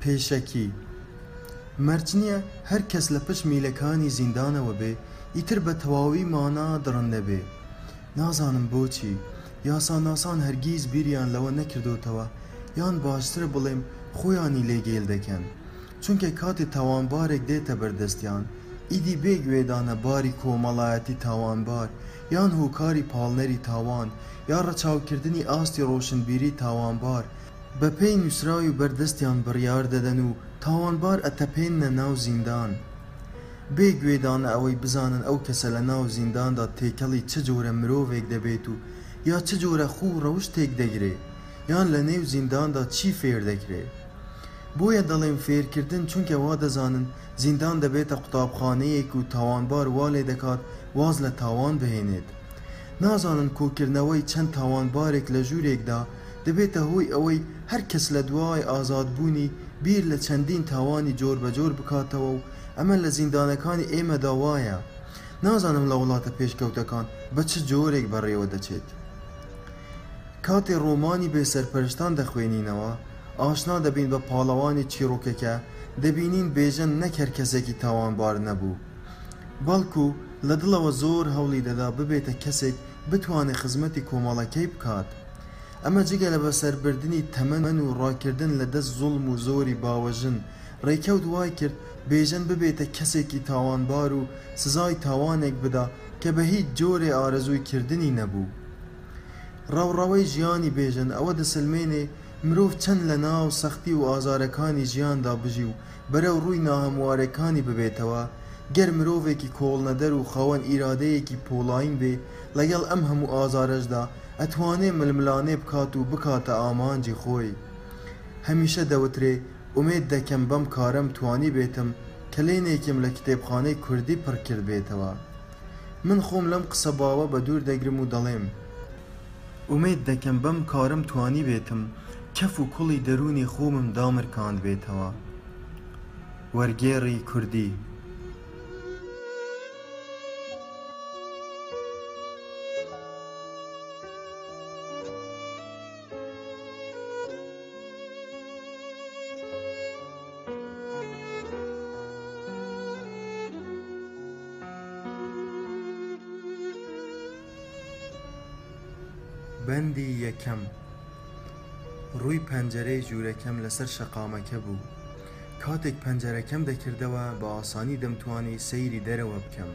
پێشەکی، مەرج نیە هەر کەس لە پشت میلەکانی زیندانەوە بێ، ئیتر بە تەواوی مانا دڕندە بێ. نازانم بۆچی، یاساناسان هەرگیز بیریان لەوە نەکردۆتەوە، یان باشترە بڵێم خۆیانی لێ گێل دەکەن. چونکە کاتێ تاوانبارێک دێتە بەردەستیان، ئیدی بێ گوێدانە باری کۆمەڵایەتی تاوانبار، یان هۆکاری پاڵنەری تاوان، یا ڕەچاوکردنی ئاستی ڕۆشنبیری تاوانبار، بە پێی نووسراوی و بەر دەستیان بڕیار دەدەن و تاوانبار ئەتەپێننە ناو زیندان، بێ گوێدانە ئەوەی بزانن ئەو کەسە لە ناو زینداندا تێکەڵی چ جۆرە مرۆڤێک دەبێت و یا چ جۆرە خوو و ڕەوشتێک دەگرێ، یان لە نێو زینداندا چی فێر دەکرێ. بۆیە دەڵێم فێرکردن چونکە وا دەزانن زیندان دەبێتە قوتابخانەیەک و تاوانبار وا لێ دەکات واز لە تاوان بهێنێت نازانن کۆکردنەوەی چەند تاوانبارێک لە ژوورێکدا دەبێتە هۆی ئەوەی هەر کەس لە دوای ئازاد بوونی بیر لە چەندین تاوانی جۆر بە جۆر بکاتەوە و ئەمە لە زیندانەکانی ئێمەدا وایە نازانم لە وڵاتە پێشکەوتەکان بە چ جۆرێک بەڕێوە دەچێت. کاتێ ڕۆمانی بێ سەرپەرشتان دەخوێنینەوە، ئاشنا دەبین بە پاڵەوانی چیڕۆکەکە، دەبینین بێژەن نەک هەر کەسێکی تاوانبار نەبوو، بەڵکو لە دڵەوە زۆر هەوڵی دەدا ببێتە کەسێک بتوانێ خزمەتی کۆمەڵەکەی بکات. ئەمە جگە لە بەسەربردنی تەمەن و ڕاکردن لە دەست زوڵم و زۆری باوەژن، ڕێکەوت وای کرد بێژەن ببێتە کەسێکی تاوانبار و سزای تاوانێک بدا کە بە هیچ جۆرێ ئارەزووی کردنی نەبوو. ڕەوڕەوەی ژیانی بێژەن ئەوە دەسەلمێنێ مرۆڤ چەند لە ناو سەختی و ئازارەکانی ژیاندا بژی و بەرەو ڕووی ناهەموارەکانی ببێتەوە، گەر مرۆڤێکی کۆڵنەدەر و خاوەن ئیرادەیەکی پۆڵایین بێ ڵەگەڵ ئەم هەموو ئازارەشدا ئەتوانێ ململانێ بکات و بکاتە ئامانجی خۆی. هەمیشە دەوترێ ئومێد دەکەم بەم کارەم توانیبێتم کەلێنێکم لە کتێبخانەی کوردی پڕکردبێتەوە. من خۆم لەم قسە باوە بە دوور دەگرم و دەڵێم، ئومێد دەکەم بەم کارەم توانیبێتم کەف و کوڵی دەروونی خۆمم دامرکاندبێتەوە. وەرگێڕی کوردی. بەندی یەکەم ڕووی پەنجەرەی ژوورەکەم لەسەر شەقامەکە بوو کاتێک پەنجەرەکەم دەکردەوە بە ئاسانی دەمتوانی سەیری دەرەوە بکەم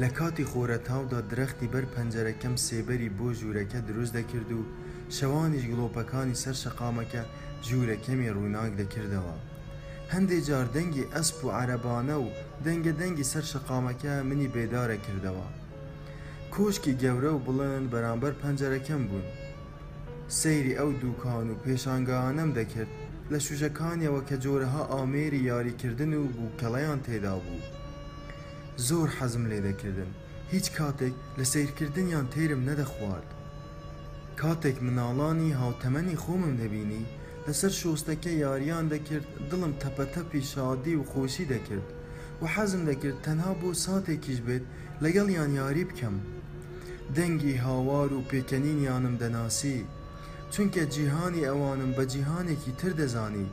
لە کاتی خۆرە تاودا درەختی بەر پەنجەرەکەم سێبەری بۆ ژوورەکە دروست دەکرد و شەوانیش گڵۆپەکانی سەر شەقامەکە ژوورەکەمی ڕووناک دەکردەوە هەندێ جار دەنگی ئەسپ و عەرەبانە و دەنگە دەنگی سەر شەقامەکە منی بێدارە کردەوە. کۆشکی گەورە و بڵند بەرامبەر پەنجەرەکەم بوون. سەیری ئەو دووکان و پێشانگایانەم دەکرد لە شووژەکانیەوە کە جۆرەها ئامێری یاریکردن و بووکەڵەیان تێدا بوو. زۆر حەزم لێ دەکردن. هیچ کاتێک لە سەیرکردنیان تێرم نەدەخوارد. کاتێک مناڵانی هاوتەمەنی خۆمم دەبینی لەسەر شۆستەکە یارییان دەکرد، دڵم تەپەتەپی شادی و خۆشی دەکرد و حەزم دەکرد تەنها بۆ ساتێکیش بێت لەگەڵیان یاری بکەم. دەنگی هاوار و پێکەنینیانم دەناسی، چونکە جیهانی ئەوانم بە جیهانێکی تر دەزانی،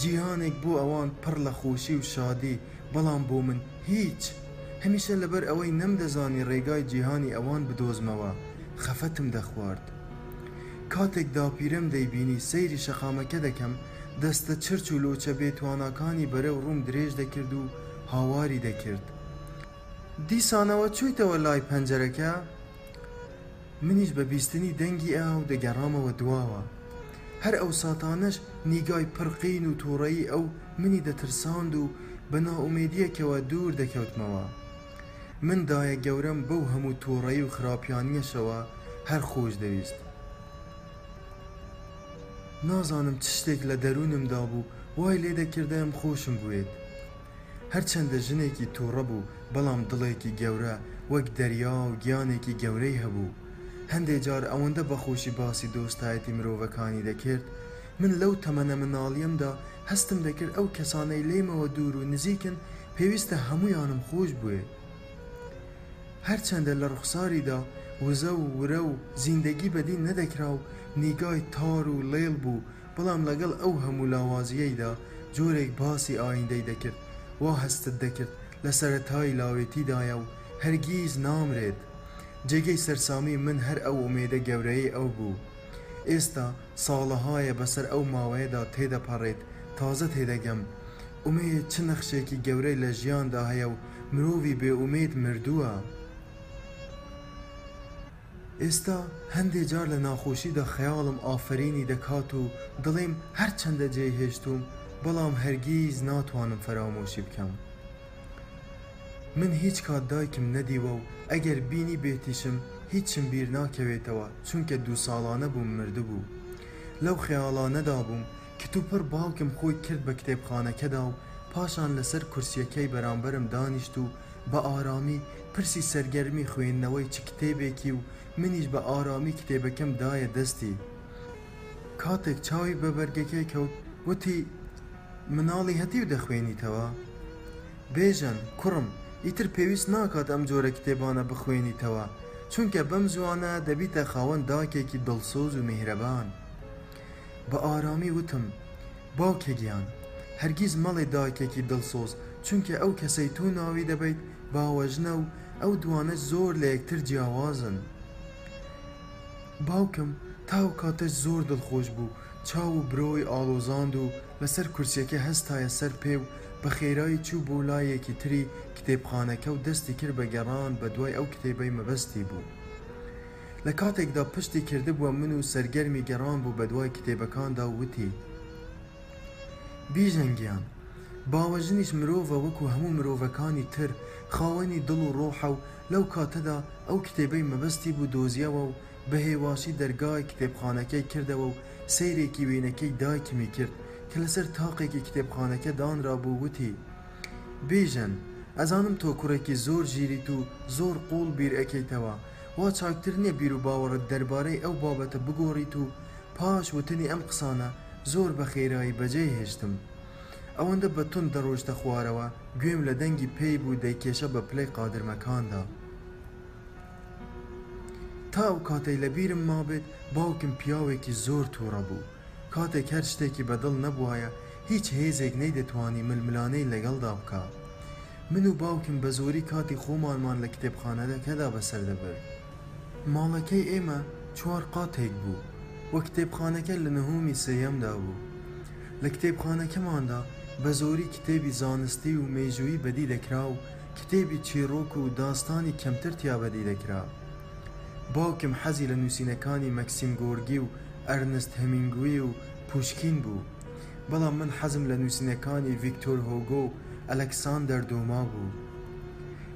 جیهانێک بۆ ئەوان پڕ لە خۆشی و شادی، بەڵام بۆ من هیچ. هەمیشە لەبەر ئەوەی نەمدەزانی ڕێگای جیهانی ئەوان بدۆزمەوە، خەفەتم دەخوارد. کاتێک داپیرەم دەیبینی سەیری شەقامەکە دەکەم، دەستە چرچ و لۆچە بێ تواناکانی بەرەو ڕووم درێژ دەکرد و هاواری دەکرد. دیسانەوە چوویتەوە لای پەنجەرەکە؟ منیش بە بیستنی دەنگی ئاو دەگەڕامەوە دواوە. هەر ئەو ساتانەش نیگای پڕ قین و تووڕەیی ئەو منی دەترساند و بە نائومێدییەکەوە دوور دەکەوتمەوە. من دایە گەورەم بەو هەموو توڕەی و خراپیانیەشەوە هەر خۆش دەویست نازانم چ شتێک لە دەرونمدا بوو وای لێ دەکردم خۆشم بوێت هەرچەندە ژنێکی توڕە بوو بەڵام دڵێکی گەورە وەک دەریا و گیانێکی گەورەی هەبوو هەندێ جار ئەوەندە بەخۆشی باسی دۆستایەتی مرۆڤەکانی دەکرد من لەو تەمەنە مناڵیەمدا هەستم دەکرد ئەو کەسانەی لێمەوە دوور و نزیکن پێویستە هەموویانم خۆش بوێ هەرچەندە لە ڕوخساریدا وزە و ورە و زیندەگی بەدی نەدەکرا و نیگای تار و ڵێڵ بوو بەڵام لەگەڵ ئەو هەموو لاوازیەیدا جۆرێک باسی ئایندەی دەکرد وا هەستت دەکرد لە سەرەتای لاوێتیدایە و هەرگیز نامرێت جێگەی سەرسامی من هەر ئەو ئومێدە گەورەیەی ئەو بوو ئێستا ساڵەهایە بەسەر ئەو ماوەیەدا تێدەپەڕێت تازە تێدەگەم ئومێد چ نەخشێکی گەورەی لە ژیاندا هەیە و مرۆڤی بێ ئومێد مردووە. ئێستا هەندێ جار لە ناخۆشیدا خەیاڵم ئافەرینی دەکات و دڵێم هەرچەندە جێیهێشتووم بەڵام هەرگیز ناتوانم فەرامۆشی بکەم. من هیچ کات دایکم نەدیوە و ئەگەر بینیبێتیشم هیچم بیر ناکەوێتەوە چونکە دوو ساڵانە بووم مردبوو. لەو خەیاڵانەدا بووم کتوپڕ باوکم خۆی کرد بە کتێبخانەکەدا و پاشان لەسەر کورسییەکەی بەرامبەرم دانیشت و بە ئارامی پرسی سەرگەرمی خوێندنەوەی چ کتێبێکی و منیش بە ئارامی کتێبەکەم دایە دەستی. کاتێک چاوی بە بەرگەکەی کەوت وتی. مناڵی هەتیو دەخوێنیتەوە؟ بێژەن، کوڕم، ئیتر پێویست ناکات ئەم جۆرە کتێبانە بخوێنیتەوە، چونکە بەم زووانە دەبیتە خاوەن داکێکی دڵسۆز و میهرەبان. بە ئارامی وتم، باوکە گیان، هەرگیز مەڵێ داکێکی دڵسۆز، چونکە ئەو کەسەی تۆ ناوی دەبەیت باوەژنە و ئەو دووانەش زۆر لە یەکتر جیاوازن. باوکم تا ئەو کاتەش زۆر دڵخۆش بوو، چاو و برۆی ئاڵۆزاند و لەسەر کورسیەکە هەستایە سەر پێ و بە خێرایی چوو بۆ لایەکی تری کتێبخانەکە و دەستی کرد بە گەڕان بە دوای ئەو کتێبەی مەبەستی بوو. لە کاتێکدا پشتی کردبووە من و سەرگەرمی گەڕان بوو بە دوای کتێبەکاندا و وتی. بیژەن گیان، باوەژنیش مرۆڤە وەکو هەموو مرۆڤەکانی تر، خاوەنی دڵ و ڕۆحە و لەو کاتەدا ئەو کتێبەی مەبەستی بوو دۆزیەوە و بە هێواشی دەرگای کتێبخانەکەی کردەوە و سەیرێکی وێنەکەی دایکمی کرد کە لەسەر تاقێکی کتێبخانەکە دانرابوو و وتی بیژەن ئەزانم تۆ کوڕێکی زۆر ژیریت و زۆر قووڵ بیرئەکەیتەوە وا چاکتر نیە بیروباوەڕت دەربارەی ئەو بابەتە بگۆڕیت و پاش وتنی ئەم قسانە زۆر بە خێرایی بەجێی هێشتم. ئەوەندە بە توند دەڕۆیشتە خوارەوە، گوێم لە دەنگی پێی بوو دەیکێشا بە پلەی قادرمەکاندا. تا ئەو کاتەی لە بیرم مابێت، باوکم پیاوێکی زۆر تووڕە بوو. کاتێک هەر شتێکی بە دڵ نەبوایە، هیچ هێزێک نەیدەتوانی ململانێی لەگەڵدا بکا. من و باوکم بە زۆری کاتی خۆمانمان لە کتێبخانەکەدا بەسەر دەبرد. ماڵەکەی ئێمە چوار قاتێک بوو و کتێبخانەکە لە نهۆمی سێیەمدا بوو. لە کتێبخانەکەماندا بە زۆری کتێبی زانستی و مێژوویی بەدی دەکرا و کتێبی چیڕۆک و داستانی کەمتر تیا بەدی دەکرا. باوکم حەزی لە نووسینەکانی مەکسیم گۆرگی و ئەرنست هێمینگوی و پوشکین بوو، بەڵام من حەزم لە نووسینەکانی ڤیکتۆر هۆگۆ و ئەلەکساندەر دۆما بوو.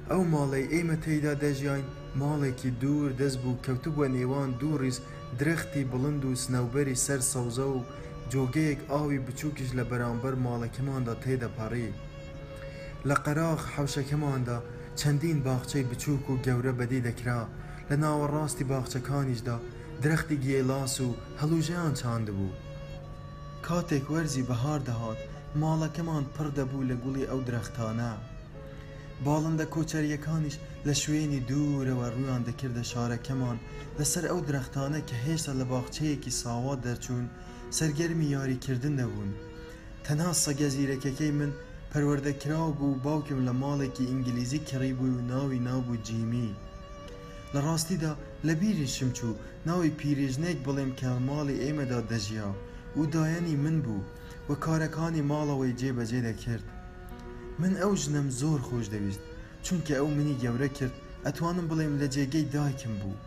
ئەو ماڵەی ئێمە تێیدا دەژیاین ماڵێکی دوور دەست بوو کەوتبووە نێوان دوو ڕیز درەختی بڵند و سنەوبەری سەر سەوزە و جۆگەیەک ئاوی بچووکیش لە بەرامبەر ماڵەکەماندا تێدەپەڕی لە قەراغ حەوشەکەماندا چەندین باخچەی بچووک و گەورە بەدی دەکرا لە ناوەڕاستی باخچەکانیشدا درەختی گێلاس و هەڵوژەیان چاندبوو. کاتێک وەرزی بەهار دەهات ماڵەکەمان پڕ دەبوو لە گوڵی ئەو درەختانە. باڵندە کۆچەرییەکانیش لە شوێنی دوورەوە ڕوویان دەکردە شارەکەمان، لەسەر ئەو درەختانە کە هێشتا لە باخچەیەکی ساوا دەرچوون، سەرگەرمی یاریکردن دەبوون. تەنها سەگە زیرەکەکەی من پەروەردەکراو بوو و باوکم لە ماڵێکی ئینگلیزی کڕیبووی و ناوی نابوو جیمی. لە ڕاستیدا لەبیریشم چوو ناوی پیریژنێک بڵێم کە ماڵی ئێمەدا دەژیا و دایەنی من بوو و کارەکانی ماڵەوەی جێبەجێ دەکرد. من ئەو ژنەم زۆر خۆش دەویست چونکە ئەو منی گەورە کرد ئەتوانم بڵێم لە جێگەی دایکم بوو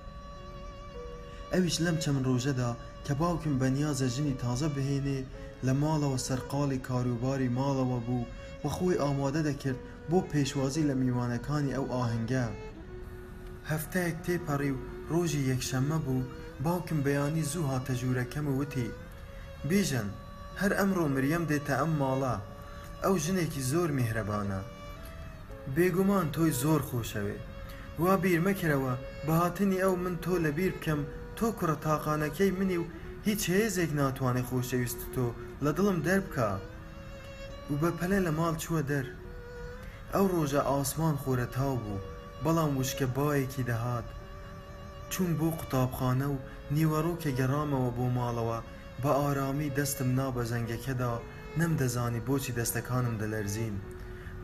ئەویش لەم چەند ڕۆژەدا کە باوکم بەنیازە ژنی تازە بهێنێ لە ماڵەوە سەرقاڵی کاروباری ماڵەوە بوو و خۆی ئامادە دەکرد بۆ پێشوازی لە میوانەکانی ئەو ئاهەنگە. هەفتەیەک تێپەڕی و ڕۆژی یەکشەممە بوو، باوکم بەیانی زوو هاتە ژوورەکەم و وتی، بیژەن، هەر ئەمڕۆ مریەم دێتە ئەم ماڵە، ئەو ژنێکی زۆر میهرەبانە. بێگومان تۆی زۆر خۆشەوێ. وا بیر مەکەرەوە بە هاتنی ئەو من تۆ لە بیر بکەم، تۆ کوڕە تاقانەکەی منی و هیچ هێزێک ناتوانێ خۆشەویستی تۆ لە دڵم دەربکا. و بە پەلە لە ماڵ چووە دەر. ئەو ڕۆژە ئاسمان خۆرەتاو بوو، بەڵام وشکە بایەکی دەهات. چووم بۆ قوتابخانە و نیوەڕۆ کە گەڕامەوە بۆ ماڵەوە، بە ئارامی دەستم نا بە زەنگەکەدا، نەمدەزانی بۆچی دەستەکانم دەلەرزین.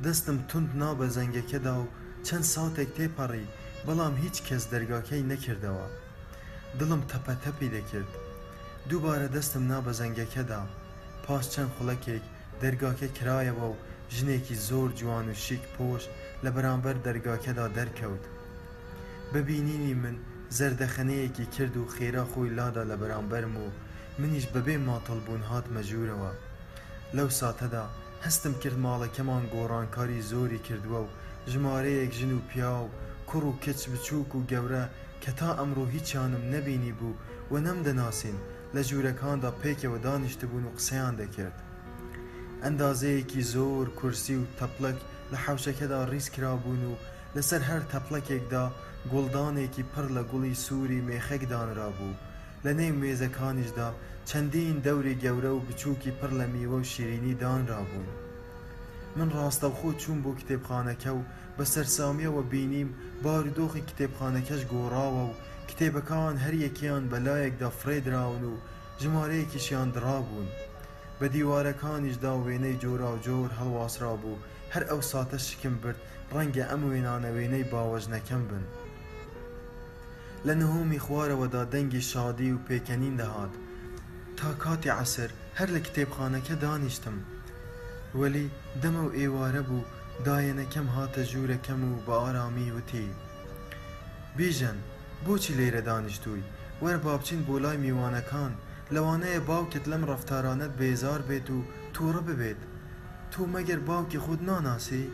دەستم توند نا بە زەنگەکەدا و چەند ساتێک تێپەڕی، بەڵام هیچ کەس دەرگاکەی نەکردەوە. دڵم تەپەتەپی دەکرد. دووبارە دەستم نا بە زەنگەکەدا. پاش چەند خولەکێک، دەرگاکە کرایەوە و ژنێکی زۆر جوان و شیک پۆش لە بەرامبەر دەرگاکەدا دەرکەوت. بە بینینی من زەردەخەنەیەکی کرد و خێرا خۆی لادا لە بەرامبەرم و منیش بەبێ ماتەڵ بوون هاتمە ژوورەوە. لەو ساتەدا هەستم کرد ماڵەکەمان گۆڕانکاری زۆری کردووە و ژمارەیەک ژن و پیاو، کوڕ و کچ، بچووک و گەورە کە تا ئەمڕۆ هیچیانم نەبینیبوو و نەمدەناسین، لە ژوورەکاندا پێکەوە دانیشتبوون و قسەیان دەکرد. ئەندازەیەکی زۆر کورسی و تەپڵەک لە حەوشەکەدا ڕیز کرابوون و لەسەر هەر تەپڵەکێکدا گوڵدانێکی پڕ لە گوڵی سووری مێخەک دانرابوو، لە نێو مێزەکانیشدا چەندین دەوری گەورە و بچووکی پڕ لە میوە و شیرینی دانرابوون. من ڕاستەوخۆ چووم بۆ کتێبخانەکە و بە سەرسامییەوە بینیم بارودۆخی کتێبخانەکەش گۆڕاوە و کتێبەکان هەر یەکەیان بە لایەکدا فڕێ دراون و ژمارەیەکیشیان دڕابوون. بە دیوارەکانیشدا وێنەی جۆراوجۆر هەڵواسرابوو، هەر ئەو ساتە شکم برد ڕەنگە ئەم وێنانە وێنەی باوەژنەکەم بن. لە نهۆمی خوارەوەدا دەنگی شادی و پێکەنین دەهات. تا کاتی عەسر هەر لە کتێبخانەکە دانیشتم. وەلی دەمەو ئێوارە بوو دایەنەکەم هاتە ژوورەکەم و بە ئارامی وتی، بیژەن، بۆچی لێرە دانیشتووی؟ وەرە بابچین بۆ لای میوانەکان، لەوانەیە باوکت لەم ڕەفتارانەت بێزار بێت و تووڕە ببێت. تۆ مەگەر باوکی خۆت ناناسی؟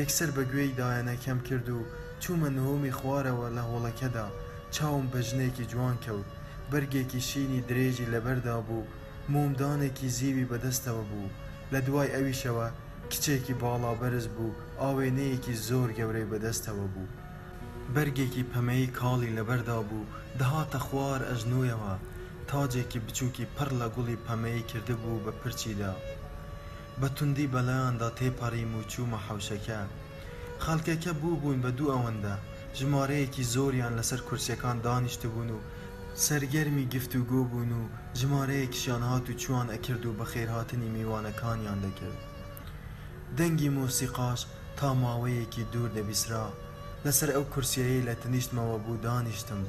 یەکسەر بە گوێی دایەنەکەم کرد و چوومە نهۆمی خوارەوە لە هۆڵەکەدا چاوم بە ژنێکی جوان کەوت بەرگێکی شینی درێژی لەبەردا بوو مۆمدانێکی زیوی بەدەستەوە بوو لە دوای ئەویشەوە کچێکی باڵا بەرز بوو ئاوێنەیەکی زۆر گەورەی بەدەستەوە بوو بەرگێکی پەمەیی کاڵی لەبەردا بوو، دەهاتە خوار ئەژنۆیەوە، تاجێکی بچووکی پڕ لە گوڵی پەمەیی کردبوو بە پرچیدا. بە توندی بەلایاندا تێپەڕیم و چوومە حەوشەکە. خەڵکەکە بووبوون بە دوو ئەوەندە، ژمارەیەکی زۆریان لەسەر کورسیەکان دانیشتبوون و سەرگەرمی گفتوگۆ بوون و ژمارەیەکیشیان هات و چووان ئەکرد و بەخێرهاتنی میوانەکانیان دەکرد. دەنگی مۆسیقاش تا ماوەیەکی دوور دەبیسرا لەسەر ئەو کورسیەیەی لە تەنیشتمەوە بوو دانیشتم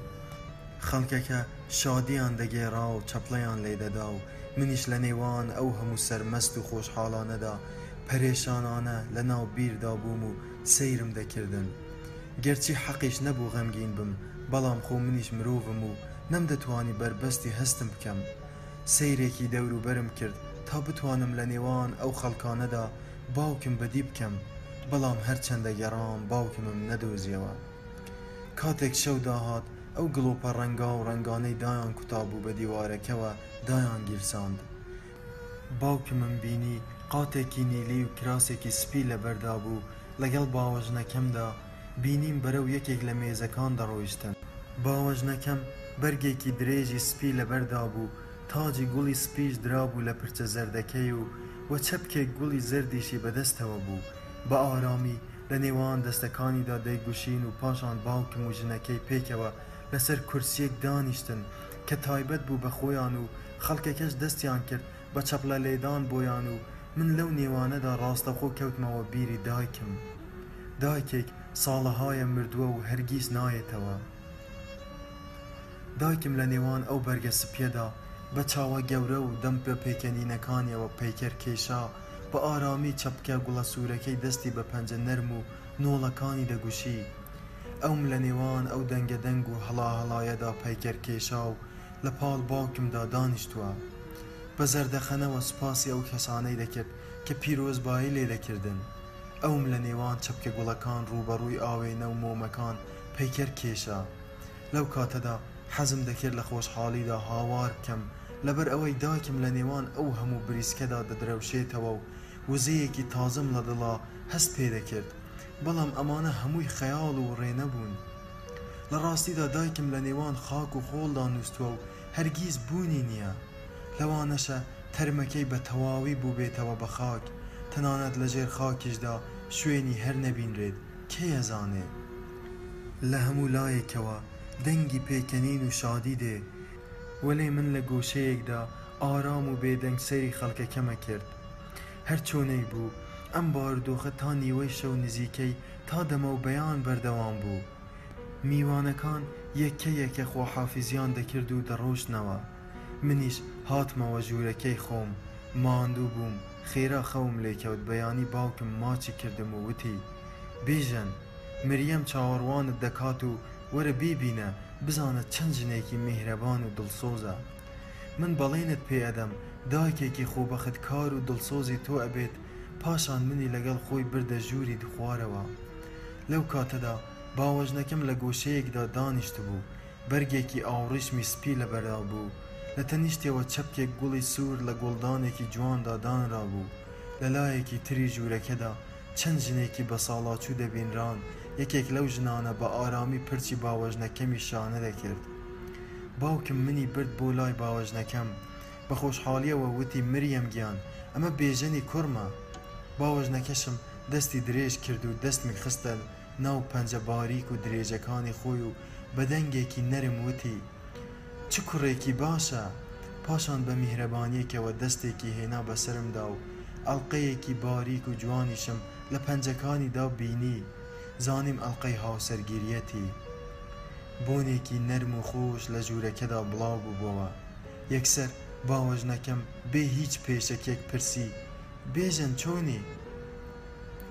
خەڵکەکە شادیان دەگێڕا و چەپڵەیان لێ دەدا و منیش لە نێوان ئەو هەموو سەرمەست و خۆشحاڵانەدا پەرێشانانە لە ناو بیردا بووم و سەیرم دەکردن گەرچی حەقیش نەبوو غەمگین بم بەڵام خۆ منیش مرۆڤم و نەمدەتوانی بەربەستی هەستم بکەم سەیرێکی دەوروبەرم کرد تا بتوانم لە نێوان ئەو خەڵکانەدا باوکم بەدی بکەم بەڵام هەرچەندە گەڕام باوکمم نەدۆزیەوە کاتێک شەو داهات ئەو گڵۆپە ڕەنگا و ڕەنگانەی دایان کوتابوو بە دیوارەکەوە دایان گیرساند باوکمم بینی قاتێکی نیلی و کراسێکی سپی لەبەردا بوو لەگەڵ باوەژنەکەمدا بینیم بەرەو یەکێک لە مێزەکان دەڕۆیشتن باوەژنەکەم بەرگێکی درێژی سپی لەبەردا بوو تاجی گوڵی سپیش درابوو لە پرچە زەردەکەی و و چەپکێک گوڵی زەردیشی بە دەستەوە بوو، بە ئارامی لە نێوان دەستەکانیدا دەیگوشین و پاشان باوکم و ژنەکەی پێکەوە لە سەر کورسییەک دانیشتن کە تایبەت بوو بە خۆیان و خەڵکەکەش دەستیان کرد بە چەپڵە لێدان بۆیان و من لەو نێوانەدا ڕاستەخۆ کەوتمەوە بیری دایکم. دایکێک ساڵەهایە مردووە و هەرگیز نایەتەوە. دایکم لە نێوان ئەو بەرگە سپییەدا بە چاوە گەورە و دەم پێپێکەنینەکانیەوە پەیکەر کێشا، بە ئارامی چەپکە گوڵە سوورەکەی دەستی بە پەنجە نەرم و نۆڵەکانی دەگوشی. ئەوم لە نێوان ئەو دەنگە دەنگ و هەڵا هەڵایەدا پەیکەر کێشا و لە پاڵ باوکمدا دانیشتووە. بە زەردەخەنەوە سوپاسی ئەو کەسانەی دەکرد کە پیرۆزبایی لێدەکردن. ئەوم لە نێوان چەپکە گوڵەکان ڕووبەڕووی ئاوێنە و مۆمەکان پەیکەر کێشا. لەو کاتەدا حەزم دەکرد لە خۆشحاڵیدا هاوار بکەم، لەبەر ئەوەی دایکم لە نێوان ئەو هەموو بریسکەدا دەدرەوشێتەوە و وزەیەکی تازەم لە دڵا هەست پێ دەکرد. بەڵام ئەمانە هەمووی خەیاڵ و ڕێ نەبوون. لە ڕاستیدا دایکم لە نێوان خاک و خۆڵدا نووستوە و هەرگیز بوونی نییە. لەوانەشە تەرمەکەی بە تەواوی بووبێتەوە بە خاک، تەنانەت لە ژێر خاکیشدا شوێنی هەر نەبینرێت. کێ ئەزانێ؟ لە هەموو لایەکەوە دەنگی پێکەنین و شادی دێ، وەلێ من لە گۆشەیەکدا ئارام و بێدەنگ سەیری خەڵکەکەم ئەکرد. هەر چۆنێک بوو، ئەم بارودۆخە تا نیوەی شەو نزیکەی تا دەمەو بەیان بەردەوام بوو. میوانەکان یەکە یەکە خواحافیزیان دەکرد و دەڕۆشتنەوە. منیش هاتمەوە ژوورەکەی خۆم. ماندوو بووم. خێرا خەوم لێ کەوت بەیانی باوکم ماچی کردم و وتی، بیژەن، مریەم چاوەڕوانت دەکات و وەرە بیبینە بزانە چەند ژنێکی میهرەبان و دڵسۆزە. من بەڵێنت پێ ئەدەم دایکێکی خۆبەخت کار و دڵسۆزی تۆ ئەبێت پاشان منی لەگەڵ خۆی بردە ژووری خوارەوە. لەو کاتەدا باوەژنەکەم لە گۆشەیەکدا دانیشتبوو بەرگێکی ئاوڕیشمی سپی لەبەردا بوو، لە تەنیشتیەوە چەپکێک گوڵی سوور لە گوڵدانێکی جواندا دانرابوو، لە لایەکی تری ژوورەکەدا چەند ژنێکی بەساڵاچوو دەبینران، یەکێک لەو ژنانە بە ئارامی پرچی باوەژنەکەمی شانە دەکرد. باوکم منی برد بۆ لای باوەژنەکەم، بە خۆشحاڵیەوە وتی مریەم گیان ئەمە بێژەنی کوڕمە! باوەژنەکەشم دەستی درێژ کرد و دەستمی خستە ناو پەنجە باریک و درێژەکانی خۆی و بە دەنگێکی نەرم وتی، چ کوڕێکی باشە! پاشان بە میهرەبانییەکەوە دەستێکی هێنا بە سەرمدا و ئەڵقەیەکی باریک و جوانیشم لە پەنجەکانیدا بینی، زانیم ئەڵقەی هاوسەرگیرییەتی. بۆنێکی نەرم و خۆش لە ژوورەکەدا بڵاو ببووەوە. یەکسەر باوەژنەکەم بێ هیچ پێشەکییەک پرسی، بێژەن چۆنی؟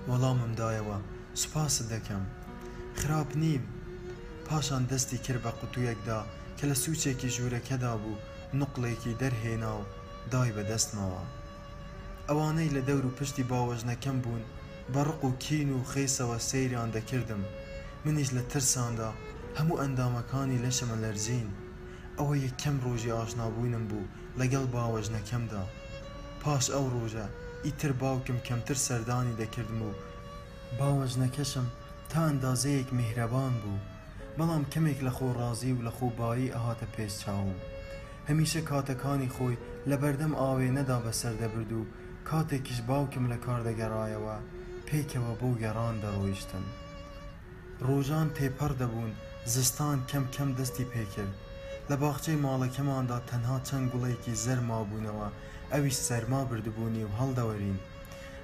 وەڵامم دایەوە سوپاست دەکەم خراپ نیم پاشان دەستی کرد بە قوتویەکدا کە لە سوچێکی ژورەکەدا بوو نوقڵێکی دەرهێنا و دای بە دەستمەوە ئەوانەی لە دەور و پشتی باوەژنەکەم بوون بە ڕق و کین و خیسەوە سەیریان دەکردم منیش لە ترساندا هەموو ئەندامەکانی لەشم لەرزین ئەوە یەکەم ڕۆژی ئاشنابوونم بوو لەگەڵ باوەژنەکەمدا، پاش ئەو ڕۆژە ئیتر باوکم کەمتر سەردانی دەکردم و باوەژنەکەشم تا ئەندازەیەک میهرەبان بوو، بەڵام کەمێک لە خۆ ڕازی و لە خۆ بایی ئەهاتە پێش چاوم، هەمیشە کاتەکانی خۆی لە بەردەم ئاوێنەدا بەسەر دەبرد و کاتێکیش باوکم لە کار دەگەڕایەوە پێکەوە بۆ گەڕان دەڕۆیشتن، ڕۆژان تێپەڕ دەبوون، زستان کەم کەم دەستی پێکرد. لە باخچەی ماڵەکەماندا تەنها چەند گوڵێکی زەرد مابوونەوە، ئەویش سەرما بردبوونی و هەڵدەوەرین.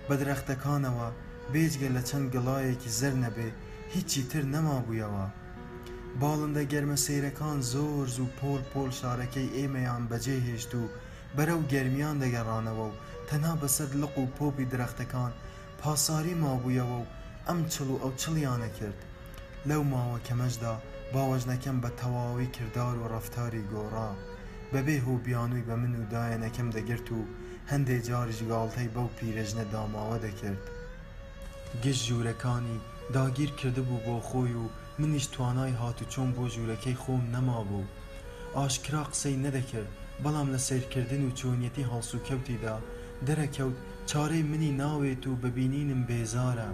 بە درەختەکانەوە، بێجگە لە چەند گەڵایەکی زەرد نەبێ، هیچی تر نەمابوویەوە. باڵندە گەرمەسێرەکان زۆر زوو پۆل پۆل شارەکەی ئێمەیان بەجێ هێشت و بەرەو گەرمیان دەگەڕانەوە و تەنها بەسەر لق و پۆپی درەختەکان پاساری مابوویەوە و ئەم چڵ و ئەو چڵیانە کرد. لەو ماوە کەمەشدا باوەژنەکەم بە تەواوی کردار و ڕەفتاری گۆڕا. بەبێ هۆ بیانووی بە من و دایەنەکەم دەگرت و هەندێ جاریش گاڵتەی بەو پیرەژنە داماوە دەکرد. گشت ژوورەکانی داگیر کردبوو بۆ خۆی و منیش توانای هاتوچۆم بۆ ژوورەکەی خۆم نەمابوو. ئاشکرا قسەی نەدەکرد، بەڵام لە سەیرکردن و چۆنیەتی هەڵسوکەوتیدا دەرەکەوت چارەی منی ناوێت و بە بینینم بێزارە.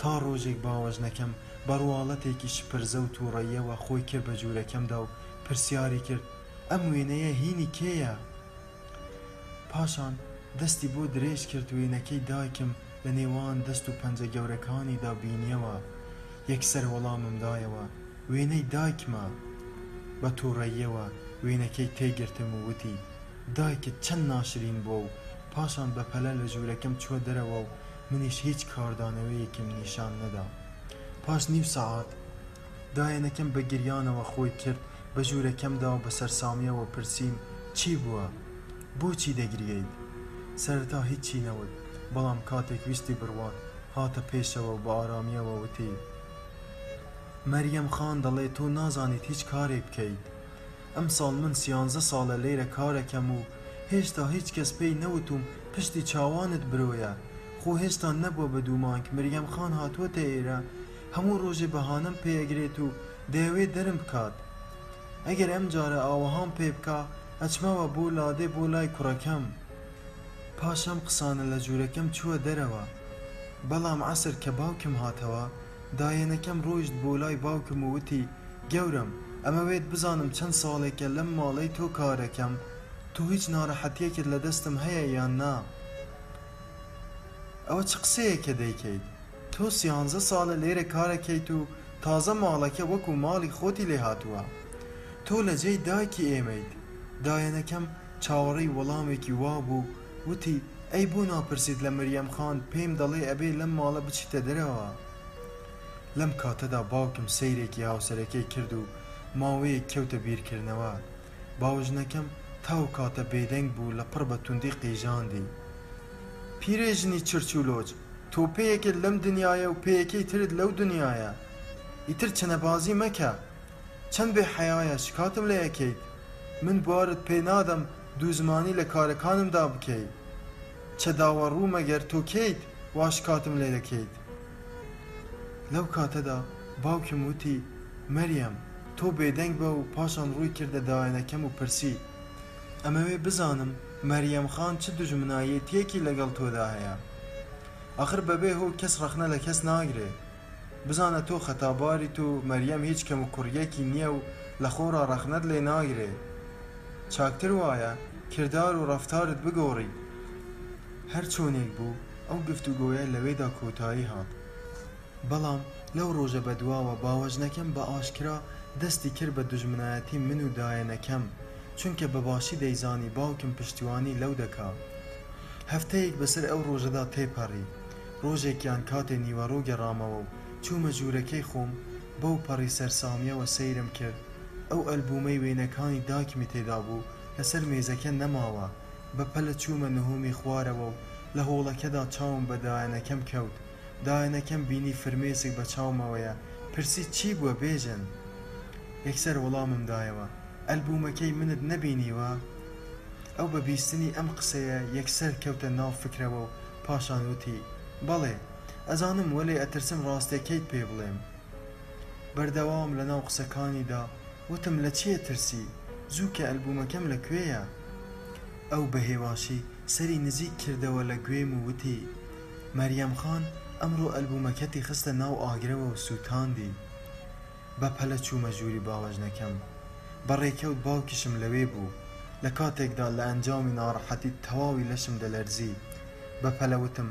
تا ڕۆژێک باوەژنەکەم بە ڕواڵەتێکی شپرزە و تووڕەییەوە خۆی کرد بە ژوورەکەمدا و پرسیاری کرد، ئەم وێنەیە هینی کێیە؟ پاشان دەستی بۆ درێژ کرد وێنەکەی دایکم لە نێوان دەست و پەنجە گەورەکانیدا بینیەوە یەکسەر وەڵامم دایەوە وێنەی دایکمە بە توڕەییەوە وێنەکەی تێگرتم و وتی دایکت چەند ناشرین بوە و پاشان بە پەلە لە ژورەکەم چوە دەرەوە و منیش هیچ کاردانەوەیەکیم نیشان نەدا پاش نیو سەعات دایەنەکەم بە گریانەوە خۆی کرد بە ژوورەکەمدا و بە سەرسامییەوە پرسیم، چی بووە؟ بۆچی دەگرییت؟ سەرەتا هیچی نەوت، بەڵام کاتێک ویستی بڕوات، هاتە پێشەوە و بە ئارامییەوە وتی، مەریەم خان دەڵێت تۆ نازانیت هیچ کارێک بکەیت. ئەمساڵ من سیانزە ساڵە لێرە کارەکەم و هێشتا هیچ کەس پێی نەوتووم پشتی چاوانت برۆیە، خۆ هێشتا نەبووە بە دوو مانگ مریەم خان هاتووەتە ئێرە، هەموو ڕۆژێ بەهانەم پێ ئەگرێت و دەیەوێ دەرم بکات ئەگەر ئەم جارە ئاوەهام پێ بکا ئەچمەوە بۆ لادێ بۆ لای کوڕەکەم پاش ئەم قسانە لە ژوورەکەم چووە دەرەوە بەڵام عەسر کە باوکم هاتەوە دایەنەکەم ڕۆیشت بۆ لای باوکم و وتی گەورەم ئەمەوێت بزانم چەند ساڵێکە لەم ماڵەی تۆ کارەکەم تۆ هیچ ناڕەحەتیەکت لە دەستم هەیە یان نا ئەوە چ قسەیەکە دەیکەیت؟ تۆ سیانزە ساڵە لێرە کارەکەیت و تازە ماڵەکە وەکو ماڵی خۆتی لێ هاتووە. تۆ لە جێی دایکی ئێمەیت. دایەنەکەم چاوەڕێی وەڵامێکی وا بوو، وتی، ئەی بۆ ناپرسیت لە مریەم خان پێم دەڵێ ئەبێ لەم ماڵە بچیتە دەرەوە؟ لەم کاتەدا باوکم سەیرێکی هاوسەرەکەی کرد و ماوەیەک کەوتە بیرکردنەوە. باوەژنەکەم تاو کاتە بێدەنگ بوو لە پڕ بە توندی قیژاندی. پیرێژنی چرچ و لۆچ! تۆ پێیەکت لەم دنیایە و پێیەکەی ترت لەو دنیایە ئیتر چەنەبازی مەکە چەند بێ حەیایە شکاتم لێ ئەکەیت من بارت پێ نادەم دوو زمانی لە کارەکانمدا بکەی چە داوە ڕوو مەگەر تۆ کێیت وا شکاتم لێ دەکەیت لەو کاتەدا باوکم وتی مەریەم تۆ بێدەنگ بە و پاشان ڕووی کردە دایەنەکەم و پرسی ئەمەوێ بزانم مەریەم خان چ دوژمنایێتیەکی لەگەڵ تۆدا هەیە؟ ئاخر بەبێ هۆ کەس ڕەخنە لە کەس ناگرێ. بزانە تۆ خەتاباریت و مەریەم هیچ کەموکوڕییەکی نییە و لە خۆڕا ڕەخنەت لێ ناگرێ. چاکتر وایە کردار و ڕەفتارت بگۆڕی. هەر چۆنێک بوو ئەو گفتوگۆیە لەوێدا کۆتایی هات. بەڵام لەو ڕۆژە بە دواوە باوەژنەکەم بە ئاشکرا دەستی کرد بە دوژمنایەتی من و دایەنەکەم، چونکە بە باشی دەیزانی باوکم پشتیوانی لەو دەکا. هەفتەیەک بەسەر ئەو ڕۆژەدا تێپەڕی، ڕۆژێکیان کاتێ نیوەڕۆ گەڕامەوە و چوومە ژوورەکەی خۆم، بەو پەڕی سەرسامییەوە سەیرم کرد، ئەو ئەلبوومەی وێنەکانی دایکمی تێدا بوو لەسەر مێزەکە نەماوە، بە پەلە چوومە نهۆمی خوارەوە و لە هۆڵەکەدا چاوم بە دایەنەکەم کەوت، دایەنەکەم بینی فرمێسک بە چاومەوەیە، پرسی چی بووە بێژن؟ یەکسەر وەڵامم دایەوە، ئەلبوومەکەی منت نەبینیوە؟ ئەو بە بیستنی ئەم قسەیە یەکسەر کەوتە ناو فکرەوە و پاشان وتی، بەڵێ، ئەزانم وەلێ ئەترسم ڕاستەکەیت پێ بڵێم. بەردەوام لە ناو قسەکانیدا وتم لە چی ئەترسی؟ زوو کە ئەلبومەکەم لە کوێیە؟ ئەو بە هێواشی سەری نزیک کردەوە لە گوێم و وتی، مەریەم خان ئەمڕۆ ئەلبومەکەتی خستە ناو ئاگرەوە و سووتاندی. بە پەلە چوومە ژووری باوەژنەکەم، بە ڕێکەوت باوکیشم لەوێ بوو، لە کاتێکدا لە ئەنجامی ناڕەحەتی تەواوی لەشم دەلەرزی، بە پەلە وتم،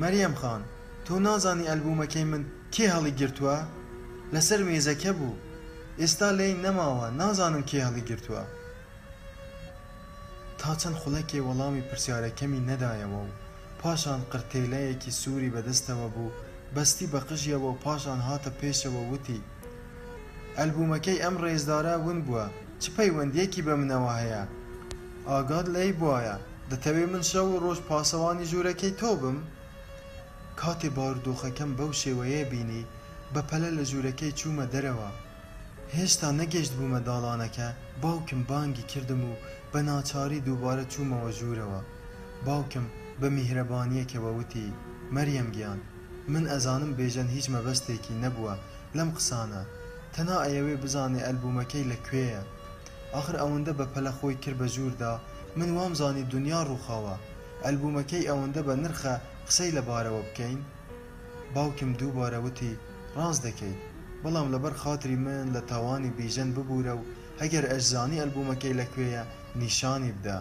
مەریەم خان، تۆ نازانی ئەلبوومەکەی من کێ هەڵیگرتووە؟ لەسەر مێزەکە بوو، ئێستا لێی نەماوە، نازانم کێ هەڵیگرتووە؟ تا چەند خولەکێ وەڵامی پرسیارەکەمی نەدایەوە و پاشان قرتێلەیەکی سووری بەدەستەوە بوو، بەستی بە قژیەوە و پاشان هاتە پێشەوە وتی، ئەلبوومەکەی ئەم ڕێزدارە ون بووە، چ پەیوەندییەکی بە منەوە هەیە؟ ئاگات لێی بوایە، دەتەوێ من شەو و ڕۆژ پاسەوانی ژوورەکەی تۆ بم؟ کاتێ بارودۆخەکەم بەو شێوەیە بینی، بەپەلە لە ژوورەکەی چوومە دەرەوە. هێشتا نەگەشتبوومە داڵانەکە، باوکم بانگی کردم و بە ناچاری دووبارە چوومەوە ژوورەوە. باوکم بە میهرەبانییەکەوە وتی، مەریەم گیان، من ئەزانم بێژەن هیچ مەبەستێکی نەبووە لەم قسانە، تەنها ئەیەوێ بزانێ ئەلبوومەکەی لە کوێیە. ئاخر ئەوەندە بە پەلە خۆی کرد بە ژووردا، من وامزانی دونیا ڕووخاوە، ئەلبوومەکەی ئەوەندە بە نرخە قسەی لە بارەوە بکەین؟ باوکم دووبارە وتی، ڕاست دەکەیت، بەڵام لەبەر خاتری من لە تاوانی بیژەن ببوورە و ئەگەر ئەشزانی ئەلبوومەکەی لە کوێیە نیشانی بدە.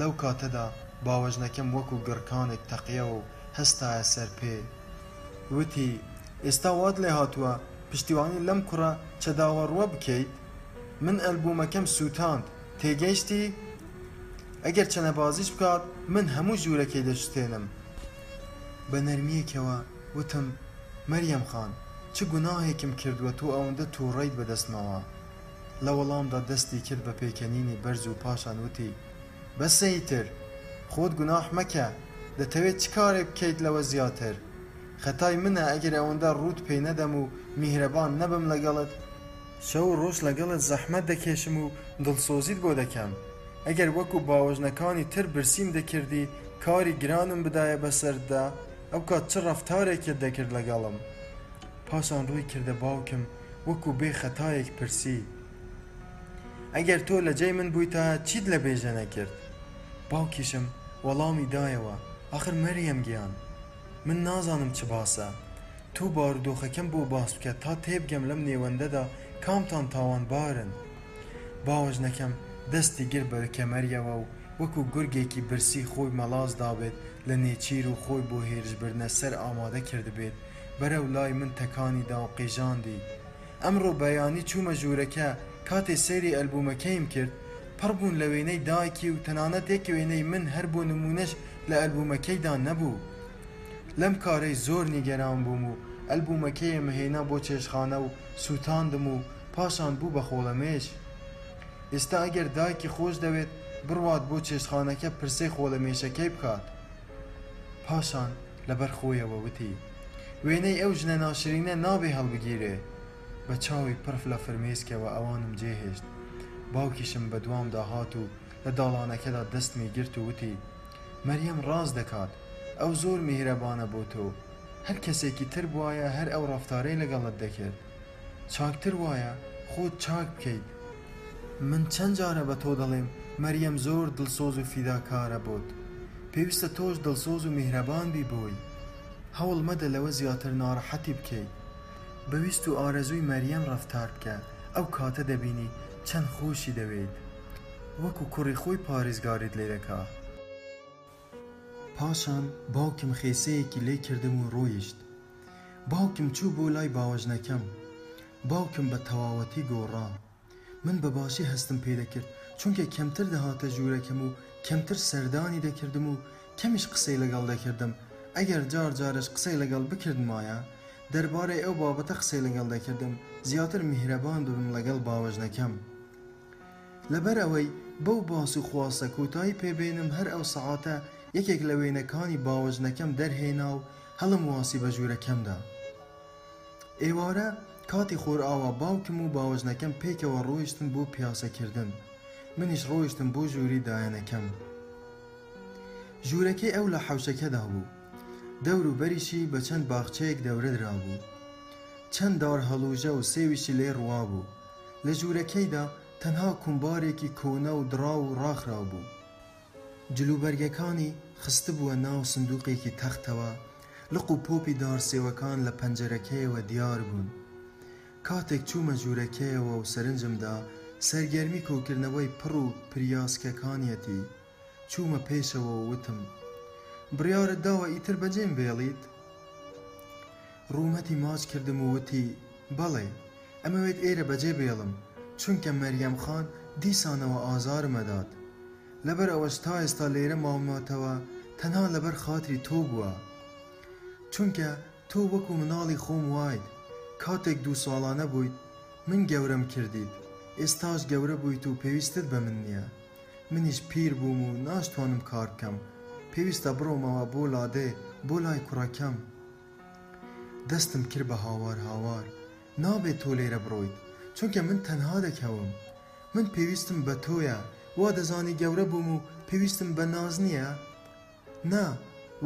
لەو کاتەدا باوەژنەکەم وەکوو گڕکانێک تەقییەوە و هەستایە سەر پێ. وتی، ئێستا وات لێ هاتووە پشتیوانی لەم کوڕە چەداوەڕووە بکەیت؟ من ئەلبوومەکەم سووتاند، تێگەیشتی؟ ئەگەر چەنەبازیش بکات، من هەموو ژوورەکەی دەشوستێنم. بە نەرمییەکەوە وتم، مەریەم خان، چ گوناهێکم کردووە تۆ ئەوەندە تووڕەیت بە دەستمەوە؟ لە وەڵامدا دەستی کرد بە پێکەنینی بەرز و پاشان وتی، بەسە ئیتر! خۆت گوناح مەکە، دەتەوێت چ کارێک بکەیت لەوە زیاتر؟ خەتای منە ئەگەر ئەوەندە ڕووت پێ نەدەم و میهرەبان نەبم لەگەڵت؟ شەو و ڕۆژ لەگەڵت زەحمەت دەکێشم و دڵسۆزیت بۆ دەکەم، ئەگەر وەکو باوەژنەکانی تر برسیم دەکردی، کاری گرانم بدایە بەسەرتدا، ئەوکات چ ڕەفتارێکت دەکرد لەگەڵم؟ پاشان ڕووی کردە باوکم وەکو بێ خەتایەک پرسی. ئەگەر تۆ لە جێی من بوویتایە چیت لە بێژەنە کرد؟ باوکیشم وەڵامی دایەوە، ئاخر مەریەم گیان! من نازانم چ باسە تۆ بارودۆخەکەم بۆ باس بکە تا تێبگەم لەم نێوەندەدا کامتان تاوانبارن؟ باوەش نەکەم دەستی گرت بە کەمەریەوە و وەکو گورگێکی برسی خۆی مەڵاس دابێت لە نێچیر و خۆی بۆ هێرشبردنە سەر ئامادە کردبێت، بەرەو لای من تەکانی دا و قیژاندی. ئەمڕۆ بەیانی چوومە ژوورەکە، کاتێ سەیری ئەلبوومەکەیم کرد، پڕ بوون لە وێنەی دایکی و تەنانەت یەک وێنەی من هەر بۆ نموونەش لە ئەلبوومەکەیدا نەبوو. لەم کارەی زۆر نیگەران بووم و ئەلبوومەکەیم هێنا بۆ چێشتخانە و سووتاندم و پاشان بوو بە خۆڵەمێش. ئێستا ئەگەر دایکی خۆش دەوێت بڕوات بۆ چێشتخانەکە پرسەی خۆڵەمێشەکەی بکات. پاشان. لەبەر خۆیەوە وتی، وێنەی ئەو ژنە ناشرینە نابێ هەڵبگیرێ! بە چاوی پڕ لە فرمێسکەوە ئەوانم جێهێشت. باوکیشم بەدوامدا هات و لە داڵانەکەدا دەستمی گرت و وتی، مەریەم ڕاست دەکات، ئەو زۆر میهرەبانە بۆ تۆ، هەر کەسێکی تر بوایە هەر ئەو ڕەفتارەی لەگەڵت دەکرد. چاکتر وایە خۆت چاک بکەیت. من چەند جارە بە تۆ دەڵێم مەریەم زۆر دڵسۆز و فیداکارە بۆت. پێویستە تۆش دڵسۆز و میهرەبان بی بۆی. هەوڵ مەدە لەوە زیاتر ناڕەحەتی بکەیت. بە ویست و ئارەزووی مەریەم ڕەفتار بکە، ئەو کاتە دەبینی چەند خۆشی دەوێیت. وەکو کوڕی خۆی پارێزگاریت لێ دەکا. پاشان باوکم خێسەیەکی لێ کردم و ڕۆیشت. باوکم چوو بۆ لای باوەژنەکەم. باوکم بە تەواوەتی گۆڕا. من بە باشی هەستم پێ دەکرد، چونکە کەمتر دەهاتە ژوورەکەم و کەمتر سەردانی دەکردم و کەمیش قسەی لەگەڵ دەکردم، ئەگەر جار جارەش قسەی لەگەڵ بکردمایە، دەربارەی ئەو بابەتە قسەی لەگەڵ دەکردم، زیاتر میهرەبان دەبم لەگەڵ باوەژنەکەم. لەبەر ئەوەی بەو باس و خواسە کۆتایی پێ بێنم هەر ئەو سەعاتە یەکێک لە وێنەکانی باوەژنەکەم دەرهێنا و هەڵم واسی بە ژوورەکەمدا. ئێوارە کاتی خۆرئاوا باوکم و باوەژنەکەم پێکەوە ڕۆیشتن بۆ پیاسەکردن، منیش ڕۆیشتم بۆ ژووری دایەنەکەم. ژوورەکەی ئەو لە حەوشەکەدا بوو، دەور و بەریشی بە چەند باخچەیەک دەورە درابوو. چەند دار هەڵوژە و سێویشی لێ ڕووابوو. لە ژوورەکەیدا تەنها کومبارێکی کۆنە و دڕاو و ڕاخراو بوو. جلوبەرگەکانی خستبووە ناو سندووقێکی تەختەوە، لق و پۆپی دارسێوەکان لە پەنجەرەکەیەوە دیار بوون. کاتێک چوومە ژوورەکەیەوە و سەرنجم دا، سەرگەرمی کۆکردنەوەی پڕ و پریاسکەکانیەتی. چوومە پێشەوە و وتم، بڕیارت داوە ئیتر بەجێم بێڵیت؟ ڕوومەتی ماچ کردم و وتی، بەڵێ، ئەمەوێت ئێرە بەجێ بێڵم، چونکە مەریەم خان دیسانەوە ئازارم ئەدات. لەبەر ئەوەش تا ئێستا لێرە ماومەتەوە، تەنها لەبەر خاتری تۆ بووە. چونکە تۆ وەکو مناڵی خۆم وایت، کاتێک دوو ساڵانە بوویت، من گەورەم کردیت، ئێستاش گەورە بوویت و پێویستت بە من نییە. منیش پیر بووم و ناشتوانم کار بکەم، پێویستە بڕۆمەوە بۆ لادێ، بۆ لای کوڕەکەم. دەستم کرد بە هاوار هاوار، نابێت تۆ لێرە بڕۆیت، چونکە من تەنها دەکەوم. من پێویستم بە تۆیە، وا دەزانی گەورە بووم و پێویستم بە ناز نییە؟ نا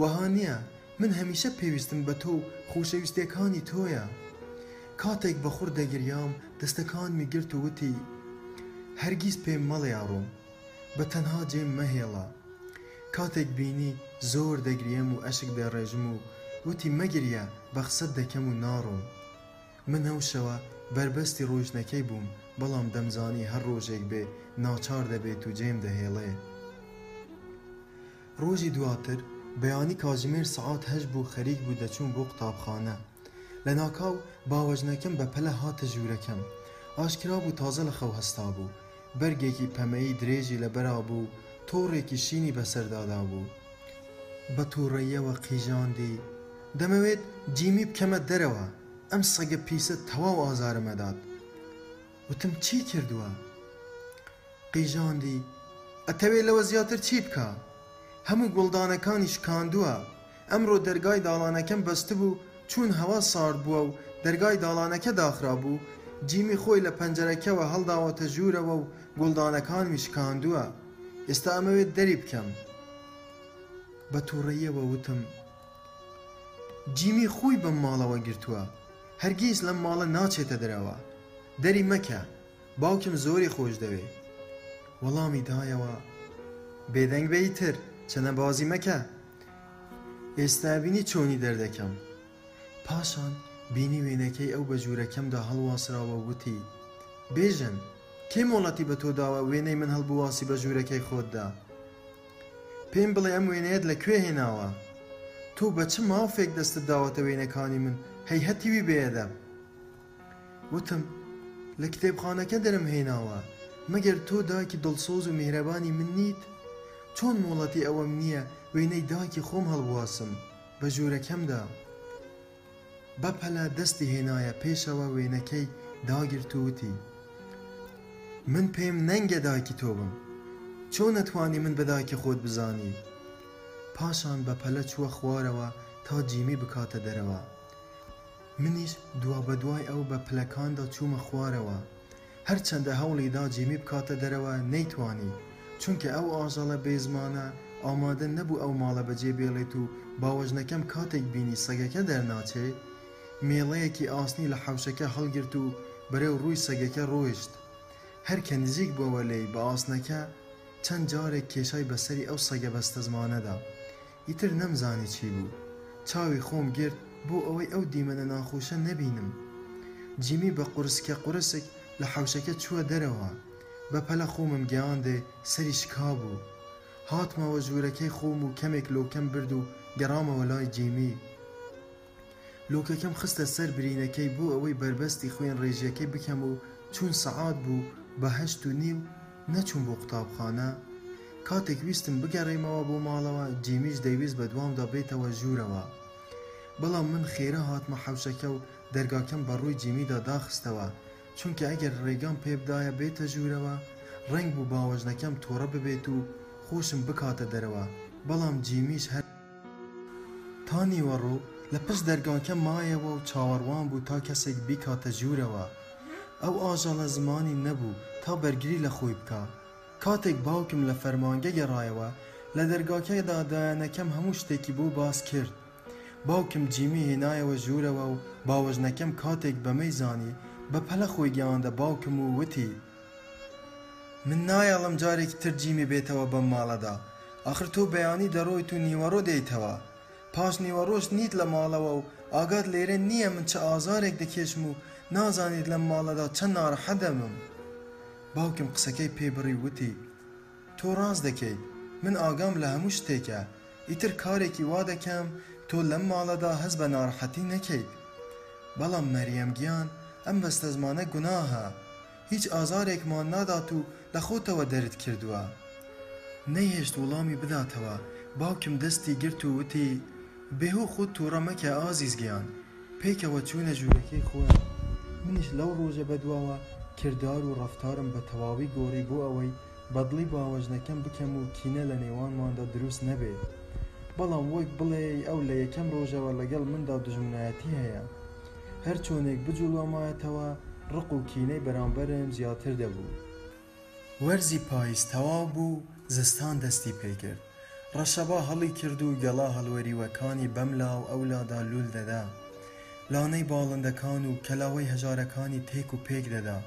وەها نیە من هەمیشە پێویستم بە تۆ و خوشەویستێکانی تۆیە کاتێک بە خوڕ دەگریام دەستەکانمی گرت و وتی هەرگیز پێم مەڵێ ئەڕۆم بە تەنها جێم مەهێڵە کاتێک بینی زۆر دەگریێم و ئەشک دەڕێژم و وتی مەگریە بە قسەت دەکەم و ناڕۆم من ئەو شەوە بەربەستی ڕۆیشتنەکەی بووم، بەڵام دەمزانی هەر ڕۆژێک بێ ناچار دەبێت و جێم دەهێڵێ. ڕۆژی دواتر بەیانی کاژمێر سەعات هەشت بوو خەریک بوو دەچووم بۆ قوتابخانە. لە ناکاو باوەژنەکەم بە پەلە هاتە ژوورەکەم. ئاشکرا بوو تازە لە خەو هەستابوو. بەرگێکی پەمەیی درێژی لەبەرا بوو و تۆڕێکی شینی بەسەردا دابوو. بە تووڕەییەوە قیژاندی، دەمەوێت جیمی بکەمە دەرەوە. ئەم سەگە پیسە تەواو ئازارم ئەدات وتم چی کردوە قیژاندی ئەتەوێ لەوە زیاتر چی بکا هەموو گوڵدانەکانی شکاندوە ئەمڕۆ دەرگای داڵانەکەم بەستبوو چوون هەوا سارد بوە و دەرگای داڵانەکە داخرابوو جیمی خۆی لە پەنجەرەکەوە هەڵداوەتە ژوورەوە و گوڵدانەکانمی شکاندوە ئێستا ئەمەوێت دەری بکەم بە توڕەییەوە وتم جیمی خوی بەم ماڵەوە گرتوە هەرگیز لەم ماڵە ناچێتە دەرەوە دەری مەکە باوکم زۆری خۆش دەوێ وەڵامی دایەوە بێدەنگ بە ئیتر چەنە بازی مەکە ئێستا بینی چۆنی دەردەکەم پاشان بینی وێنەکەی ئەو بە ژوورەکەمدا هەڵواسراوە وتی بێژەن کێ مۆڵەتی بە تۆ داوە وێنەی من هەڵبواسی بە ژوورەکەی خۆتدا پێم بڵێ ئەم وێنەیەت لە کوێ هێناوە؟ تۆ بە چ مافێک دەستت داوەتە وێنەکانی من هەی هەتیوی بێ ئەدەب؟ وتم، لە کتێبخانەکە دەرم هێناوە، مەگەر تۆ دایکی دڵسۆز و میهرەبانی من نیت؟ چۆن مۆڵەتی ئەوەم نییە وێنەی دایکی خۆم هەڵبواسم بە ژوورەکەمدا؟ بەپەلە دەستی هێنایە پێشەوە وێنەکەی داگرت و وتی من پێم نەنگە دایکی تۆ بم چۆن نەتوانی من بە دایکی خۆت بزانی پاشان بە پەلە چووە خوارەوە تا جیمی بکاتە دەرەوە منیش دوا بەدوای ئەو بە پلەکاندا چوومە خوارەوە هەرچەندە هەوڵی دا جیمی بکاتە دەرەوە نەیتوانی، چونکە ئەو ئاژەڵە بێ زمانە ئامادە نەبوو ئەو ماڵە بەجێ بێڵێت و باوەژنەکەم کاتێک بینی سەگەکە دەرناچێ مێڵەیەکی ئاسنی لە حەوشەکە هەڵگرت و بەرەو ڕووی سەگەکە ڕۆیشت هەر کە نزیک بۆوە لێی بە ئاسنەکە چەند جارێک کێشای بەسەری ئەو سەگە بەستەزمانەدا ئیتر نەمزانی چی بوو چاوی خۆم گرت بۆ ئەوەی ئەو دیمەنە ناخوشە نەبینم جیمی بە قورسکە قورسک لە حەوشەکە چووە دەرەوە بە پەلە خۆمم گەیاندێ سەری شکابوو هاتمەوە ژوورەکەی خۆم و کەمێک لۆکەم برد و گەرامەوە لای جیمی. لوکەکەم خستە سەر برینەکەی بۆ ئەوەی بەربەستی خوێن ڕێژیەکەی بکەم و چون سەعات بوو بە هەشت و نیو نەچووم بۆ قوتابخانە کاتێک ویستم بگەڕێمەوە بۆ ماڵەوە جیمیش دەیویست بەدوامدا بێتەوە ژوورەوە بەڵام من خێرا هاتمە حەوشەکە و دەرگاکەم بە ڕووی جیمیدا داخستەوە چونکە ئەگەر ڕێگام پێ بدایە بێتە ژوورەوە ڕەنگ بوو باوەژنەکەم توڕە ببێت و خۆشم بکاتە دەرەوە بەڵام جیمیش هەر تا نیوەڕۆ لە پشت دەرگاکە مایەوە و چاوەڕوان بوو تا کەسێک بیکاتە ژوورەوە. ئەو ئاژەڵە زمانی نەبوو تا بەرگری لە خۆی بکا. کاتێک باوکم لە فەرمانگە گەڕایەوە، لە دەرگاکەدا دایەنەکەم هەموو شتێکی بۆ باس کرد. باوکم جیمی هێنایەوە ژوورەوە و باوەژنەکەم کاتێک بەمەی زانی، بە پەلە خۆی گەیاندە باوکم و وتی. من نایەڵم جارێکی تر جیمی بێتەوە بەم ماڵەدا. ئاخر تۆ بەیانی دەڕۆیت و نیوەڕۆ دێیتەوە. پاش نیوەڕۆش نیت لە ماڵەوە و ئاگات لێرە نییە من چ ئازارێک دەکێشم و نازانیت لەم ماڵەدا چەند ناڕەحەت دەبم. باوکم قسەکەی پێ بڕی و وتی، تۆ ڕاست دەکەیت، من ئاگام لە هەموو شتێکە. ئیتر کارێکی وا دەکەم تۆ لەم ماڵەدا هەست بە ناڕەحەتی نەکەیت. بەڵام مەریەم گیان، ئەم بەستەزمانە گوناهە. هیچ ئازارێکمان نادات و لە خۆتەوە دەرت کردووە. نەیهێشت وڵامی بداتەوە، باوکم دەستی گرت و وتی، بێهۆ خۆت تووڕە مەکە ئازیز گیان. پێکەوە چوونە ژوورەکەی خۆیان. منیش لەو ڕۆژە بەدواوە کردار و ڕەفتارم بە تەواوی گۆڕی بۆ ئەوەی بەدڵی باوەژنەکەم بکەم و کینە لە نێوانماندا دروست نەبێ. بەڵام وەک بڵێی ئەو لە یەکەم ڕۆژەوە لەگەڵ مندا دوژمنایەتی هەیە. هەر چۆنێک بجوڵێمایەتەوە ڕق و کینەی بەرامبەرم زیاتر دەبوو. وەرزی پایز تەواو بوو زستان دەستی پێ کرد. ڕەشەبا هەڵی کرد و گەڵا هەڵوەریوەکانی بەم لا و ئەو لادا لوول دەدا. لانەی باڵندەکان و کەلاوەی هەژارەکانی تێک و پێک دەدا.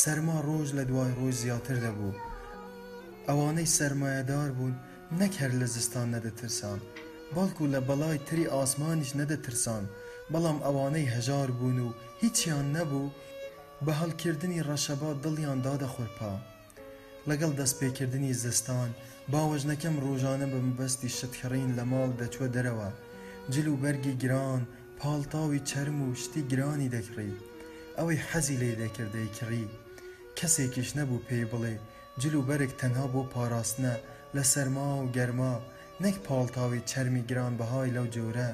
سەرما ڕۆژ لە دوای ڕۆژ زیاتر دەبوو. ئەوانەی سەرمایەدار بوون، نەک هەر لە زستان نەدەترسان، بەڵکو لە بەڵای تری ئاسمانیش نەدەترسان، بەڵام ئەوانەی هەژار بوون و هیچیان نەبوو، بە هەڵکردنی ڕەشەبا دڵیان دادەخورپا. لەگەڵ دەستپێکردنی زستان، باوەژنەکەم ڕۆژانە بە مەبەستی شتکڕین لە ماڵ دەچووە دەرەوە، جل و بەرگی گران، پاڵتاوی چەرم و شتی گرانی دەکڕی. ئەوەی حەزی لێی دەکرد دەیکڕی، کەسێکیش نەبوو پێی بڵێ جل و بەرگ تەنها بۆ پاراستنە لە سەرما و گەرما نەک پاڵتاوی چەرمی گرانبەهای لەو جۆرە.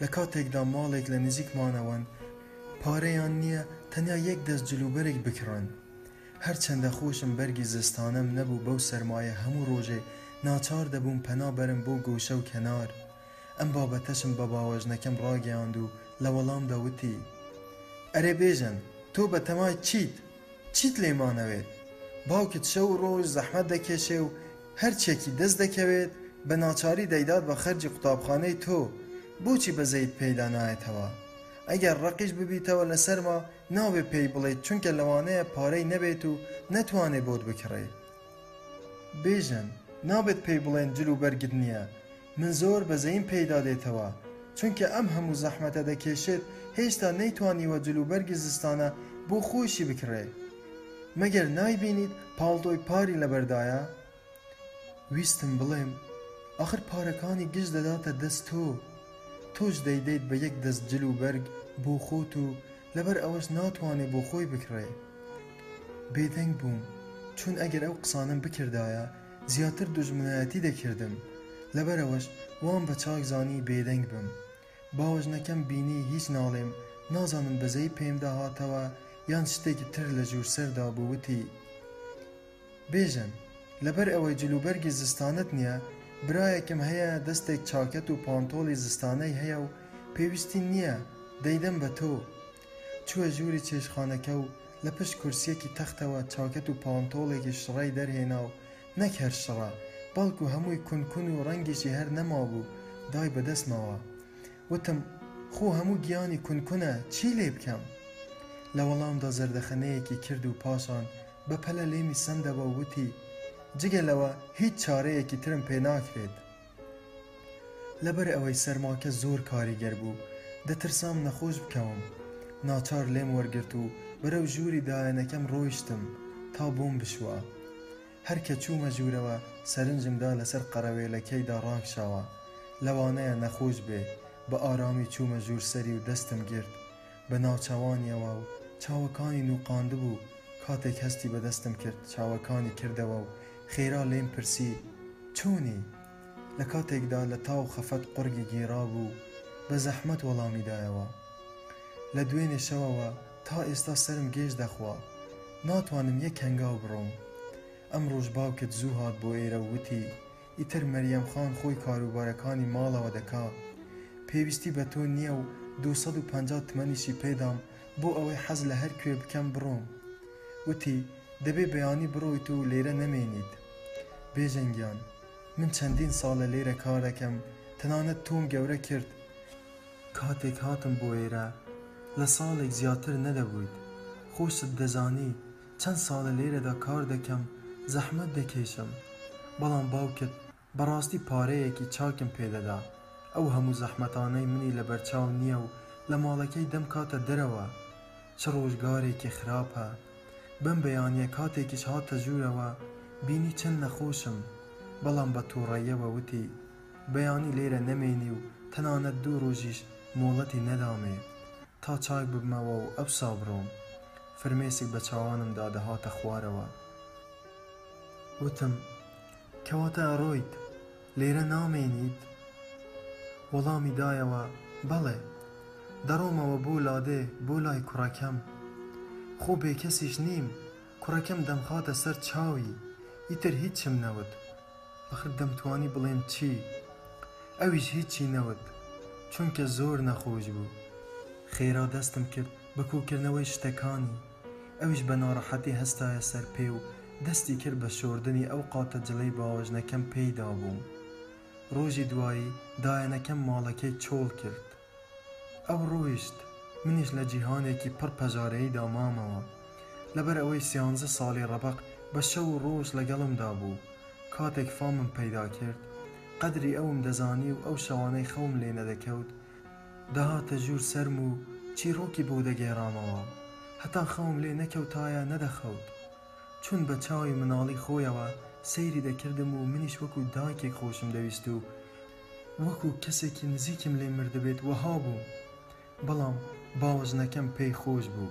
لە کاتێکدا ماڵێک لە نزیکمانەوەن پارەیان نییە تەنیا یەک دەست جل و بەرگ بکڕن. هەرچەندە خۆشم بەرگی زستانەم نەبوو بەو سەرمایە هەموو ڕۆژێ ناچار دەبووم پەنا بەرم بۆ گۆشە و کەنار. ئەم بابەتەشم بە باوەژنەکەم ڕاگەیاند و لە وەڵامدا وتی. ئەرێ بێژەن، تۆ بەتەمای چیت؟ چیت لێ مانەوێت، باوکت شەو و ڕۆژ زەحمەت دەکێشێ و هەر چێکی دەست دەکەوێت بە ناچاری دەیدات بە خەرجی قوتابخانەی تۆ، بۆچی بەزەیت پێیدا نایەتەوە؟ ئەگەر ڕەقیش ببیتەوە لە سەرما نابێ پێی بڵێیت چونکە لەوانەیە پارەی نەبێت و نەتوانێ بۆت بکڕێت. بێژەن، نابێت پێی بڵێن جل و بەرگت نییە، من زۆر بەزەیم پێیدا دێتەوە چونکە ئەم هەموو زەحمەتە دەکێشێت هێشتا نەیتوانیوە جل و بەرگی زستانە بۆ خۆیشی بکڕێ مەگەر نایبینیت پاڵتۆی پاری لەبەردایە؟ ویستم بڵێم ئاخر پارەکانی گشت دەداتە دەست تۆ تۆش دەیدەیت بە یەک دەست جل و بەرگ بۆ خۆت و لەبەر ئەوەش ناتوانێ بۆ خۆی بکڕێ بێدەنگ بووم چون ئەگەر ئەو قسانەم بکردایە زیاتر دوژمنایەتی دەکردم لەبەرئەوەش وام بە چاک زانی بێدەنگ بم باوەژنەکەم بینی هیچ ناڵێم نازانم بەزەیی پێم داهاتەوە یان شتێکی تر لە ژوور سەر دابوو وتی بێژەن لەبەر ئەوەی جلوبەرگی زستانت نیە برایەکم هەیە دەستێک چاکەت و پانتۆڵی زستانەی هەیە و پێویستی نیە دەیدەم بە تۆ چووە ژووری چێشتخانەکە و لە پشت کورسییەکی تەختەوە چاکەت و پانتۆڵێکی شڕەی دەرهێنا و نەک هەر شڕە، بەڵکو هەمووی کون کون و ڕەنگیشی هەر نەمابوو، دای بە دەستمەوە. وتم، خۆ هەموو گیانی کون کونە، چی لێ بکەم؟ لە وەڵامدا زەردەخەنەیەکی کرد و پاشان بە پەلە لێمی سەندەوە و وتی، جگە لەوە هیچ چارەیەکی ترم پێ ناکرێت. لەبەر ئەوەی سەرماکە زۆر کاریگەر بوو دەترسام نەخۆش بکەوم ناچار لێم وەرگرت و بەرەو ژووری دایەنەکەم ڕۆیشتم تا بۆم بشوا هەر کە چوومە ژوورەوە سەرنجم دا لەسەر قەرەوێلەکەیدا ڕاکشاوە لەوانەیە نەخۆش بێ بە ئارامی چوومە ژوور سەری و دەستم گرت بە ناو چاوانیەوە و چاوەکانی نوقاندبوو کاتێک هەستی بە دەستم کرد چاوەکانی کردەوە و خێرا لێم پرسی چۆنی؟ لە کاتێکدا لە تا و خەفەت قوڕگی گیرابوو بە زەحمەت وەڵامی دایەوە لە دوێنێ شەوەوە تا ئێستا سەرم گێژ دەخوا ناتوانم یەک هەنگاو بڕۆم ئەمڕۆش باوکت زوو هات بۆ ئێرە و وتی ئیتر مەریەم خان خۆی کاروبارەکانی ماڵەوە دەکا پێویستی بە تۆ نییە و دوو سەد و پەنجا تمەنیشی پێ دام بۆ ئەوەی حەز لە هەر کوێ بکەم بڕۆم وتی دەبێ بەیانی بڕۆیت و لێرە نەمێنیت بێژەن گیان من چەندین ساڵە لێرە کار دەکەم تەنانەت تۆم گەورە کرد کاتێک هاتم بۆ ئێرە لە ساڵێک زیاتر نەدەبوویت خۆشت دەزانی چەند ساڵە لێرەدا کار دەکەم زەحمەت دەکێشم بەڵام باوکت بەڕاستی پارەیەکی چاکم پێ دەدا ئەو هەموو زەحمەتانەی منی لەبەرچاو نییە و لە ماڵەکەی دەمکاتە دەرەوە چ ڕۆژگارێکی خراپە بەم بەیانییە کاتێکیش هاتە ژوورەوە بینی چەند نەخۆشم بەڵام بە توڕەییەوە وتی بەیانی لێرە نەمێنی و تەنانەت دوو ڕۆژیش مۆڵەتی نەدامێ تا چاک ببمەوە و ئەوسا بڕۆم فرمێسک بە چاوانمدا دەهاتە خوارەوە. وتم، کەواتە ئەڕۆیت؟ لێرە نامێنیت؟ وەڵامی دایەوە، بەڵێ. دەڕۆمەوە بۆ لادێ، بۆ لای کوڕەکەم. خۆ بێکەسیش نیم، کوڕەکەم دەمخاتە سەر چاوی. ئیتر هیچم نەوت. ئاخر دەمتوانی بڵێم چی؟ ئەویش هیچی نەوت، چونکە زۆر نەخۆش بوو. خێرا دەستم کرد. بە کۆکردنەوەی شتەکانی، ئەویش بە ناڕەحەتی هەستایە سەر پێ و دەستی کرد بە شۆردنی ئەو قاتە جلەی باوەژنەکەم پێی دابووم. ڕۆژی دوایی دایەنەکەم ماڵەکەی چۆڵ کرد. ئەو ڕۆیشت، منیش لە جیهانێکی پڕ پەژارەییدا مامەوە. لەبەر ئەوەی سیانزە ساڵی ڕەبەق بە شەو و ڕۆژ لەگەڵمدا بوو، کاتێک فامم پەیدا کرد، قەدری ئەوم دەزانی و ئەو شەوانەی خەوم لێ نەدەکەوت، دەهاتە ژوور سەرم و چیڕۆکی بۆ دەگێڕامەوە، هەتا خەوم لێ نەکەوتایە نەدەخەوت. چون بە چاوی مناڵی خۆیەوە سەیری دەکردم و منیش وەکوو دایکێک خۆشم دەویست و وەکوو کەسێکی نزیکم لێ مردبێت وەها بووم. بەڵام باوەژنەکەم پێی خۆش بوو.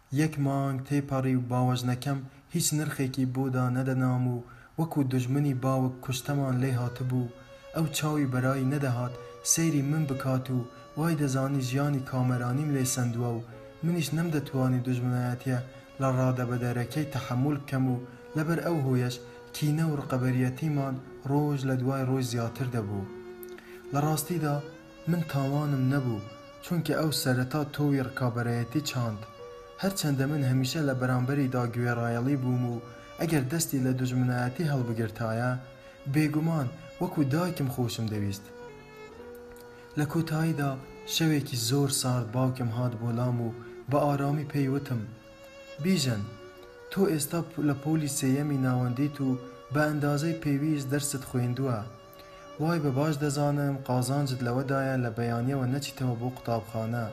یەک مانگ تێپەڕی و باوەژنەکەم هیچ نرخێکی بۆ دا نەدەنام و وەکوو دوژمنی باوک کوشتەمان لێ هاتبوو، ئەو چاوی بەرایی نەدەهات سەیری من بکات و وای دەزانی ژیانی کامەرانیم لێ سەندوە و منیش نەمدەتوانی دوژمنایەتیە لە ڕادەبەدەرەکەی تەحەموول بکەم و لەبەر ئەو هۆیەش کینە و ڕقەبەریەتیمان ڕۆژ لە دوای ڕۆژ زیاتر دەبوو. لە ڕاستیدا من تاوانم نەبوو، چونکە ئەو سەرەتا تۆوی ڕکابەرایەتی چاند. هەرچەندە من هەمیشە لە بەرامبەریدا گوێڕایەڵی بووم و ئەگەر دەستی لە دوژمنایەتی هەڵبگرتایە، بێگومان وەکو دایکم خۆشم دەویست. لە کۆتاییدا شەوێکی زۆر سارد باوکم هات بۆ لام و بە ئارامی پێی وتم، بیژەن! تۆ ئێستا لە پۆلی سێیەمی ناوەندیت و بە ئەندازەی پێویست دەرست خوێندووە، وای بە باش دەزانم قازانجت لەوەدایە لە بەیانیەوە نەچیتەوە بۆ قوتابخانە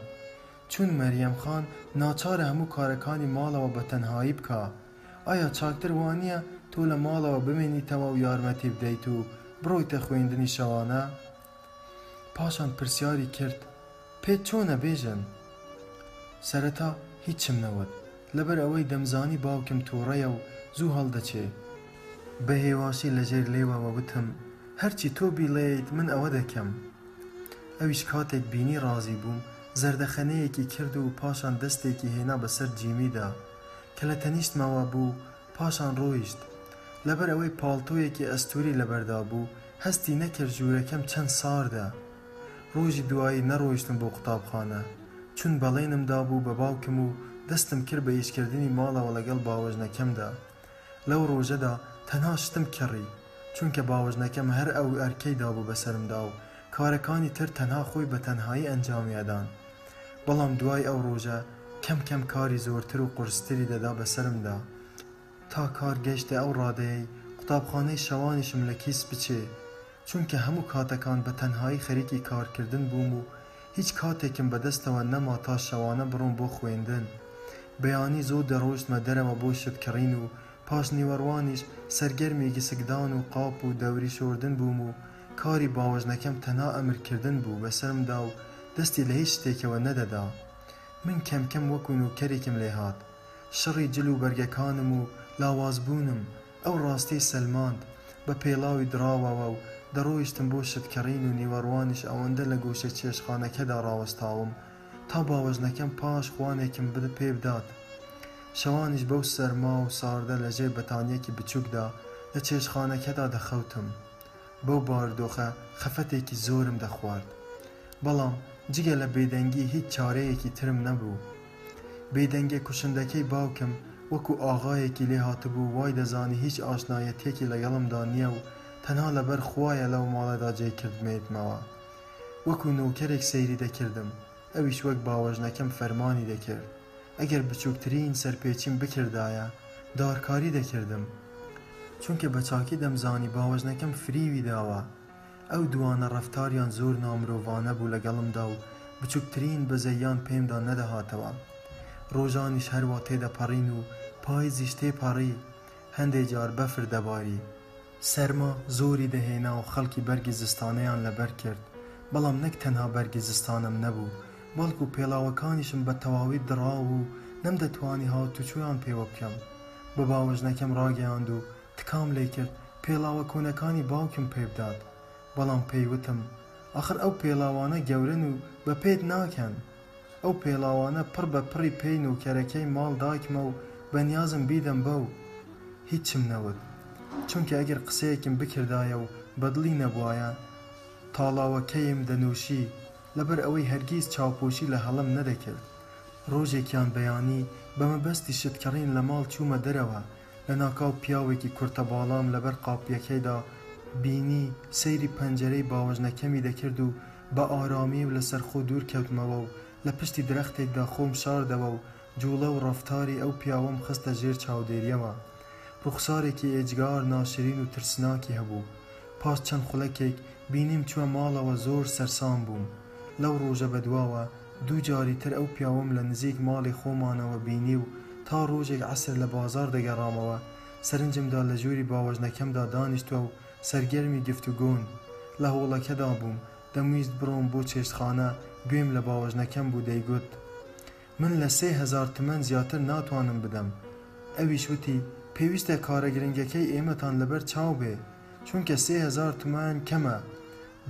چون مەریەم خان ناچارە هەموو کارەکانی ماڵەوە بە تەنهایی بکا ئایا چاکتر وانیە تۆ لە ماڵەوە بمێنیتەوە و یارمەتی بدەیت و بڕۆیتە خوێندنی شەوانە؟ پاشان پرسیاری کرد پێت چۆنە بێژەن؟ سەرەتا هیچم نەوت لەبەر ئەوەی دەمزانی باوکم توڕەیە و زوو هەڵدەچێ بە هێواشی لە ژێر لێوەوە وتم، هەرچی تۆ بیڵێیت من ئەوە دەکەم. ئەویش کاتێک بینی ڕازی بووم، زەردەخەنەیەکی کرد و پاشان دەستێکی هێنا بەسەر جیمیدا کە لە تەنیشتمەوە بوو، پاشان ڕۆیشت. لەبەر ئەوەی پاڵتۆیەکی ئەستووری لەبەردا بوو، هەستی نەکرد ژوورەکەم چەند ساردە. ڕۆژی دوایی نەڕۆیشتم بۆ قوتابخانە، چون بەڵێنم دابوو بە باوکم و دەستم کرد بە ئیشکردنی ماڵەوە لەگەڵ باوەژنەکەمدا. لەو ڕۆژەدا تەنها شتم کڕی، چونکە باوەژنەکەم هەر ئەو ئەرکەی دابوو بەسەرمدا و کارەکانی تر تەنها خۆی بە تەنهایی ئەنجامی ئەدان. بەڵام دوای ئەو ڕۆژە کەم کەم کاری زۆرتر و قورستری دەدا بەسەرمدا تا کار گەیشتە ئەو ڕادەیەی قوتابخانەی شەوانیشم لە کیس بچێ، چونکە هەموو کاتەکان بە تەنهایی خەریکی کارکردن بووم و هیچ کاتێکم بەدەستەوە نەما تا شەوانە بڕۆم بۆ خوێندن. بەیانی زوو دەڕۆیشتمە دەرەوە بۆ شت کڕین و پاش نیوەڕوانیش سەرگەرمی گسکدان و قاپ و دەوری شۆردن بووم و کاری باوەژنەکەم تەنها ئەمر کردن بوو بەسەرمدا و دەستی لە هیچ شتێکەوە نەدەدا. من کەم کەم وەکو نۆکەرێکم لێهات. شڕی جل و بەرگەکانم و لاوازبوونم، ئەو ڕاستیەی سەلماند، بە پێڵاوی دڕاوەوە و دەڕۆیشتم بۆ شتکڕین و نیوەڕوانیش ئەوەندە لە گۆشە چێشتخانەکەدا ڕاوەستاوم تا باوەژنەکەم پاش خوانێکم پێ بدات. شەوانیش بەو سەرما و ساردە لە ژێر بەتانیەکی بچوکدا لە چێشتخانەکەدا دەخەوتم. بەو باردۆخە خەفەتێکی زۆرم دەخوارد. بەڵام جگە لە بێدەنگی هیچ چارەیەکی ترم نەبوو. بێدەنگییە کوشندەکەی باوکم وەکو ئاغایەکی لێ هاتبوو و وای دەزانی هیچ ئاشنایەتییەکی لەگەڵمدا نییە و تەنها لەبەر خوایە لەو ماڵەدا جێی کردمێتمەوە. وەکو نۆکەرێک سەیری دەکردم، ئەویش وەک باوەژنەکەم فەرمانی دەکرد. ئەگەر بچووکترین سەرپێچیم بکردایە، دارکاری دەکردم. چونکە بە چاکی دەمزانی باوەژنەکەم فریوی داوە. ئەو دووانە ڕەفتاریان زۆر نامرۆڤانە بوو لەگەڵمدا و بچووکترین بەزەییان پێمدا نەدەهاتەوە. ڕۆژانیش هەر وا تێدەپەڕین و پایزیش تێپەڕی، هەندێ جار بەفر دەباری. سەرما زۆری دەهێنا و خەڵکی بەرگی زستانەیان لەبەر کرد، بەڵام نەک تەنها بەرگی زستانم نەبوو، بەڵکو پێڵاوەکانیشم بە تەواوی دڕاو و نەمدەتوانی هاتوچۆیان پێوە بکەم. بە باوەژنەکەم ڕاگەیاند و تکام لێ کرد پێڵاوە کۆنەکانی باوکم پێ بدات، بەڵام پێی وتم، ئاخر ئەو پێڵاوانە گەورەن و بە پێت ناکەن. ئەو پێڵاوانە پڕ بە پڕی پێی نۆکەرەکەی ماڵ دایکمە و بە نیازم بیدەم بەو. هیچم نەوت. چونکە ئەگەر قسەیەکم بکردایە و بە دڵی نەبوایە، تاڵاوەکەیم دەنووشی، لەبەر ئەوەی هەرگیز چاوپۆشی لە هەڵەم نەدەکرد. ڕۆژێکیان بەیانی بە مەبەستی شتکڕین لە ماڵ چوومە دەرەوە، لەناکاو پیاوێکی کورتە باڵام لەبەر قاپییەکەیدا بینی، سەیری پەنجەرەی باوەژنەکەمی دەکرد و بە ئارامی و لەسەرخۆ دوور کەوتمەوە و لە پشتی درەختێکدا خۆم شاردەوە و جووڵە و ڕەفتاری ئەو پیاوەم خستە ژێر چاودێرییەوە. ڕوخسارێکی ئێجگار ناشرین و ترسناکی هەبوو. پاش چەند خولەکێک بینیم چووە ماڵەوە زۆر سەرسام بووم. لەو ڕۆژە بەدواوە، دوو جاری تر ئەو پیاوەم لە نزیک ماڵی خۆمانەوە بینی و تا ڕۆژێک عەسر لە بازاڕ دەگەڕامەوە، سەرنجم دا لە ژووری باوەژنەکەمدا دانیشتوە و سەرگەرمی گفتوگۆن. لە هۆڵەکەدا بووم، دەمویست بڕۆم بۆ چێشتخانە، گوێم لە باوەژنەکەم بوو دەیگوت، من لە سێ هەزار تمەن زیاتر ناتوانم بدەم. ئەویش وتی، پێویستە کارە گرنگەکەی ئێمەتان لەبەر چاو بێ. چونکە سێ هەزار تومان کەمە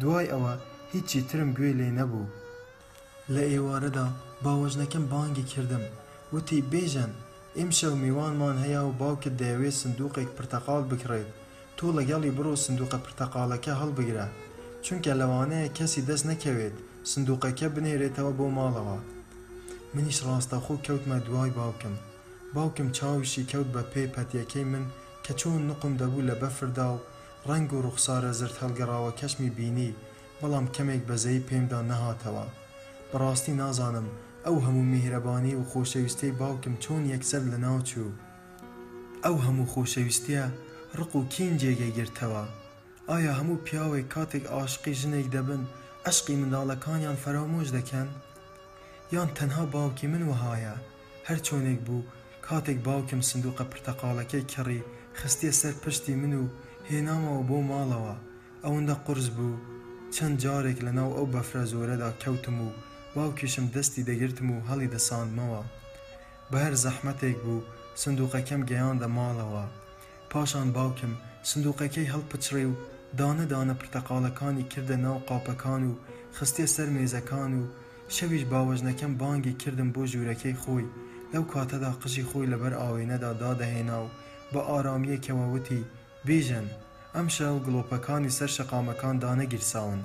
دوای ئەوە هیچی ترم گوێ لێ نەبوو. لە ئێوارەدا باوەژنەکەم بانگی کردم وتی بێژەن ئیمشەو میوانمان هەیە و باوکت دەیەوێت سندوقێک پرتەقاڵ بکڕێت تۆ لەگەڵی بڕۆ سندوقە پرتەقاڵەکە هەڵبگرە چونکە لەوانەیە کەسی دەست نەکەوێت سندوقەکە بنێرێتەوە بۆ ماڵەوە منیش ڕاستەخۆ کەوتمە دوای باوکم باوکم چاویشی کەوت بە پێ پەتیەکەی من کە چۆن نوقم دەبوو لە بەفردا و ڕەنگ و ڕوخسارە زەرد هەڵگەڕاوەکەشمی بینی، بەڵام کەمێک بەزەیی پێمدا نەهاتەوە. بەڕاستی نازانم ئەو هەموو میهرەبانی و خۆشەویستیەی باوکم چۆن یەکسەر لەناو چوو؟ ئەو هەموو خۆشەویستیە ڕق و کین جێگەی گرتەوە؟ ئایا هەموو پیاوێک کاتێک ئاشقی ژنێک دەبن ئەشقی منداڵەکانیان فەرامۆش دەکەن؟ یان تەنها باوکی من وەهایە؟ هەر چۆنێک بوو کاتێک باوکم سندوقە پرتەقاڵەکەی کڕی خستیە سەر پشتی من و هێنامەوە بۆ ماڵەوە ئەوەندە قورس بوو چەند جارێک لە ناو ئەو بەفرە زۆرەدا کەوتم و باوکیشم دەستی دەگرتم و هەڵی دەساندمەوە بەهەر زەحمەتێک بوو سندوقەکەم گەیاندە ماڵەوە پاشان باوکم سندوقەکەی هەڵپچڕی و دانە دانە پرتەقاڵەکانی کردە ناو قاپەکان و خستیە سەر مێزەکان و شەویش باوەژنەکەم بانگی کردم بۆ ژوورەکەی خۆی، لەو کاتەدا قژی خۆی لەبەر ئاوێنەدا دادەهێنا و بە ئارامییەکەوە وتی، بیژەن! ئەمشەو گڵۆپەکانی سەر شەقامەکان دانەگیرساون.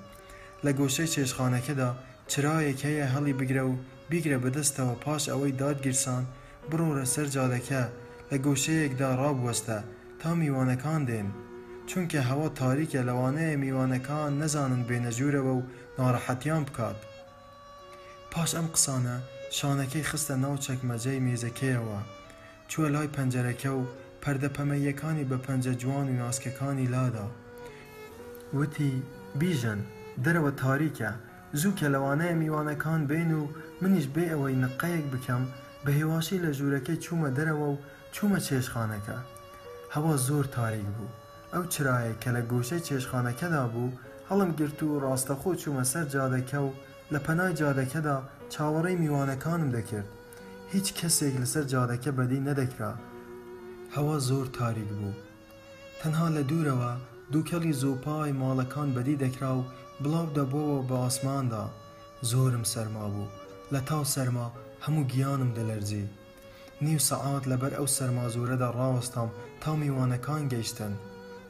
لە گۆشەی چێشتخانەکەدا چرایەک هەیە هەڵیبگرە و بیگرە بە دەستەوە پاش ئەوەی داتگیرسان بڕۆرە سەر جادەکە لە گۆشەیەکدا ڕابوەستە تا میوانەکان دێن چونکە هەوا تاریکە لەوانەیە میوانەکان نەزانن بێنە ژوورەوە و ناڕەحەتیان بکات. پاش ئەم قسانە شانەکەی خستە ناو چەکمەجەی مێزەکەیەوە، چووە لای پەنجەرەکە و پەردە پەمەییەکانی بە پەنجە جوان و ناسکەکانی لادا. وتی، بیژەن، دەرەوە تاریکە، زووکە لەوانەیە میوانەکان بێن و منیش بێ ئەوەی نققەیەک بکەم بە هێواشی لە ژوورەکەی چوومە دەرەوە و چوومە چێشتخانەکە. هەوا زۆر تاریک بوو. ئەو چرایەک کە لە گۆشەی چێشتخانەکەدا بوو، هەڵمگرت و ڕاستەخۆ چوومە سەر جادەکە و لە پەنای جادەکەدا چاوەڕێی میوانەکانم دەکرد. هیچ کەسێک لەسەر جادەکە بەدی نەدەکرا. هەوا زۆر تاریک بوو. تەنها لە دوورەوە دووکەڵی زۆپای ماڵەکان بەدی دەکرا و بڵاو دەبووەوە بە ئاسماندا. زۆرم سەرما بوو. لە تاو سەرما هەموو گیانم دەلەرزی. نیو سەعات لەبەر ئەو سەرما زۆرەدا ڕاوەستام تا میوانەکان گەیشتن،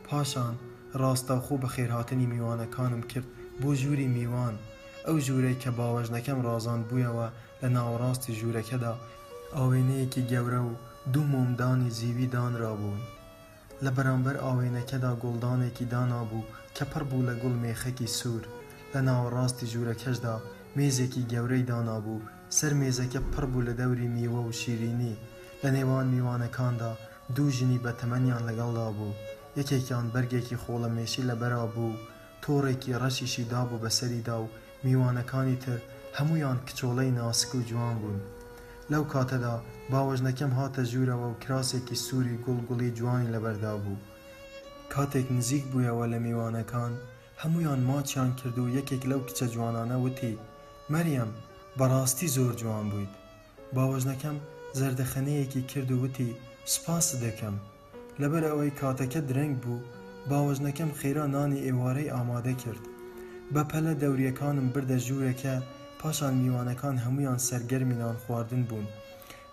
پاشان ڕاستەوخۆ بەخێرهاتنی میوانەکانم کرد بۆ ژووری میوان، ئەو ژوورەی کە باوەژنەکەم ڕازاندبوویەوە لە ناوەڕاستی ژوورەکەدا ئاوێنەیەکی گەورە و دوو مۆمدانی زیوی دانرابوون. لە بەرامبەر ئاوێنەکەدا گوڵدانێکی دانابوو کە پڕ بوو لە گوڵ مێخەکی سوور. لە ناوەڕاستی ژوورەکەشدا مێزێکی گەورەی دانابوو، سەر مێزەکە پڕ بوو لە دەوری میوە و شیرینی. لە نێوان میوانەکاندا دوو ژنی بەتەمەنیان لەگەڵدا بوو. یەکێکیان بەرگێکی خۆڵەمێشی لەبەرا بوو و تۆڕێکی رەشیشی دابوو بە سەریدا و میوانەکانی تر هەموویان کچۆڵەی ناسک و جوان بوون. لەو کاتەدا باوەژنەکەم هاتە ژوورەوە و کراسێکی سووری گوڵ گوڵی جوانی لەبەردا بوو. کاتێک نزیک بوویەوە لە میوانەکان، هەموویان ماچیان کرد و یەکێک لەو کچە جوانانە وتی، مەریەم، بەڕاستی زۆر جوان بوویت. باوەژنەکەم زەردەخەنەیەکی کرد و وتی، سوپاست دەکەم. لەبەر ئەوەی کاتەکە درەنگ بوو، باوەژنەکەم خێرا نانی ئێوارەی ئامادە کرد. بە پەلە دەورییەکانم بردە ژوورەکە، پاشان میوانەکان هەموویان سەرگەرمی نانخواردن بوون.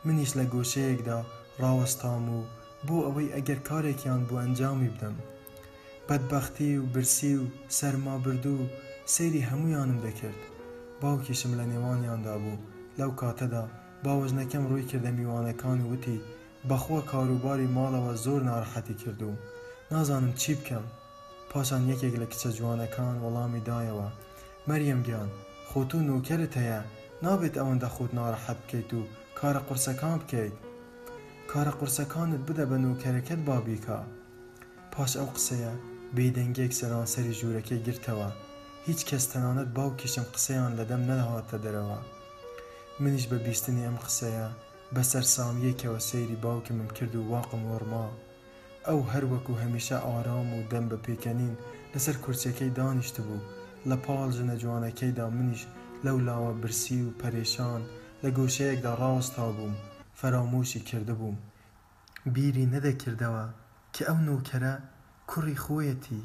منیش لە گۆشەیەکدا ڕاوەستام و بۆ ئەوەی ئەگەر کارێکیان بوو ئەنجامی بدەم. بەدبەختی و برسی و سەرمابردوو سەیری هەموویانم دەکرد. باوکیشم لە نێوانیاندا بوو. لەو کاتەدا باوەژنەکەم ڕووی کردە میوانەکان و وتی، بەخوا کاروباری ماڵەوە زۆر ناڕەحەتی کردووم نازانم چی بکەم پاشان یەکێک لە کچە جوانەکان وەڵامی دایەوە مەریەم گیان خۆ تۆ نۆکەرت هەیە نابێت ئەوەندە خۆت ناڕەحەت بکەیت و کارە قورسەکان بکەیت کارە قورسەکانت بدە بە نۆکەرەکەت با بیکا پاش ئەو قسەیە بێدەنگیەک سەرانسەری ژوورەکەی گرتەوە هیچ کەس تەنانەت باوکیشم قسەیان لەدەم نەهاتە دەرەوە منیش بە بیستنی ئەم قسەیە بە سەرسامییەکەوە سەیری باوکی من کرد و واقم وڕما. ئەو هەر وەکوو هەمیشە ئارام و دەم بە پێکەنین لەسەر کورسییەکەی دانیشتبوو، لە پاڵ ژنە جوانەکەیدا منیش لەو لاوە برسی و پەرێشان لە گۆشەیەکدا ڕاوەستابووم، فەرامۆشی کردبووم. بیری نەدەکردەوە کە ئەو نۆکەرە کوڕی خۆیەتی.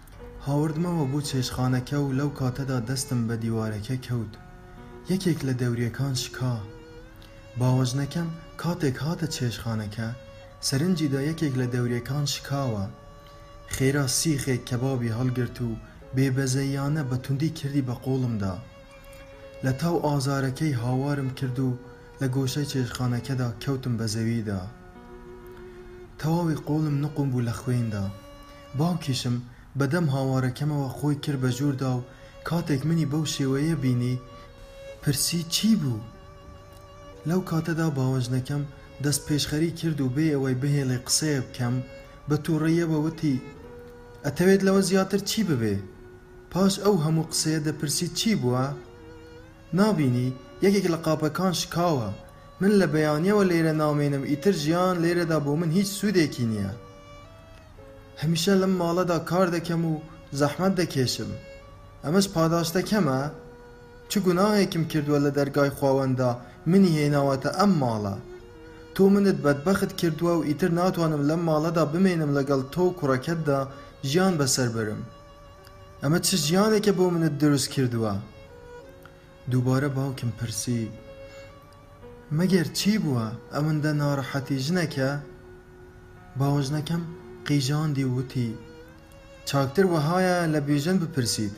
هاوردمەوە بۆ چێشتخانەکە و لەو کاتەدا دەستم بە دیوارەکە کەوت یەکێک لە دەوریەکان شکا. باوەژنەکەم کاتێک هاتە چێشتخانەکە سەرنجی دا یەکێک لە دەوریەکان شکاوە. خێرا سیخێک کەبابی هەڵگرت و بێ بەزەییانە بە توندی کردی بە قۆڵمدا. لە تاو ئازارەکەی هاوارم کرد و لە گۆشەی چێشتخانەکەدا کەوتم بە زەویدا. تەواوی قۆڵم نقوم بوو لە خوێندا. باوکیشم بە دەم هاوارەکەمەوە خۆی کرد بە ژووردا و کاتێک منی بەو شێوەیە بینی پرسی چی بوو؟ لەو کاتەدا باوەژنەکەم دەست پێشخەری کرد و بێ ئەوەی بهێڵێ قسەیە بکەم بە تووڕەییەوە وتی، ئەتەوێت لەوە زیاتر چی ببێ؟ پاش ئەو هەموو قسەیە دەپرسیت چی بووە؟ نابینی یەکێک لە قاپەکان شکاوە، من لە بەیانیەوە لێرە نامێنم ئیتر ژیان لێرەدا بۆ من هیچ سوودێکی نییە. هەمیشە لەم ماڵەدا کار دەکەم و زەحمەت دەکێشم، ئەمەش پاداشتەکەمە؟ چ گوناهێکم کردووە لە دەرگای خواوەنددا منی هێناوەتە ئەم ماڵە؟ تۆ منت بەدبەخت کردووە و ئیتر ناتوانم لەم ماڵەدا بمێنم لەگەڵ تۆ و کوڕەکەتدا ژیان بەسەر برم. ئەمە چ ژیانێکە بۆ منت دروست کردووە؟ دووبارە باوکم پرسی. مەگەر چی بووە ئەوندە ناڕەحەتی ژنەکە؟ باوەژنەکەم قیژاندی و وتی، چاکتر وەهایە لە بیژەن بپرسیت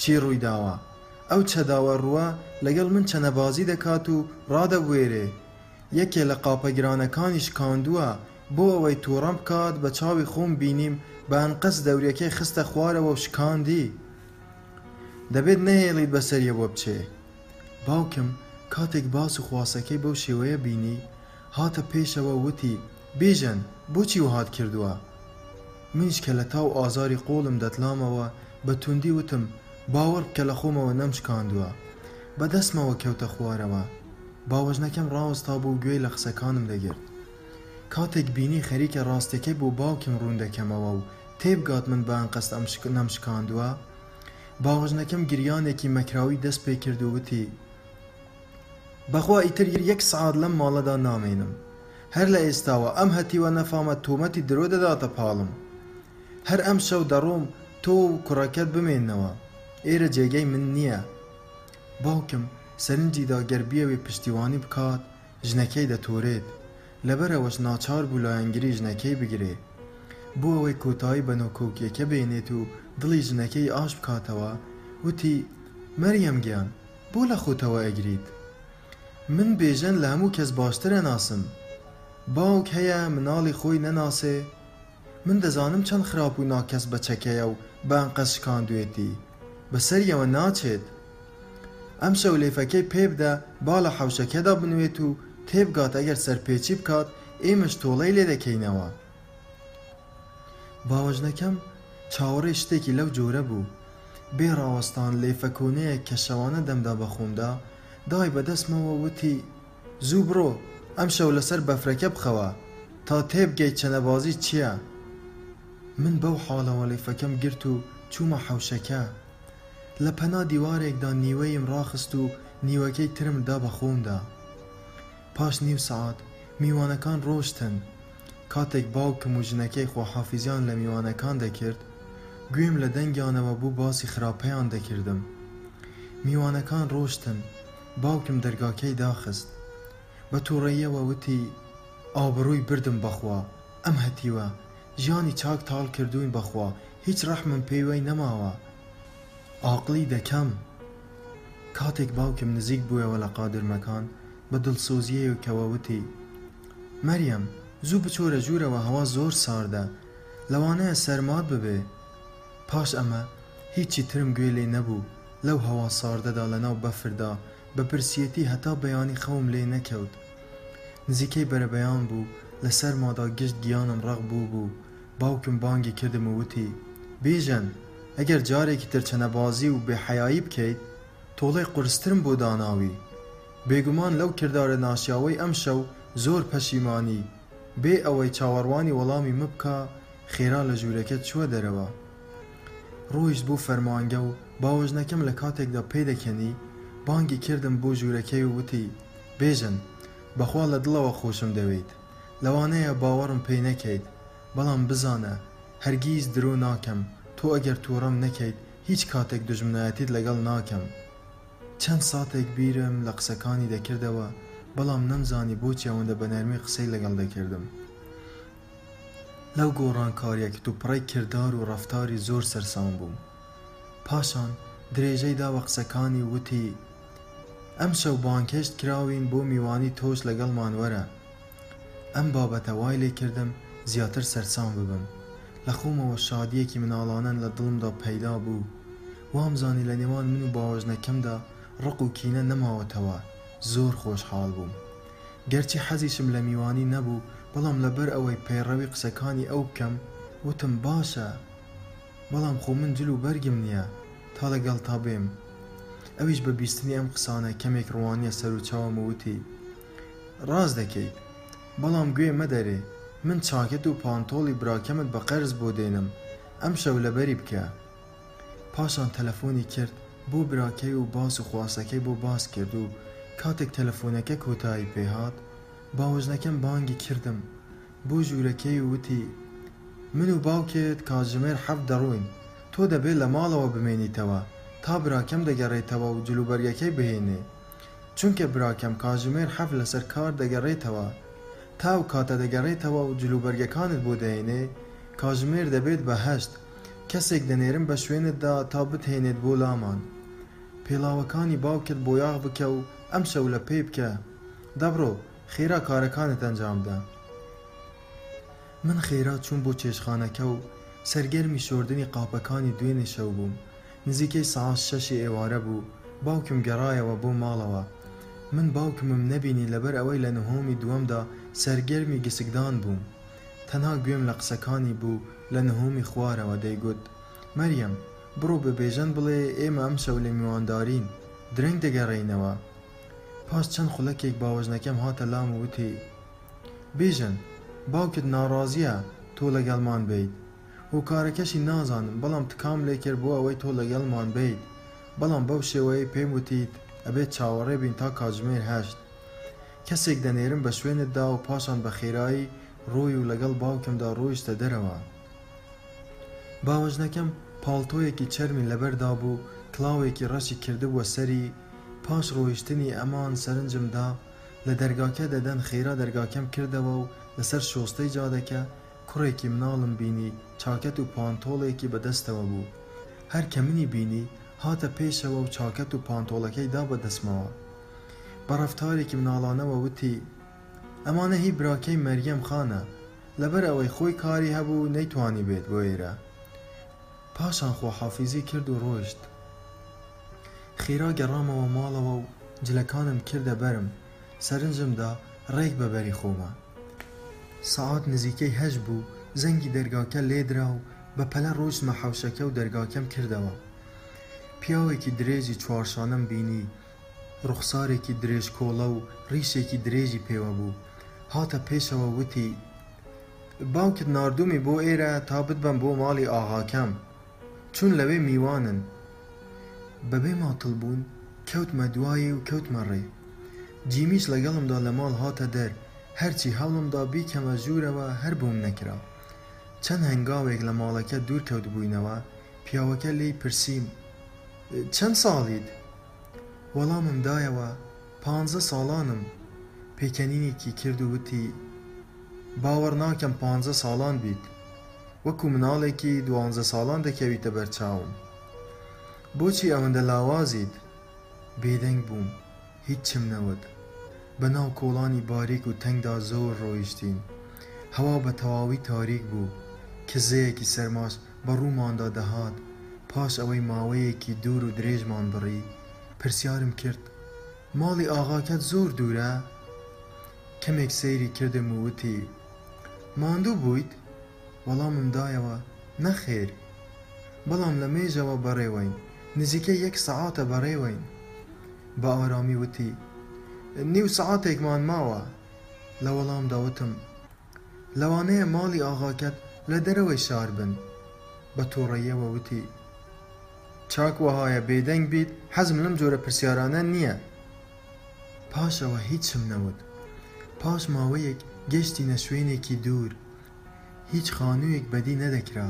چی ڕووی داوە، ئەو چەداوە ڕووە لەگەڵ من چەنەبازی دەکات و ڕادەبوێرێ، یەکێ لە قاپە گرانەکانی شکاندووە، بۆ ئەوەی تووڕەم بکات بە چاوی خۆم بینیم بە ئەنقەست دەوریەکەی خستە خوارەوە و شکاندی. دەبێت نەهێڵیت بەسەریەوە بچێ. باوکم کاتێک باس و خواسەکەی بەو شێوەیە بینی، هاتە پێشەوە و وتی، بیژەن، بۆچی وەهات کردووە؟ منیش کە لە تاو ئازاری قۆڵم دەتلامەوە، بە توندی وتم، باوەڕ بکە لە خۆمەوە نەمشکاندووە. بە دەستمەوە کەوتە خوارەوە. باوەژنەکەم ڕاوەستابوو و گوێی لە قسەکانم دەگرت. کاتێک بینی خەریکە ڕاستییەکەی بۆ باوکم ڕوون دەکەمەوە و تێبگات من بە ئەنقەست نەمشکاندووە، باوەژنەکەم گریانێکی مەکراوی دەست پێکرد و وتی، بەخوا ئیتر یەک سەعات لەم ماڵەدا نامێنم. هەر لە ئێستاوە ئەم هەتیوە نەفامە تۆمەتی درۆ دەداتە پاڵم. هەر ئەمشەو دەڕۆم تۆ و کوڕەکەت بمێنەوە. ئێرە جێگەی من نییە. باوکم سەرنجی دا گەر بیەوێ پشتیوانی بکات، ژنەکەی دەتۆرێت، لەبەرئەوەش ناچار بوو لایەنگری ژنەکەی بگرێت. بۆ ئەوەی کۆتایی بە نکۆکییەکە بێنێت و دڵی ژنەکەی ئاش بکاتەوە، وتی، مەریەم گیان، بۆ لە خۆتەوە ئەگریت؟ من بێژەن لە هەموو کەس باشتر ئەناسم. باوک هەیە مناڵی خۆی نەناسێ؟ من دەزانم چەند خراپ و ناکەس بە چەکەیە و بە ئەنقەست شکاندوێتی، بە سەریەوە ناچێت. ئەمشەو لێفەکەی پێ بدە با لە حەوشەکەدا بنوێت و تێبگات ئەگەر سەرپێچی بکات ئێمەش تۆڵەی لێ دەکەینەوە. باوەژنەکەم چاوەڕێی شتێکی لەو جۆرە بوو. بێ ڕاوەستان لێفە کۆنەیەک کە شەوانە دەمدا بە خۆمدا دای بە دەستمەوە وتی، زوو بڕۆ ئەمشەو لەسەر بەفرەکە بخەوە تا تێبگەیت چەنەبازی چیە. من بەو حاڵەوە لەیفەکەم گرت و چوومە حەوشەکە. لە پەنا دیوارێکدا نیوەییم ڕاخست و نیوەکەی ترم دا بە خۆمدا. پاش نیو سەعات میوانەکان ڕۆشتن. کاتێک باوکم و ژنەکەی خواحافیزیان لە میوانەکان دەکرد، گوێم لە دەنگیانەوە بوو باسی خراپەیان دەکردم. میوانەکان ڕۆشتن. باوکم دەرگاکەی داخست بە توڕەییەوە وتی ئابڕووی بردم بەخوا ئەم هەتیوە ژیانی چاک تاڵ کردووی بەخوا هیچ ڕەحمم پێیوەی نەماوە ئاقڵی دەکەم کاتێک باوکم نزیک بوویەوە لە قادرمەکان بە دڵسۆزییەیەکەوە وتی مەریەم زوو بچۆرە ژوورەوە هەوا زۆر ساردە لەوانەیە سەرمات ببێ. پاش ئەمە هیچی ترم گوێ لێ نەبوو، لەو هەوا ساردەدا لەناو بەفردا بە برسیەتی هەتا بەیانی خەوم لێ نەکەوت. نزیکەی بەرەبەیان بوو، لە سەرمادا گشت گیانم ڕەق بووبوو، باوکم بانگی کردم و وتی، بیژەن! ئەگەر جارێکی تر چەنەبازی و بێحەیایی بکەیت، تۆڵەی قورسترم بۆ داناوی. بێگومان لەو کردارە ناشیاوەی ئەمشەو زۆر پەشیمانی، بێ ئەوەی چاوەڕوانی وەڵامی مبکا، خێرا لە ژوورەکە چووە دەرەوە. ڕۆیشت بۆ فەرمانگە و باوەژنەکەم لە کاتێکدا پێی دەکەنی، بانگی کردم بۆ ژوورەکەی و وتی، بێژەن، بەخوا لە دڵەوە خۆشم دەوێیت. لەوانەیە باوەڕم پێ نەکەیت، بەڵام بزانە، هەرگیز درۆ ناکەم، تۆ ئەگەر تووڕەم نەکەیت، هیچ کاتێک دوژمنایەتیت لەگەڵ ناکەم. چەند ساتێک بیرم لە قسەکانی دەکردەوە، بەڵام نەمزانی بۆچی ئەوەندە بە نەرمی قسەی لەگەڵ دەکردم. لەو گۆڕانکاریە کتوپڕەی کردار و ڕەفتاری زۆر سەرسام بووم. پاشان درێژەی دا بە قسەکانی و وتی، ئەمشەو بانگهێشت کراوین بۆ میوانی تۆش لەگەڵمان وەرە. ئەم بابەتە وای لێ کردم زیاتر سەرسام ببم. لە خۆمەوە شادیەکی مناڵانەن لە دڵمدا پەیدا بوو. وام زانی لە نێوان من و باوەژنەکەمدا ڕق و کینە نەماوەتەوە. زۆر خۆشحاڵ بووم. گەرچی حەزیشم لە میوانی نەبوو، بەڵام لەبەر ئەوەی پەیڕەوی قسەکانی ئەو بکەم، وتم باشە، بەڵام خۆ من جل و بەرگم نییە تا لەگەڵتا بێم. ئەویش بە بیستنی ئەم قسانە کەمێک ڕوانییە سەروچاوم و وتی ڕاست دەکەیت، بەڵام گوێ مەدەرێ، من چاکەت و پانتۆڵی براکەمت بە قەرز بۆ دێنم، ئەمشەو لەبەری بکە. پاشان تەلەفۆنی کرد بۆ براکەی و باس و خواستەکەی بۆ باس کرد و کاتێک تەلەفۆنەکە کۆتایی پێ هات باوەژنەکەم بانگی کردم بۆ ژوورەکەی و وتی من و باوکێت کاتژمێر حەفت دەڕۆین تۆ دەبێ لە ماڵەوە بمێنیتەوە تا براکەم دەگەڕێتەوە و جلوبەرگەکەی بهێنێ چونکە براکەم کاتژمێر حەفت لەسەر کار دەگەڕێتەوە تا ئەو کاتە دەگەڕێتەوە و جلوبەرگەکانت بۆ دەهێنێ کاتژمێر دەبێت بە هەشت کەسێک دەنێرم بە شوێنتدا تا بتهێنێت بۆ لامان. پێڵاوەکانی باوکت بۆیاخ بکە و ئەمشەو لە پێ بکە. دەبڕۆ، خێرا کارەکانت ئەنجام بدە. من خێرا چووم بۆ چێشتخانەکە و سەرگەرمی شۆردنی قاپەکانی دوێنێ شەو بووم. نزیکەی سەعات شەشی ئێوارە بوو، باوکم گەڕایەوە بۆ ماڵەوە. من باوکمم نەبینی لەبەر ئەوەی لە نهۆمی دووەمدا سەرگەرمی گسکدان بووم. تەنها گوێم لە قسەکانی بوو لە نهۆمی خوارەوە دەیگوت، مەریەم، بڕۆ بە بێژەن بڵێ ئێمە ئەمشەو لە میواندارین، درەنگ دەگەڕێینەوە. پاش چەند خولەکێک باوەژنەکەم هاتە لام و وتی، بێژەن، باوکت ناڕازییە تۆ لەگەڵمان بیت. هۆکارەکەشی نازانم، بەڵام تکام لێکرد بۆ ئەوەی تۆ لەگەڵمان بیت، بەڵام بەو شێوەیەی پێم وتیت ئەبێت چاوەڕێ بین تا کاتژمێر هەشت. کەسێک دەنێرم بە شوێنتدا و پاشان بە خێرایی ڕۆی و لەگەڵ باوکمدا ڕۆیشتە دەرەوە. باوەژنەکەم پاڵتۆیەکی چەرمی لەبەردا بوو، کڵاوێکی ڕەشی کردبووە سەری، پاش ڕۆیشتنی ئەمان سەرنجم دا لە دەرگاکە دەدەن، خێرا دەرگاکەم کردەوە و لەسەر شۆستەی جادەکە کوڕێکی مناڵم بینی چاکەت و پانتۆڵێکی بە دەستەوە بوو، هەر کە منی بینی هاتە پێشەوە و چاکەت و پانتۆڵەکەی دا بە دەستمەوە. بە ڕەفتارێکی مناڵانەوە وتی، ئەمانە هی براکەی مەریەم خانە، لەبەر ئەوەی خۆی کاری هەبوو نەیتوانی بێت بۆ ئێرە. پاشان خواحافیزی کرد و ڕۆیشت. خێرا گەڕامەوە ماڵەوە و جلەکانم کردە بەرم، سەرنجم دا ڕێک بە بەری خۆمە. سەعات نزیکەی هەشت بوو، زەنگی دەرگاکە لێ درا و بە پەلە ڕۆیشتمە حەوشەکە و دەرگاکەم کردەوە. پیاوێکی درێژی چوارشانەم بینی، ڕوخسارێکی درێژکۆڵە و ڕیشێکی درێژی پێوە بوو، هاتە پێشەوە وتی، باوکت ناردوومی بۆ ئێرە تا بتبەم بۆ ماڵی ئاغاکەم، چون لەوێ میوانن. بەبێ ماتڵبوون کەوتمە دوایی و کەوتمە ڕێ. جیمیش لەگەڵمدا لە ماڵ هاتە دەر، هەرچی هەوڵم دا بیکەمە ژوورەوە هەر بۆم نەکرا. چەند هەنگاوێک لە ماڵەکە دوور کەوتبووینەوە، پیاوەکە لێی پرسیم، چەند ساڵیت؟ وەڵامم دایەوە پانزە ساڵانم پێکەنینێکی کرد و وتی باوەڕ ناکەم پانزە ساڵان بیت وەکو مناڵێکی دوانزە ساڵان دەکەویتە بەرچاوم بۆچی ئەوەندە لاوازیت بێدەنگ بووم هیچم نەوت بەناو کۆڵانی باریک و تەنگدا زۆر ڕۆیشتین هەوا بەتەواوی تاریک بوو کزەیەکی سەرماش بە ڕووماندا دەهات، پاش ئەوەی ماوەیەکی دوور و درێژمان بڕی، پرسیارم کرد، ماڵی ئاغاکەت زۆر دوورە؟ کەمێک سەیری کردم و وتی، ماندوو بوویت؟ وەڵامم دایەوە، نەخێر، بەڵام لە مێژەوە بەڕێوەین، نزیکەی یەک سەعاتە بەڕێوەین. بە ئارامی وتی، نیو سەعاتێکمان ماوە. لە وەڵامدا وتم. لەوانەیە ماڵی ئاغاکەت لە دەرەوەی شار بن. بە توڕەییەوە وتی، چاک وەهایە بێدەنگ بیت، حەزم لەم جۆرە پرسیارانە نییە. پاش ئەوە هیچم نەوت. پاش ماوەیەک گەشتینە شوێنێکی دوور. هیچ خانوویەک بەدی نەدەکرا.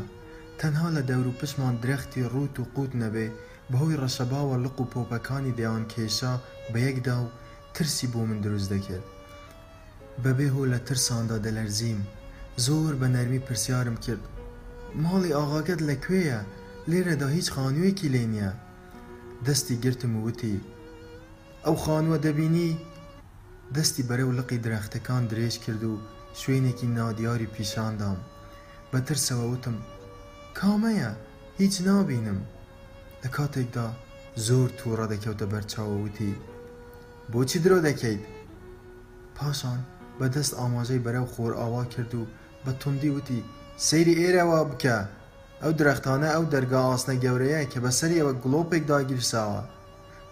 تەنها لە دەوروپشمان درەختی ڕووت و قووت نەبێ، بەهۆی ڕەشەباوە لق و پۆپەکانی دەیانکێشا بەیەکدا و ترسی بۆ من دروست دەکرد. بەبێ هۆ لە ترساندا دەلەرزیم. زۆر بە نەرمی پرسیارم کرد، ماڵی ئاغاکەت لە کوێیە؟ لێرەدا هیچ خانوویەکی لێ نییە. دەستی گرتم و وتی، ئەو خانووە دەبینی؟ دەستی بەرەو لقی درەختەکان درێژ کرد و شوێنێکی نادیاری پیشان دام. بە ترسەوە وتم، کامەیە؟ هیچ نابینم. لە کاتێکدا زۆر تووڕە دەکەوتە بەر چاو و وتی، بۆچی درۆ دەکەیت؟ پاشان بە دەست ئاماژەی بەرەو خۆرئاوا کرد و بە توندی وتی، سەیری ئێرەوە بکە، ئەو درەختانە، ئەو دەرگا ئاسنە گەورەیە کە بەسەریەوە گڵۆپێک داگیرساوە،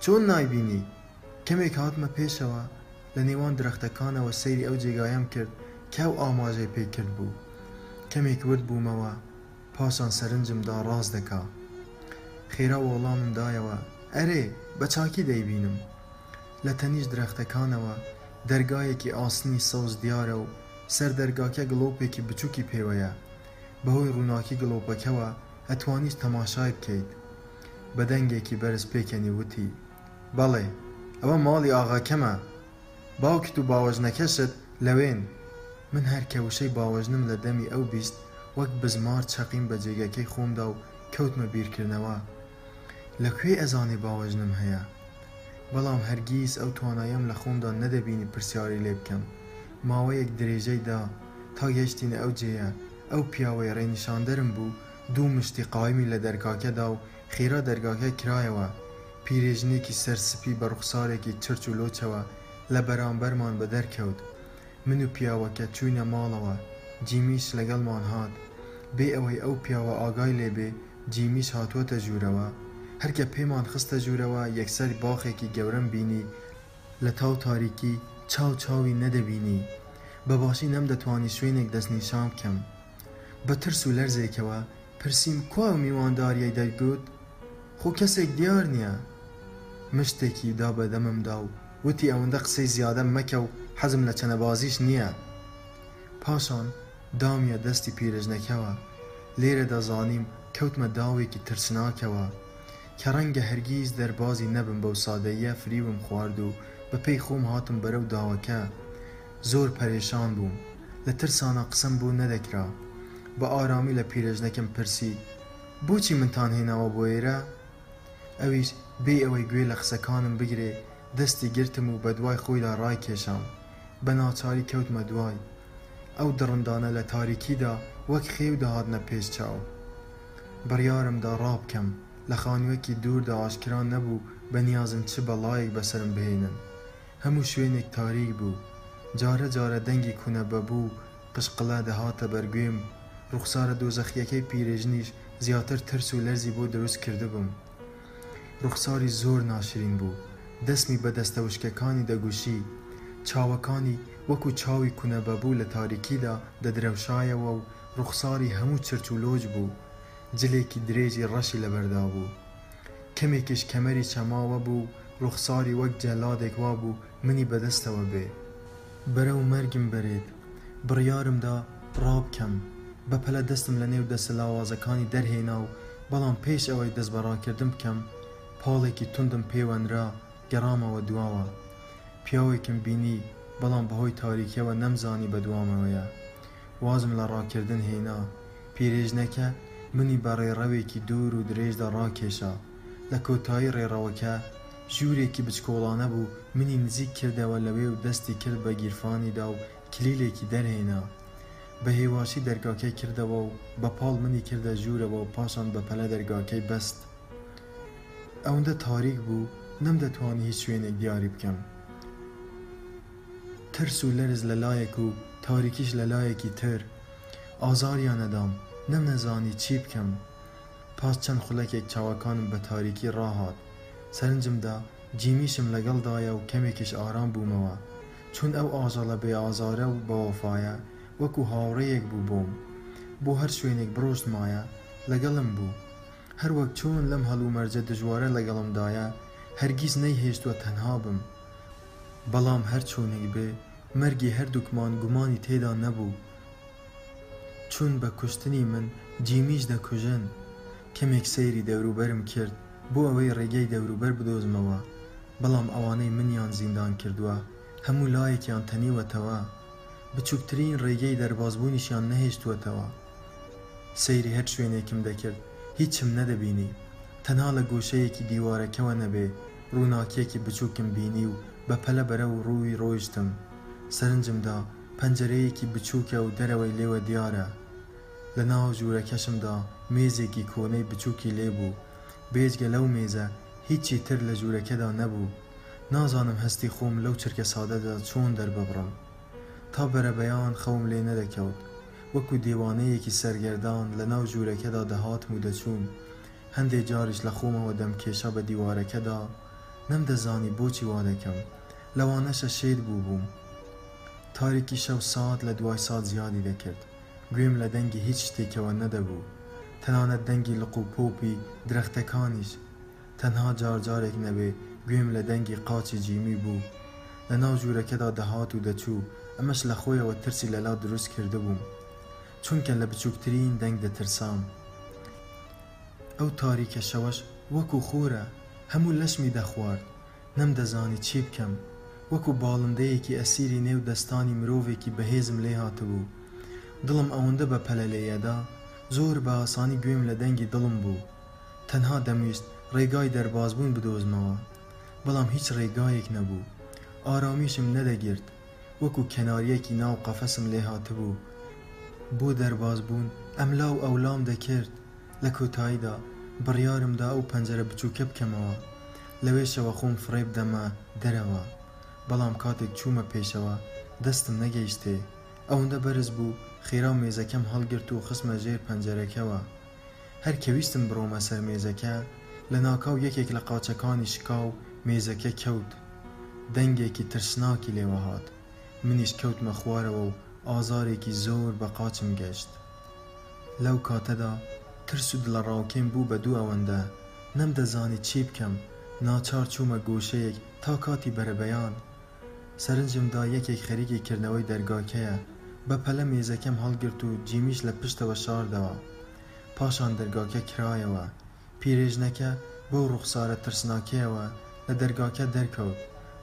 چۆن نایبینی؟ کەمێک هاتمە پێشەوە، لە نێوان درەختەکانەوە سەیری ئەو جێگایەم کرد کە ئەو ئاماژەی پێ کردبوو. کەمێک ورد بوومەوە. پاشان سەرنجم دا ڕاست دەکا. خێرا وەڵامم دایەوە، ئەرێ، بە چاکی دەیبینم. لە تەنیشت درەختەکانەوە دەرگایەکی ئاسنی سەوز دیارە و سەر دەرگاکە گڵۆپێکی بچووکی پێوەیە. بەهۆی ڕووناکی گڵۆپەکەوە ئەتوانیش تەماشای بکەیت. بە دەنگێکی بەرز پێکەنی وتی، بەڵێ، ئەوە ماڵی ئاغاکەمە. باوکت و باوەژنەکەشت لەوێن. من هەر کە وشەی باوەژنم لە دەمی ئەو بیست، وەک بزمار چەقیم بە جێگەکەی خۆمدا و کەوتمە بیرکردنەوە. لە کوێی ئەزانێ باوەژنم هەیە؟ بەڵام هەرگیز ئەو توانایەم لە خۆمدا نەدەبینی پرسیاری لێ بکەم. ماوەیەک درێژەی دا تا گەیشتینە ئەو جێیە. ئەو پیاوەی ڕێنیشاندەرم بوو، دوو مشتی قایمی لە دەرکاکە دا و، خێرا دەرگاکە کرایەوە، پیرێژنێکی سەر سپی بە ڕوخسارێکی چرچ و لۆچەوە لە بەرانبەرمان بە دەر کەوت. من و پیاوەکە چووینە ماڵەوە، جیمیش لەگەڵمان هات. بێ ئەوەی ئەو پیاوە ئاگای لێ بێ، جیمیش هاتووەتە ژوورەوە. هەر کە پێمان خستە ژوورەوە، یەکسەر باخێکی گەورەم بینی. لە تاو تاریکی چاو چاوی نەدەبینی. بە باشی نەمدەتوانی شوێنێک دەستنیشان بکەم. بە ترس و لەرزێکەوە پرسیم کوا ئەو میوانداریەی دەتگوت؟ خۆ کەسێک دیار نیە؟ مشتێکی دا بە دەممدا و وتی ئەوەندە قسەی زیادە مەکە و حەزم لە چەنەبازیش نیە. پاشان دامیە دەستی پیرەژنەکەوە، لێرەدا زانیم کەوتمە داوێکی ترسناکەوە کە رەنگە هەرگیز دەربازی نەبم بەو سادەییە فریوم خوارد و بە پێی خۆم هاتم بەرەو داوەکە، زۆر پەرێشان بووم لە ترسانا قسەم بۆ نەدەکرا، بە ئارامی لە پیرێژنەکم پرسی، بۆچی منتان هێناوە بۆ ئێرە؟ ئەویش بێ ئەوەی گوێ لە قسەکانم بگرێ دەستی گرتم و بەدوای خۆیدا ڕایکێشام، بە ناچاری کەوتمە دوای. ئەو دڕندانە لە تاریکیدا وەک خێو دەهاتنە پێش چاو. بڕیارم دا ڕابکەم، لە خانوویەکی دووردا ئاشکرا نەبوو بەنیازم چ بەڵایەک بەسەرم بهێنن. هەموو شوێنێک تاریک بوو، جارە جارە دەنگی کونە بەبوو و قژقڵە دەهاتە بەرگوێم، ڕوخسارە دۆزەخییەکەی پیرێژنیش زیاتر ترس و لەرزی بۆ دروست کردبووم. ڕوخساری زۆر ناشرین بوو، دەسمی بە دەستە وشکەکانی دەگوشی، چاوەکانی وەکوو چاوی کونە بەبوو لە تاریکیدا دەدرەوشایەوە و ڕوخساری هەموو چرچ و لۆچ بوو، جلێکی درێژی ڕەشی لەبەردا بوو. کەمێکیش کەمەری چەماوە بوو و ڕوخساری وەک جەلادێک وا بوو منی بە دەستەوە بێ. بەرەو مەرگم بەرێت بڕیارم دا ڕابکەم، بە پەلە دەستم لە نێو دەستە لاوازەکانی دەرهێنا و بەڵام پێش ئەوەی دەست بە ڕاکردن بکەم پاڵێکی توندم پێوە نرا، گەڕامەوە دواوە. پیاوێکم بینی بەڵام بە هۆی تاریکیەوە نەمزانی بە دوامەوەیە. وازم لە ڕاکردن هێنا. پیرێژنەکە منی بە ڕێڕەوێکی دوور و درێژدا ڕاکێشا. لە کۆتایی ڕێڕەوەکە، ژوورێکی بچکۆڵانە بوو، منی نزیک کردەوە لەوێ و دەستی کرد بە گیرفانیدا و کلیلێکی دەرهێنا. بە هێواشی دەرگاکەی کردەوە و بە پاڵ منی کردە ژوورەوە و پاشان بە پەلە دەرگاکەی بەست. ئەوەندە تاریک بوو، نەمدەتوانی هیچ شوێنێک دیاری بکەم. ترس و لەرز لە لایەک و تاریکیش لە لایەکی تر. ئازاریان نەدام، نەمنەزانی چی بکەم، پاش چەند خولەکێک چاوەکانم بە تاریکی ڕاهات، سەرنجم دا جیمیشم لەگەڵدایە و کەمێکیش ئارام بوومەوە، چون ئەو ئاژەڵە بێ ئازارە و بەوەفایە وەکو هاوڕێیەک بوو بۆم، بۆ هەر شوێنێک بڕۆشتمایە لەگەڵم بوو. هەروەک چۆن لەم هەڵومەرجە دژوارە لەگەڵمدایە، هەرگیز نەیهێشتووە تەنها بم. بەڵام هەرچۆنێک بێ، مەرگی هەردووکمان گومانی تێدا نەبوو. چون بە کوشتنی من جیمیش دەکوژن. کەمێک سەیری دەوروبەرم کرد بۆ ئەوەی ڕێگەی دەوروبەر بدۆزمەوە، بەڵام ئەوانەی منیان زیندان کردووە، هەموو لایەکیان تەنیوەتەوە. بچووکترین ڕێگەی دەربازبوونیشیان نەهێشتووەتەوە. سەیری هەر شوێنێکم دەکرد هیچم نەدەبینی تەنها لە گۆشەیەکی دیوارەکەوە نەبێ ڕووناکیەکی بچوکم بینی و بە پەلە بەرەو ڕووی ڕۆیشتم سەرنجم دا پەنجەرەیەکی بچوکە و دەرەوەی لێوە دیارە لە ناو ژوورەکەشمدا مێزێکی کۆنەی بچوکی لێ بوو بێجگە لەو مێزە هیچی تر لە ژوورەکەدا نەبوو نازانم هەستی خۆم لەو چرکە سادەدا چۆن دەرببڕم تا بەرەبەیان خەوم لێ نەدەکەوت وەکو دێوانەیەکی سەرگەردان لە ناو ژوورەکەدا دەهاتم و دەچووم، هەندێ جاریش لە خۆمەوە دەمکێشا بە دیوارەکەدا، نەمدەزانی بۆچی وا دەکەم، لەوانەشە شێت بووبووم. تاریکی شەو سات لە دوای سات زیادی دەکرد، گوێم لە دەنگی هیچ شتێکەوە نەدەبوو، تەنانەت دەنگی لق و پۆپی درەختەکانیش. تەنها جار جارێک نەبێ گوێم لە دەنگی قاچی جیمی بوو لە ناو ژوورەکەدا دەهات و دەچوو، ئەمەش لە خۆیەوە ترسی لە لا دروست کردبووم چونکە لە بچووکترین دەنگ دەترسام. ئەو تاریکە شەوەش وەکو خۆرە هەموو لەشمی دەخوارد، نەمدەزانی چی بکەم، وەکو باڵندەیەکی ئەسیری نێو دەستانی مرۆڤێکی بەهێزم لێ هاتبوو، دڵم ئەوەندە بە پەلە لێیەدا زۆر بە ئاسانی گوێم لە دەنگی دڵم بوو، تەنها دەمویست ڕێگای دەربازبوون بدۆزمەوە، بەڵام هیچ ڕێگایەک نەبوو. ئارامیشم نەدەگرت، وەکو کەنارییەکی ناو قەفەسم لێهاتبوو. بۆ دەربازبوون ئەملا و ئەولام دەکرد، لە کۆتاییدا بڕیارم دا ئەو پەنجەرە بچووکە بکەمەوە، لەوێشەوە خۆم فڕێبدەمە دەرەوە. بەڵام کاتێک چوومە پێشەوە، دەستم نەگەیشتێ. ئەوەندە بەرز بوو، خێرا مێزەکەم هەڵگرت و خستمە ژێر پەنجەرەکەوە. هەر کە ویستم بڕۆمە سەر مێزەکە، لە ناکاو یەکێک لە قاچەکانی شکا و مێزەکە کەوت. دەنگێکی ترسناکی لێوە هات. منیش کەوتمە خوارەوە و ئازارێکی زۆر بە قاچم گەشت. لەو کاتەدا ترس و دڵەڕاوکێم بوو بە دوو ئەوەندە، نەمدەزانی چی بکەم، ناچار چوومە گۆشەیەک تا کاتی بەرەبەیان، سەرنجم دا یەکێک خەریکی کردنەوەی دەرگاکەیە، بە پەلە مێزەکەم هەڵگرت و جیمیش لە پشتەوە شاردەوە. پاشان دەرگاکە کرایەوە. پیرێژنەکە بەو ڕوخسارە ترسناکەیەوە لە دەرگاکە دەرکەوت.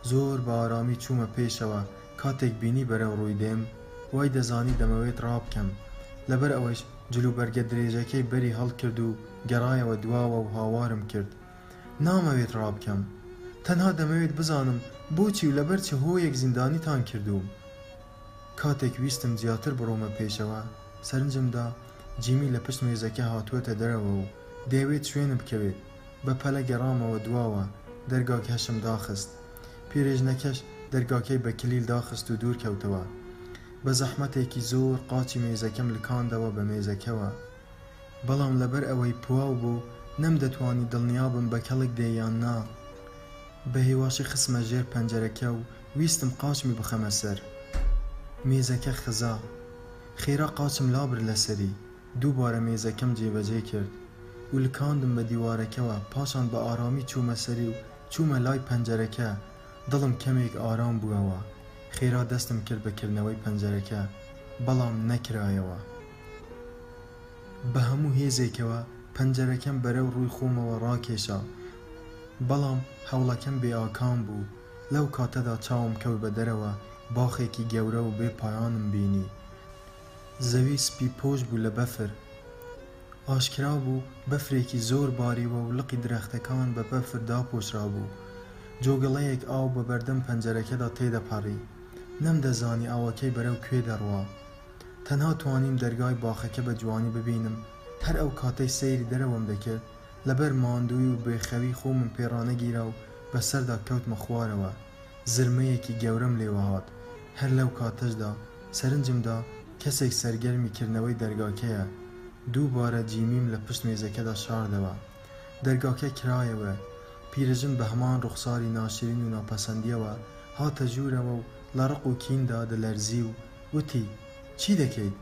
زۆر بە ئارامی چوومە پێشەوە، کاتێک بینی بەرەو ڕووی دێم، وای دەزانی دەمەوێت ڕابکەم. لەبەر ئەوەیش جلوبەرگە درێژەکەی بەری هەڵکرد و گەڕایەوە دواوە و هاوارم کرد، نامەوێت ڕابکەم. تەنها دەمەوێت بزانم بۆچی و لەبەر چ هۆیەک زیندانیتان کردووم. کاتێک ویستم زیاتر بڕۆمە پێشەوە، سەرنجم دا جیمی لە پشت مێزەکە هاتووەتە دەرەوە و دەیەوێت شوێنم بکەوێت. بە پەلە گەڕامەوە دواوە، دەرگاکهشم داخست. پیرێژنەکەش دەرگاکەی بە کلیل داخست و دوورکەوتەوە. بە زەحمەتێکی زۆر قاچی مێزەکەم لکاندەوە بە مێزەکەوە. بەڵام لەبەر ئەوەی پواو بوو نەم دەتوانی دڵنیا بم بە کەڵک دێ یان نا بە هێواشی خستمە ژێر پەنجەرەکە و ویستم قاچمی بخەمە سەر مێزەکە خزا خێرا قاچم لابرد لە سەری دووبارە مێزەکەم جێبەجێ کرد و لکاندم بە دیوارەکەوە پاشان بە ئارامی چوومە سەری و چوومە لای پەنجەرەکە دڵم کەمێک ئارام بووەوە خێرا دەستم کرد بە کردنەوەی پەنجەرەکە بەڵام نەکرایەوە. بە هەموو هێزێکەوە پەنجەرەکەم بەرەو ڕووی خۆمەوە ڕاکێشا، بەڵام هەوڵەکەم بێئاکام بوو، لەو کاتەدا چاوم کەوت بە دەرەوە، باخێکی گەورە و بێ پایانم بینی. زەوی سپی پۆش بوو لە بەفر. ئاشکرا بوو بەفرێکی زۆر باریوە و لقی درەختەکان بە بەفر داپۆشرابوو. جۆگەڵەیەک ئاو بە بەردەم پەنجەرەکەدا تێدەپەڕی. نەمدەزانی ئاوەکەی بەرەو کوێ دەڕوا. تەنها توانیم دەرگای باخەکە بە جوانی ببینم، هەر ئەو کاتەی سەیری دەرەوەم دەکرد، لەبەر ماندووی و بێ خەوی خۆمم پێ ڕانەگیرا و بە سەردا کەوتمە خوارەوە، زرمەیەکی گەورەم لێوە هات، هەر لەو کاتەشدا سەرنجم دا کەسێک سەرگەرمی کردنەوەی دەرگاکەیە، دوو بارە جیمیم لە پشت مێزەکەدا شاردەوە. دەرگاکە کرایە و پیرەژن بە هەمان ڕوخساری ناشرین و ناپەسەندیەوە هاتە ژوورەوە و لە ڕق و کیندا دەلەرزی و وتی، چی دەکەیت؟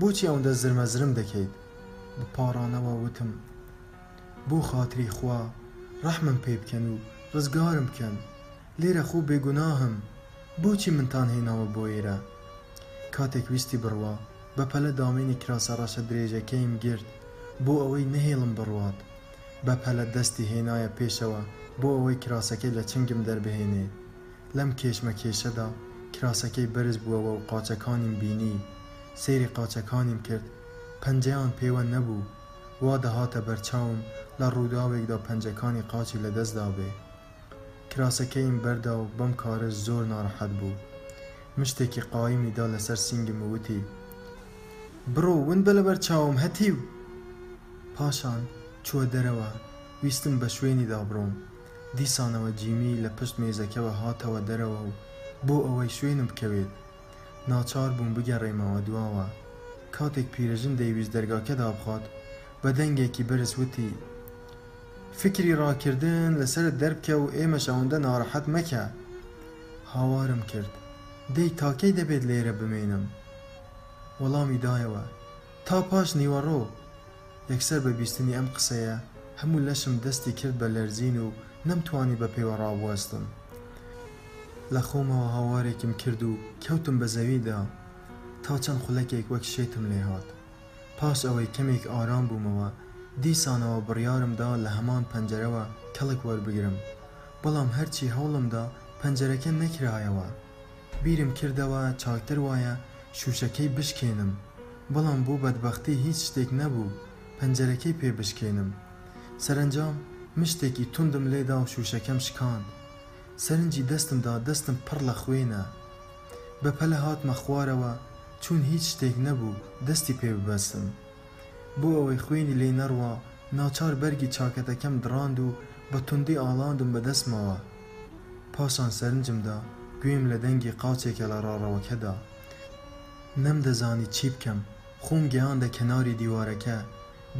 بۆچی ئەوەندە زرمەزرم دەکەیت؟ بە پاڕانەوە وتم، بۆ خاتری خوا ڕەحمم پێ بکەن و ڕزگارم بکەن، لێرە خۆ بێگوناهم، بۆچی منتان هێناوە بۆ ئێرە؟ کاتێک ویستی بڕوا، بەپەلە دامێنی کراسە ڕەشە درێژەکەیم گرت، بۆ ئەوەی نەهێڵم بڕوات، بەپەلە دەستی هێنایە پێشەوە بۆ ئەوەی کراسەکەی لە چنگم دەربهێنێ. لەم کێشمەکێشەدا کراسەکەی بەرز بووەوە و قاچەکانیم بینی، سەیری قاچەکانیم کرد، پەنجەیان پێوە نەبوو، وا دەهاتە بەرچاوم لە ڕووداوێکدا پەنجەکانی قاچی لەدەست دابێ. کراسەکەییم بەردا و بەم کارەش زۆر ناڕەحەت بوو. مشتێکی قایمی دا لەسەر سینگم و وتی. بڕۆ ون بە لەبەر چاوم هەتیو! پاشان چووە دەرەوە، ویستم بە شوێنیدا بڕۆم. دیسانەوە جیمی لە پشت مێزەکەوە هاتەوە دەرەوە و بۆ ئەوەی شوێنم بکەوێت، ناچار بووم بگەڕێمەوە دواوە. کاتێک پیرەژن دەیویست دەرگاکە دابخات، بە دەنگێکی بەرز وتی، فیکری ڕاکردن لەسەرت دەربکە و ئێمەش ئەوەندە ناڕەحەت مەکە. هاوارم کرد، دەی تا کەی دەبێت لێرە بمێنم؟ وەڵامی دایەوە، تا پاش نیوەڕۆ. یەکسەر بە بیستنی ئەم قسەیە هەموو لەشم دەستی کرد بە لەرزین و نەمتوانی بە پێوە ڕابوەستم. لە خۆمەوە هاوارێکم کرد و کەوتم بە زەویدا تا چەند خولەکێک وەک شێتم لێ هات. پاش ئەوەی کەمێک ئارام بوومەوە دیسانەوە بڕیارم دا لە هەمان پەنجەرەوە کەڵک وەربگرم، بەڵام هەرچی هەوڵم دا پەنجەرەکە نەکرایەوە. بیرم کردەوە چاکتر وایە شوشەکەی بشکێنم بەڵام بۆ بەدبەختی هیچ شتێک نەبوو پەنجەرەکەی پێ بشکێنم سەرەنجام مشتێکی توندم لێداو شوشەکەم شکاند سەرنجی دەستم دا دەستم پڕ لە خوێنە بەپەلە هاتمە خوارەوە چوون هیچ شتێک نەبوو دەستی پێ ببەستم بۆ ئەوەی خوێنی لێ نەڕوا ناچار بەرگی چاکەتەکەم دڕاند و بە توندی ئاڵاندم بە دەستمەوە. پاشان سەرنجم دا گوێم لە دەنگی قاچێکە لە ڕاڕەوەکەدا. نەمدەزانی چی بکەم، خۆم گەیاندە کەناری دیوارەکە،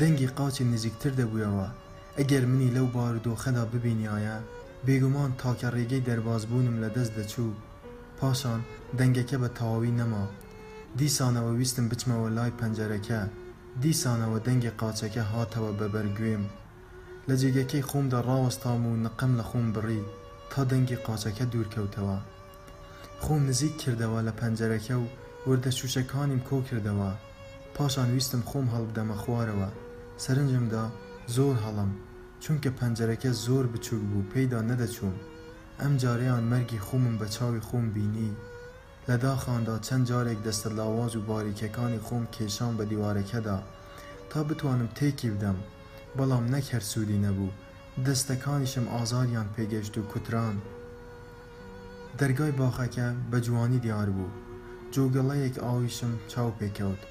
دەنگی قاچی نزیکتر دەبوویەوە، ئەگەر منی لەو بارودۆخەدا ببینیایە، بێگومان تاکە ڕێگەی دەربازبوونم لە دەست دەچوو. پاشان دەنگەکە بە تەواوی نەما. دیسانەوە ویستم بچمەوە لای پەنجەرەکە، دیسانەوە دەنگی قاچەکە هاتەوە بە بەر گوێم. لە جێگەکەی خۆمدا ڕاوەستام و نقەم لە خۆم بڕی تا دەنگی قاچەکە دوور کەوتەوە. خۆم نزیک کردەوە لە پەنجەرەکە و وردە شووشەکانیم کۆ کردەوە. پاشان ویستم خۆم هەڵبدەمە خوارەوە، سەرنجم دا زۆر هەڵەم، چونکە پەنجەرەکە زۆر بچووک بوو پێیدا نەدەچووم. ئەم جارەیان مەرگی خۆمم بە چاوی خۆم بینی. لە داخاندا چەند جارێک دەستە لاواز و باریکەکانی خۆم کێشام بە دیوارەکەدا تا بتوانم تێکی بدەم، بەڵام نەک هەر سوودی نەبوو، دەستەکانیشم ئازاریان پێگەشت و کوتران. دەرگای باخەکە بە جوانی دیار بوو، جۆگەڵەیەک ئاویشم چاو پێ کەوت.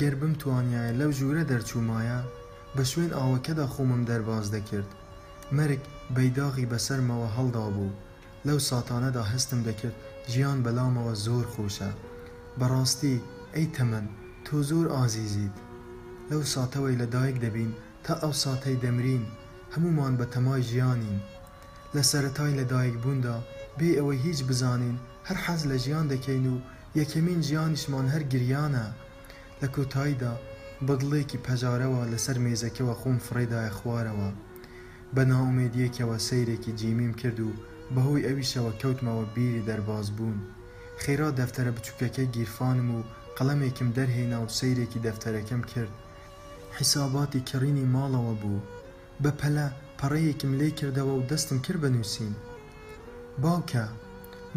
گەر بمتوانیایە لەو ژوورە دەرچوومایە، بە شوێن ئاوەکەدا خۆمم دەرباز دەکرد. مەرگ بەیداغی بەسەرمەوە هەڵدابوو. لەو ساتانەدا هەستم دەکرد ژیان بەلامەوە زۆر خۆشە بەڕاستی ئەی تەمەن تۆ زۆر ئازیزیت لەو ساتەوەی لە دایک دەبین تا ئەو ساتەی دەمرین هەموومان بە تەمای ژیانین لە سەرەتای لە دایک بووندا بێ ئەوەی هیچ بزانین هەر حەز لە ژیان دەکەین و یەکەمین ژیانیشمان هەر گریانە لە کۆتاییدا بەدڵێکی پەژارەوە لەسەر مێزەکەوە خۆم فڕێدایە خوارەوە. بە نائومێدییەکەوە سەیرێکی جیمیم کرد و بەهۆی ئەویشەوە کەوتمەوە بیری دەربازبوون. خێرا دەفتەرە بچووکەکەی گیرفانم و قەڵەمێکم دەرهێنا و سەیرێکی دەفتەرەکەم کرد. حیساباتی کڕینی ماڵەوە بوو. بە پەلە پەڕەیەکیم لێ کردەوە و دەستم کرد بە نووسین. باوکە،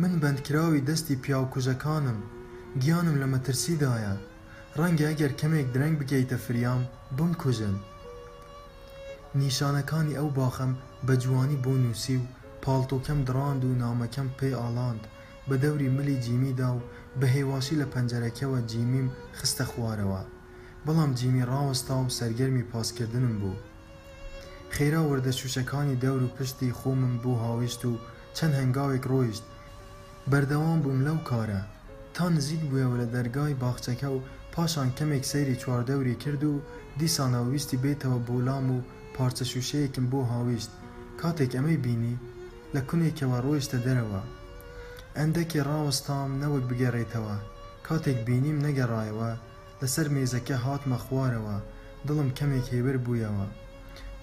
من بەندکراوی دەستی پیاوکوژەکانم، گیانم لە مەترسیدایە، ڕەنگە ئەگەر کەمێک درەنگ بکەیتە فریام بمکوژن. نیشانەکانی ئەو باخەم بە جوانی بۆ نووسی و پاڵتۆکەم دڕاند و نامەکەم پێ ئاڵاند، بە دەوری ملی جیمی دا و بە هێواشی لە پەنجەرەکەوە جیمیم خستە خوارەوە. بەڵام جیمی ڕاوەستا و سەرگەرمی پاسکردنم بوو. خێرا وردە شووشەکانی دەور و پشتی خۆمم بۆ هاویشت و چەند هەنگاوێک ڕۆیشت. بەردەوام بووم لەو کارە تا نزیک بوویەوە لە دەرگای باخچەکە و پاشان کەمێک سەیری چواردەوری کرد و دیسانەوە ویستی بێتەوە بۆ لام و پارچە شووشەیەکم بۆ هاویشت. کاتێک ئەمەی بینی لە کونێکەوە ڕۆیشتە دەرەوە. ئەندەکێ ڕاوەستام نەوەک بگەرێتەوە. کاتێک بینیم نەگەڕایەوە. لەسەر مێزەکە هاتمە خوارەوە، دڵم کەمێک هێور بوویەوە،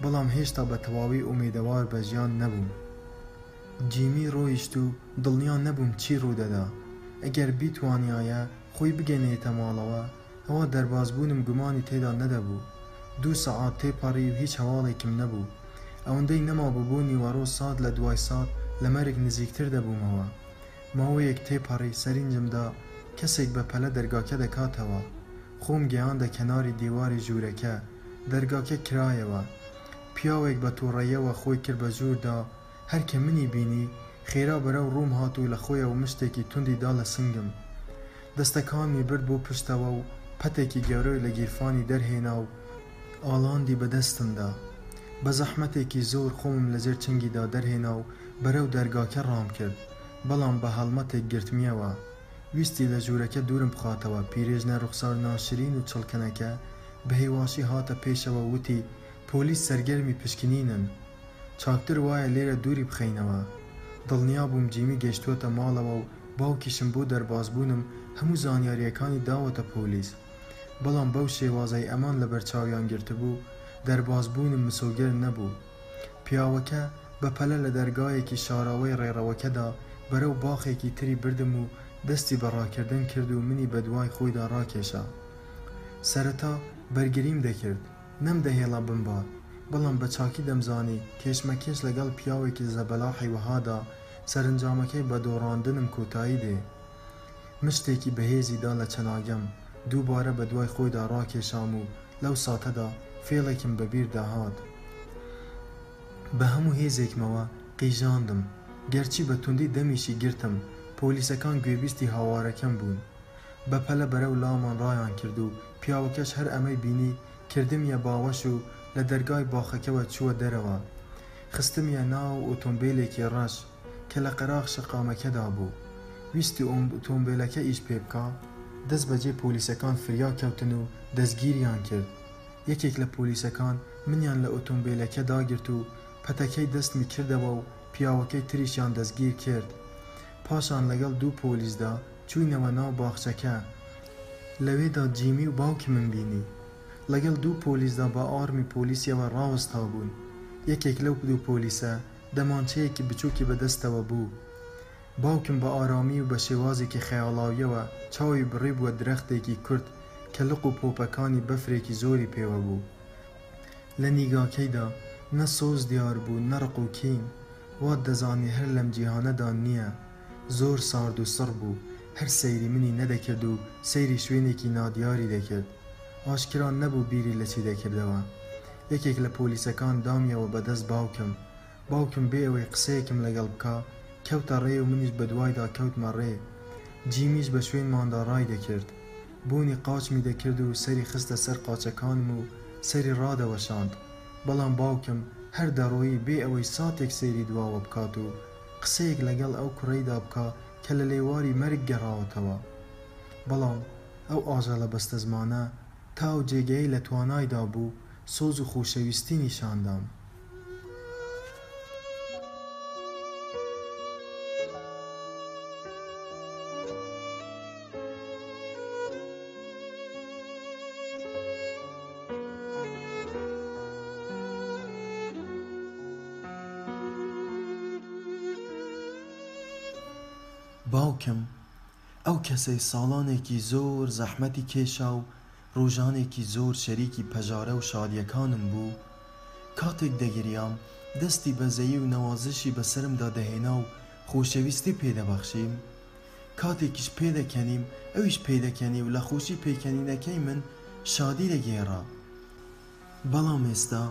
بەڵام هێشتا بە تەواوی ئومێدەوار بە ژیان نەبووم. جیمی ڕۆیشت و دڵنیا نەبووم چی ڕوودەدا. ئەگەر بیتوانیایە خۆی بگەنێیتە ماڵەوە، ئەوا دەربازبوونم گومانی تێدا نەدەبوو. دوو سەعات تێپەڕی و هیچ هەواڵێکم نەبوو. ئەوەندەی نەمابوو بۆ نیوەڕۆ سات لە دوای سات لە مەرگ نزیکتر دەبوومەوە. ماوەیەک تێپەڕی، سەرنجم دا کەسێک بە پەلە دەرگاکە دەکاتەوە، خۆم گەیاندە کەناری دێواری ژوورەکە، دەرگاکە کرایەوە، پیاوێک بە توڕەیەوە خۆی کرد بە ژووردا، هەر کە منی بینی، خێرا بەرەو ڕووم هات و لە خۆی و مشتێکی توندی دا لە سنگم. دەستەکانمی برد بۆ پشتەوە و پەتێکی گەورەی لە گیرفانی دەرهێنا و ئالاندی بەدەستم دا. بە زەحمەتێکی زۆر خۆمم لە ژێر چنگیدا دەرهێنا و بەرەو دەرگاکە ڕامکرد، بەڵام بە هەڵمەتێک گرتمیەوە. ویستی لە ژوورەکە دوورم بخاتەوە، پیرێژنە ڕوخسار ناشرین و چڵکنەکە بە هێواشی هاتە پێشەوە و وتی، پۆلیس سەرگەرمی پشکنینن. چاکتر وایە لێرە دووری بخەینەوە. دڵنیا بووم جیمی گەیشتووەتە ماڵەوە و باوکیشم بۆ دەربازبوونم هەموو زانیارییەکانی داوەتە پۆلیس. بەڵام بەو شێوازەی ئەمان لەبەرچاویان گرتبوو، دەربازبوونم مسۆگەر نەبوو. پیاوەکە بە پەلە لە دەرگایەکی شاراوەی ڕێڕەوەکەدا بەرەو باخێکی تری بردم و دەستی بە ڕاکردن کرد و منی بەدوای خۆیدا ڕاکێشا. سەرەتا بەرگریم دەکرد، نەمدەهێڵا بمبات، بەڵام بە چاکی دەمزانی کێشمەکێش لەگەڵ پیاوێکی زەبەلاحی وەهادا، سەرەنجامەکەی بە دۆڕاندنم کۆتایی دێ. مشتێکی بەهێزی دا لە چەناگەم، دووبارە بە دوای خۆیدا ڕاکێشام و لەو ساتەدا فێڵێکم بە بیردا هات. بە هەموو هێزێکمەوە قیژاندم، گەرچی بە توندی دەمیشی گرتم، پۆلیسەکان گوێبیستی هاوارەکەم بوون. بە پەلە بەرەو لامان ڕایانکرد و پیاوەکەش هەر ئەمەی بینی کردمیە باوەش و لە دەرگای باخەکەوە چووە دەرەوە. خستمیە ناو ئۆتۆمبێلێکی ڕەش. کە لە قەراغ شەقامەکەدا بوو ویستی ئۆتۆمبێلەکە ئیش پێ بکا، دەست بەجێ پۆلیسەکان فریا کەوتن و دەستگیریان کرد، یەکێک لە پۆلیسەکان منیان لە ئۆتۆمبێلەکە داگرت و پەتەکەی دەستمی کردەوە و پیاوەکەی تریشیان دەستگیر کرد، پاشان لەگەڵ دوو پۆلیسدا چووینەوە ناو باخچەکە، لەوێدا جیمی و باوکمم بینی لەگەڵ دوو پۆلیسدا بە ئاڕمی پۆلیسیەوە ڕاوەستابوون، یەکێک لەو دوو پۆلیسە دەمانچەیەکی بچووکی بە دەستەوە بوو. باوکم بە ئارامی و بە شێوازێکی خەیاڵاوییەوە چاوی بڕیبووە درەختێکی کورت کە لق و پۆپەکانی بەفرێکی زۆری پێوە بوو. لە نیگاکەیدا نە سۆز دیار بوو نە ڕق و کین، وات دەزانی هەر لەم جیهانەدا نییە. زۆر سارد و سڕ بوو، هەر سەیری منی نەدەکرد و سەیری شوێنێکی نادیاری دەکرد. ئاشکرا نەبوو بیری لە چی دەکردەوە. یەکێک لە پۆلیسەکان دامیەوە بە دەست باوکم. باوکم بێ ئەوەی قسەیەکم لەگەڵ بکا، کەوتە ڕێ و منیش بە دوایدا کەوتمە ڕێ. جیمیش بە شوێنماندا ڕای دەکرد. بۆنی قاچمی دەکرد و سەری خستە سەر قاچەکانم و سەری ڕادەوەشاند. بەڵام باوکم هەر دەڕۆیی بێ ئەوەی ساتێک سەیری دواوە بکات و قسەیەک لەگەڵ ئەو کوڕەیدا بکا کە لە لێواری مەرگ گەڕاوەتەوە. بەڵام. ئەو ئاژەڵە بەستەزمانە تا و جێگەی لە توانایدا بوو سۆز و خۆشەویستی نیشان دام. باوکم، ئەو کەسەی ساڵانێکی زۆر زەحمەتی کێشا و ڕۆژانێکی زۆر شەریکی پەژارە و شادییەکانم بوو، کاتێک دەگریام، دەستی بەزەیی و نەوازشی بەسەرمدا دەهێنا و خۆشەویستی پێ دەبەخشیم، کاتێکیش پێدەکەنیم، ئەویش پێدەکەنی و لە خۆشی پێکەنینەکەی من شادی دەگێڕا. بەڵام ئێستا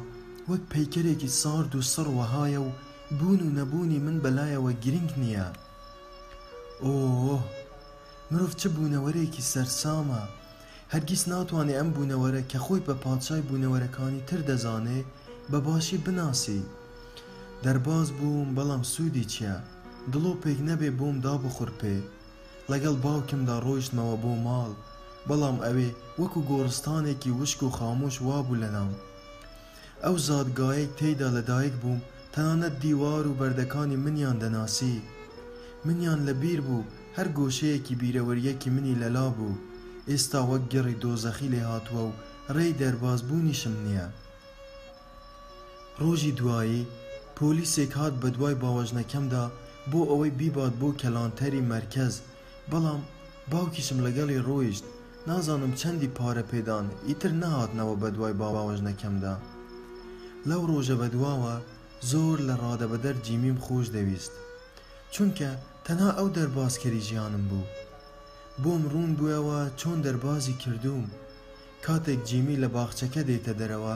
وەک پەیکەرێکی سارد و سڕ وەهایە و بوون و نەبوونی من بەلایەوە گرینگ نییە. ئۆۆۆ مرۆڤ چ بوونەوەرێکی سەرسامە هەرگیز ناتوانێ ئەم بوونەوەرە کە خۆی بە پادشای بوونەوەرەکانی تر دەزانێ بە باشی بناسی دەرباز بووم بەڵام سوودی چیە دڵۆپێک نەبێ بۆم دابخورپێ ڵەگەڵ باوکمدا ڕۆیشتمەوە بۆ ماڵ بەڵام ئەوێ وەکو گۆڕستانێکی وشک و خامۆش وابوو لەناو ئەو زادگایەی تێیدا لە دایک بووم تەنانەت دیوار و بەردەکانی منیان دەناسی، منیان لە بیر بوو، هەر گۆشەیەکی بیرەوەرییەکی منی لە لا بوو، ئێستا وەک گڕی دۆزەخی لێ هاتووە و ڕێی دەرباز بوونیشم نییە. ڕۆژی دوایی، پۆلیسێک هات بە دوای باوەژنەکەمدا بۆ ئەوەی بیبات بۆ کەلانتەری مەرکەز، بەڵام باوکیشم لەگەڵی ڕۆیشت نازانم چەندی پارە پێدان ئیتر نەهاتنەوە بەدوای باوەژنەکەمدا لەو ڕۆژە بەدواوە زۆر لە ڕادەبەدەر جیمیم خۆش دەویست چونکە تەنها ئەو دەربازکەری ژیانم بوو بۆم ڕوون بووەوە چۆن دەربازی کردووم کاتێک جیمی لە باخچەکە دێتە دەرەوە،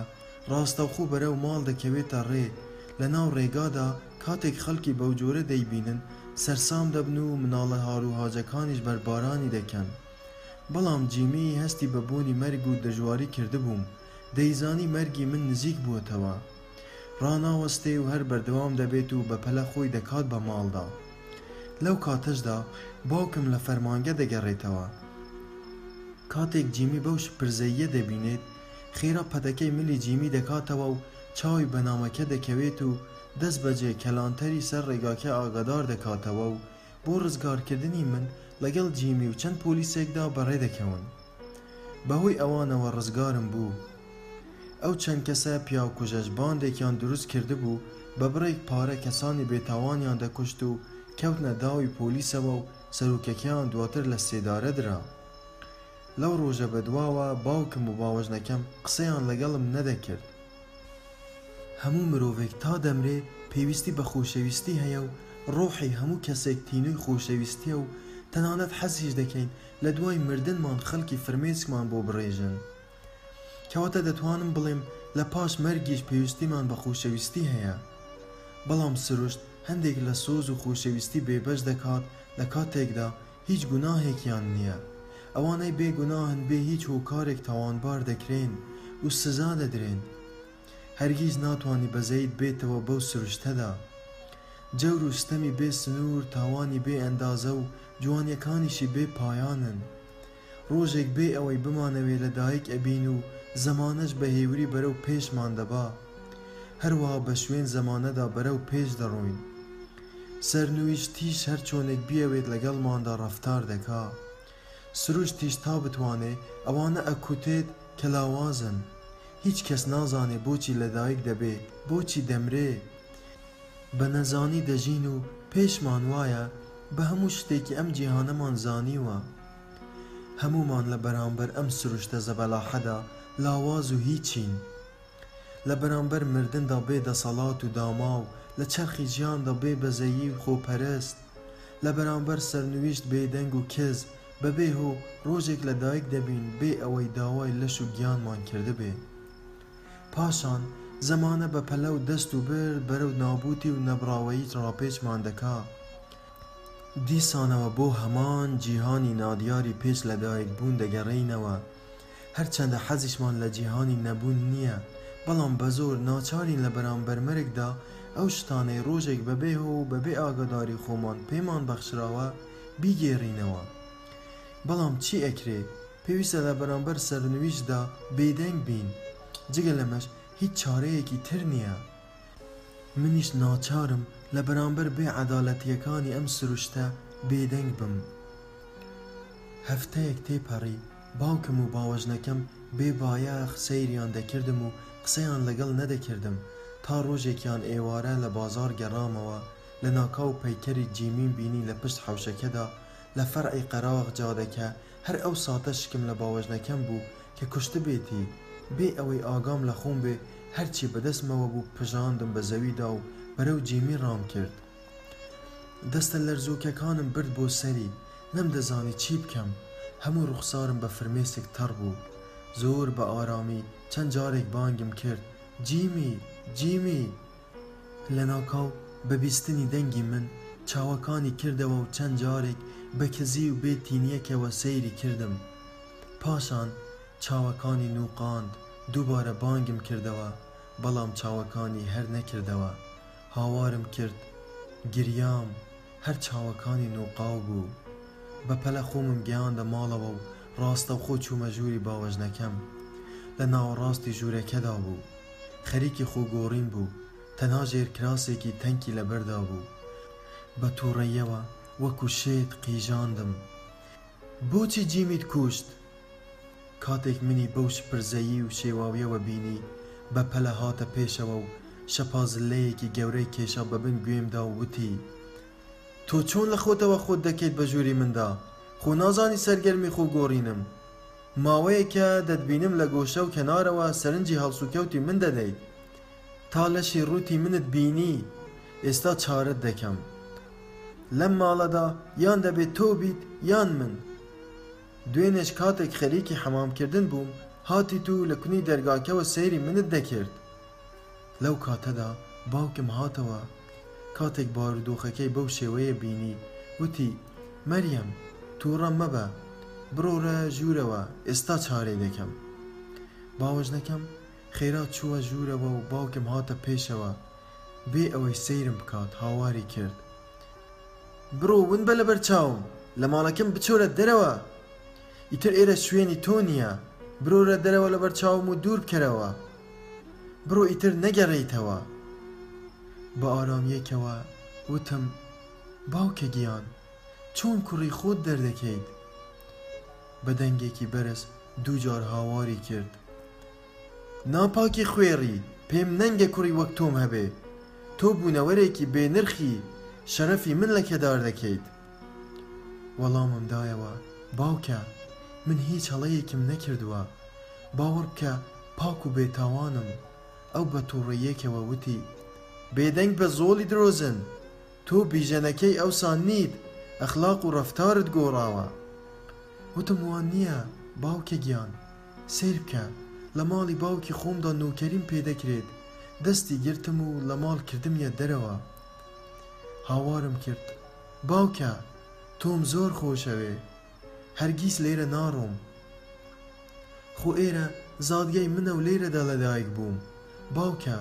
ڕاستەوخۆ بەرەو ماڵ دەکەوێتە ڕێ، لەناو ڕێگادا کاتێک خەڵکی بەوجۆرە دەیبینن سەرسام دەبن و مناڵە هاروهاجەکانیش بەربارانی دەکەن. بەڵام جیمی هەستی بە بوونی مەرگ و دەژواری کردبووم، دەیزانی مەرگی من نزیک بووەتەوە. ڕاناوەستێ و هەر بەردەوام دەبێت و بەپەلە خۆی دەکات بە ماڵدا. لەو کاتەشدا باوکم لە فەرمانگە دەگەڕێتەوە. کاتێک جیمی بەو شپرزەییە دەبینێت، خێرا پەتەکەی ملی جیمی دەکاتەوە و چاوی بە نامەکە دەکەوێت و دەستبەجێ کەلانتەری سەر ڕێگاکە ئاگادار دەکاتەوە و بۆ ڕزگارکردنی من لەگەڵ جیمی و چەند پۆلیسێکدا بەڕێ دەکەون. بەهۆی ئەوانەوە ڕزگارم بوو. ئەو چەند کەسە پیاوکوژەش باندێکیان دروست کردبوو بە بڕێک پارە کەسانی بێتاوانیان دەکوشت و کەوتنە داوی پۆلیسەوە و سەروکەکەیان دواتر لە سێدارە درا. لەو ڕۆژە بە دواوە باوکم و باوەژنەکەم قسەیان لەگەڵم نەدەکرد. هەموو مرۆڤێک تا دەمرێ پێویستی بە خۆشەویستی هەیە و ڕۆحی هەموو کەسێک تینووی خۆشەویستیە و تەنانەت حەزیش دەکەین لە دوای مردنمان خەڵکی فرمێسکمان بۆ بڕێژن. کەواتە دەتوانم بڵێم لە پاش مەرگیش پێویستیمان بە خۆشەویستی هەیە. بەڵام سروشت هەندێک لە سۆز و خۆشەویستی بێبەش دەکات لە کاتێکدا هیچ گوناهێکیان نییە. ئەوانەی بێ گوناهن بێ هیچ هۆکارێک تاوانبار دەکرێن و سزا دەدرێن. هەرگیز ناتوانی بەزەییت بێتەوە بەو سروشتەدا جەور و ستەمی بێ سنوور تاوانی بێ ئەندازە و جوانیەکانیشی بێ پایانن ڕۆژێک بێ ئەوەی بمانەوێ لە دایک ئەبین و زەمانەش بە هێوری بەرەو پێشمان دەبا هەروەها بە شوێن زەمانەدا بەرەو پێش دەڕۆین سەرنویشتیش هەر چۆنێک بیەوێت لەگەڵماندا ڕەفتار دەکا. سروشتیش تا بتوانێ ئەوانە ئەکوتێت کە لاوازن. هیچ کەس نازانێ بۆچی لە دایک دەبێ، بۆچی دەمرێ. بە نەزانی دەژین و پێشمان وایە بە هەموو شتێکی ئەم جیهانەمان زانیوە. هەموومان لە بەرامبەر ئەم سروشتە زەبەلاحەدا لاواز و هیچین. لە بەرامبەر مردندا بێ دەسەڵات و داماو، لە چەرخی ژیاندا بێ بەزەیی و خۆپەرست، لە بەرامبەر سەرنوویشت بێدەنگ و کز، بەبێ هۆ ڕۆژێک لە دایک دەبین بێ ئەوەی داوای لەش و گیانمان کردبێ. پاشان زەمانە بە پەلە و دەست و برد بەرەو نابووتی و نەبڕاوەیی ڕاپێچمان دەکا. دیسانەوە بۆ هەمان جیهانی نادیاری پێش لەدایکبوون دەگەڕێینەوە، هەرچەندە حەزیشمان لە جیهانی نەبوون نییە، بەڵام بەزۆر ناچارین لە بەرامبەر مەرگدا ئەو شتانەی ڕۆژێک بەبێ هۆ و بەبێ ئاگاداری خۆمان پێمان بەخشراوە بیگێڕینەوە. بەڵام چی ئەکرێ، پێویستە لە بەرامبەر سەرنویشتدا بێدەنگ بین، جگە لەمەش هیچ چارەیەکی تر نییە. منیش ناچارم لە بەرامبەر بێ عەدالەتیەکانی ئەم سروشتە بێدەنگ بم هەفتەیەک تێپەڕی باوکم و باوەژنەکەم بێ بایەخ سەیریان دەکردم و قسەیان لەگەڵ نەدەکردم تا ڕۆژێکیان ئێوارە لە بازاڕ گەڕامەوە لە ناکاو پەیکەری جیمیم بینی لە پشت حەوشەکەدا لە فەرعی قەراغ جادەکە هەر ئەو ساتە شکم لە باوەژنەکەم بوو کە کوشتبێتی، بێ ئەوەی ئاگام لە خۆم بێ هەرچی بەدەستمەوە بوو پژاندم بە زەویدا و بەرەو جیمی ڕامکرد. دەستە لەرزۆکەکانم برد بۆ سەری، نەمدەزانی چی بکەم، هەموو ڕوخسارم بە فرمێسک تەڕ بوو. زۆر بە ئارامی چەند جارێک بانگم کرد، جیمی! جیمی! لەناکاو بە بیستنی دەنگی من چاوەکانی کردەوە و چەند جارێک بە کزی و بێ تینیەکەوە سەیری کردم پاشان چاوەکانی نوقاند دووبارە بانگم کردەوە بەڵام چاوەکانی هەر نەکردەوە هاوارم کرد گریام هەر چاوەکانی نوقاو بوو بە پەلە خۆمم گەیاندە ماڵەوە و ڕاستەوخۆ چوومە ژووری باوەژنەکەم لە ناوەڕاستی ژوورەکەدا بوو. خەریکی خۆ گۆڕین بوو، تەنها ژێرکراسێکی تەنکی لەبەردا بوو. بە توڕەییەوە وەکو شێت قیژاندم. بۆچی جیمیت کوشت؟ کاتێک منی بەو شپرزەیی و شێواویەوە بینی، بە پەلە هاتە پێشەوە و شەپا زلەیەکی گەورەی کێشا بە بن گوێمدا و وتی، تۆ چۆن لە خۆتەوە خۆت دەکەیت بە ژووری مندا؟ خۆ نازانی سەرگەرمی خۆ گۆڕینم؟ ماوەیەکە دەتبینم لە گۆشە و کەنارەوە سەرنجی هەڵسوکەوتی من دەدەیت تا لەشی ڕووتی منت بینی ئێستا چارت دەکەم لەم ماڵەدا یان دەبێت تۆ بیت یان من دوێنێش کاتێک خەریکی حەمامکردن بووم هاتیت و لە کونی دەرگاکەوە سەیری منت دەکرد لەو کاتەدا باوکم هاتەوە، کاتێک بارودۆخەکەی بەو شێوەیە بینی، وتی، مەریەم، تووڕە مەبە، بڕۆرە ژوورەوە، ئێستا چارەی دەکەم. باوەژنەکەم خێرا چووە ژوورەوە و باوکم هاتە پێشەوە، بێ ئەوەی سەیرم بکات، هاواری کرد، بڕۆ ون بە لەبەر چاوم، لە ماڵەکەم بچۆرە دەرەوە، ئیتر ئێرە شوێنی تۆ نییە، برۆرە دەرەوە لەبەر چاوم و دوور بکەرەوە. بڕۆ ئیتر نەگەرێیتەوە. بە ئارامییەکەوە وتم، باوکە گیان، چۆن کوڕی خۆت دەردەکەیت؟ بە دەنگێکی بەرز دوو جار هاواری کرد. ناپاکی خوێڕی، پێم نەنگە کوڕی وەک تۆم هەبێ. تۆ بوونەوەرێکی بێ نرخی، شەرەفی من لەکەدار دەکەیت. وەڵامم دایەوە، باوکە، من هیچ هەڵەیەکیم نەکردووە. باوەڕ بکە، پاک و بێتاوانم ئەو بە توڕەییەکەوە وتی، بێدەنگ بە زۆڵی درۆزن، تۆ بیژەنەکەی ئەوسا نیت ئەخلاق و ڕەفتارت گۆڕاوە. وتم وا نییە باوکە گیان، سەیر بکە لە ماڵی باوکی خۆمدا نۆکەریم پێ دەکرێت، دەستی گرتم و لە ماڵ کردمیە دەرەوە. هاوارم کرد، باوکە تۆم زۆر خۆش ئەوێ، هەرگیز لێرە ناڕۆم. خۆ ئێرە زادگەی منە و لێرەدا لە دایک بووم باوکە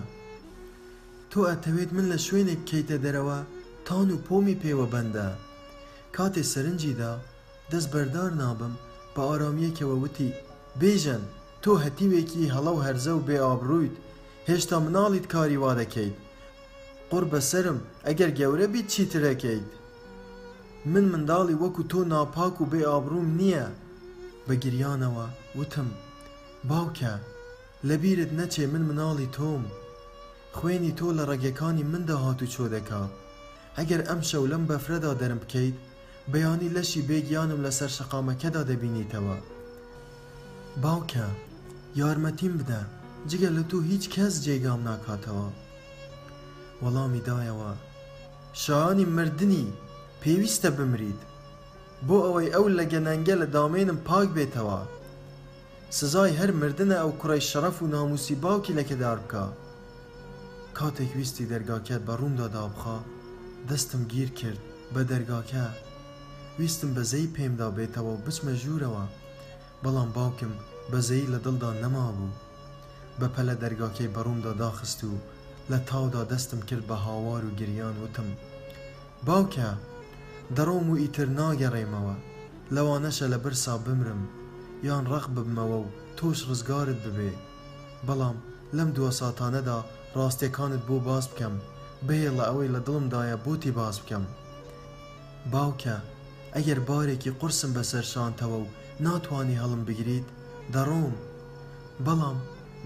تۆ ئەتەوێت من لە شوێنێک بکەیتە دەرەوە تان و پۆمی پێوە بەندە کاتێ سەرنجی دا دەست بەردار نابم بە ئارامیەکەوە وتی بێژەن تۆ هەتیوێکی هەڵە و هەرزە و بێ ئابڕوویت هێشتا مناڵیت کاری وا دەکەیت قوڕ بەسەرم ئەگەر گەورە بیت چیتر ئەکەیت من منداڵی وەکو تۆ ناپاک و بێ ئابڕووم نییە بە گریانەوە وتم باوکە لەبیرت نەچێ من مناڵی تۆم خوێنی تۆ لە ڕەگەکانی مندا هاتوچۆ دەکا ئەگەر ئەمشەو لەم بەفرەدا دەرم بکەیت بەیانی لەشی بێ گیانم لەسەر شەقامەکەدا دەبینیتەوە. باوکە، یارمەتیم بدە، جگە لە تۆ هیچ کەس جێگام ناکاتەوە. وەڵامی دایەوە، شایانی مردنی، پێویستە بمریت، بۆ ئەوەی ئەو لەگەنەنگە لە دامێنم پاک بێتەوە. سزای هەر مردنە ئەو کوڕەی شەڕەف و ناموسی باوکی لەکەدار بکا کاتێک ویستی دەرگاکە بە ڕوومدا دابخا دەستم گیر کرد بە دەرگاکە ویستم بەزەی پێمدا بێتەوە و بچمە ژوورەوە بەڵام باوکم بەزەی لە دڵدا نەمابوو بە پەلە دەرگاکەی بەڕوومدا داخست و لە تاودا دەستم کرد بە هاوار و گریان وتم باوکە! دەڕۆم و ئیتر ناگەڕێمەوە، لەوانەشە لە برسا بمرم، یان ڕەق ببمەوە و تۆش ڕزگارت ببێ. بەڵام لەم دووە ساتانەدا ڕاستیەکانت بۆ باس بکەم، بهێڵە ئەوەی لە دڵمدایە بۆتی باس بکەم. باوکە! ئەگەر بارێکی قورسم بەسەر شانتەوە و ناتوانی هەڵمبگریت، دەڕۆم. بەڵام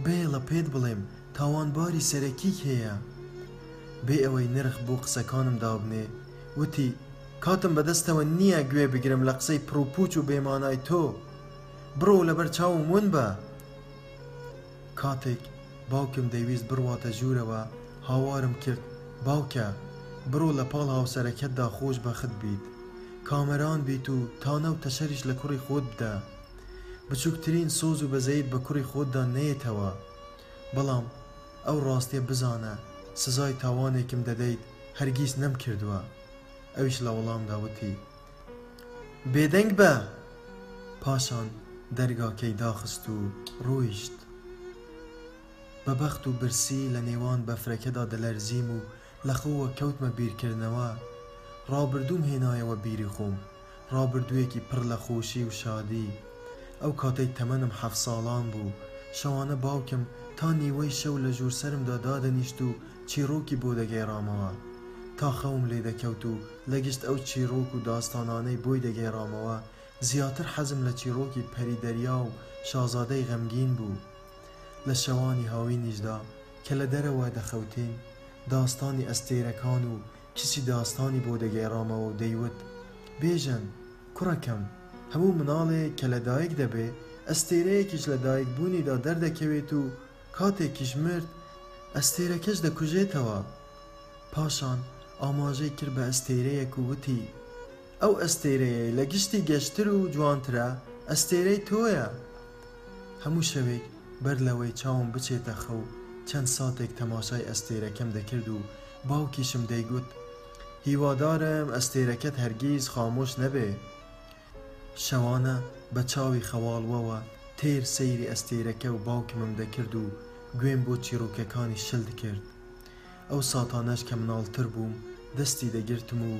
بهێڵە پێت بڵێم تاوانباری سەرەکیی هەیە. بێ ئەوەی نرخ بۆ قسەکانم دابنێ، وتی، کاتم بە دەستەوە نییە گوێ بگرم لە قسەی پڕوپووچ و بێمانای تۆ. بڕۆ و لەبەر چاوم ون بە! کاتێک باوکم دەیویست بڕواتە ژوورەوە، هاوارم کرد، باوکە! بڕۆ لە پاڵ هاوسەرەکەتدا خۆشبەخت بیت. کامەران بیت و تانە و تەشەریش لە کوڕی خۆت بدە. بچووکترین سۆز و بەزەیت بە کوڕی خۆتدا نەیەتەوە. بەڵام ئەو ڕاستیە بزانە سزای تاوانێکم دەدەیت هەرگیز نەمکردووە ئەویش لە وەڵامدا وتی بێدەنگ بە پاشان دەرگاکەی داخست و ڕۆیشت بە بەخت و برسی لە نێوان بەفرەکەدا دەلەرزیم و لە خۆوە کەوتمە بیرکردنەوە ڕابردووم هێنایەوە بیری خۆم ڕابردوویەکی پڕ لە خۆشی و شادی. ئەو کاتەی تەمەنم حەفت ساڵان بوو، شەوانە باوکم تا نیوەی شەو لە ژوور سەرمدا دادەنیشت و چیڕۆکی بۆ دەگێڕامەوە. تا خەوم لێ دەکەوت و لە گشت ئەو چیڕۆک و داستانانەی بۆی دەگێڕامەوە، زیاتر حەزم لە چیڕۆکی پەری دەریا و شازادەی غەمگین بوو. لە شەوانی هاوینیشدا کە لە دەرەوە دەخەوتین، داستانی ئەستێرەکان و کچی داستانی بۆ دەگێڕامەوە و دەیوت، بێژەن، کوڕەکەم، هەموو مناڵێک کە لەدایک دەبێ، ئەستێرەیەکیش لە دایکبوونیدا دەردەکەوێت و کاتێکیش مرد، ئەستێرەکەش دەکوژێتەوە. پاشان ئاماژەی کرد بە ئەستێرەیەک و وتی. ئەو ئەستێرەیەی لە گشتی گەشتر و جوانترە ئەستێرەی تۆیە هەموو شەوێک بەر لەوەی چاوم بچێتە خەو چەند ساتێک تەماشای ئەستێرەکەم دەکرد و باوکیشم دەیگوت هیوادارم ئەستێرەکەت هەرگیز خامۆش نەبێ شەوانە بە چاوی خەواڵوەوە تێر سەیری ئەستێرەکە و باوکمم دەکرد و گوێم بۆ چیڕوکەکانی شل دکرد ئەو ساتانەش کە مناڵتر بووم دەستی دەگرتم و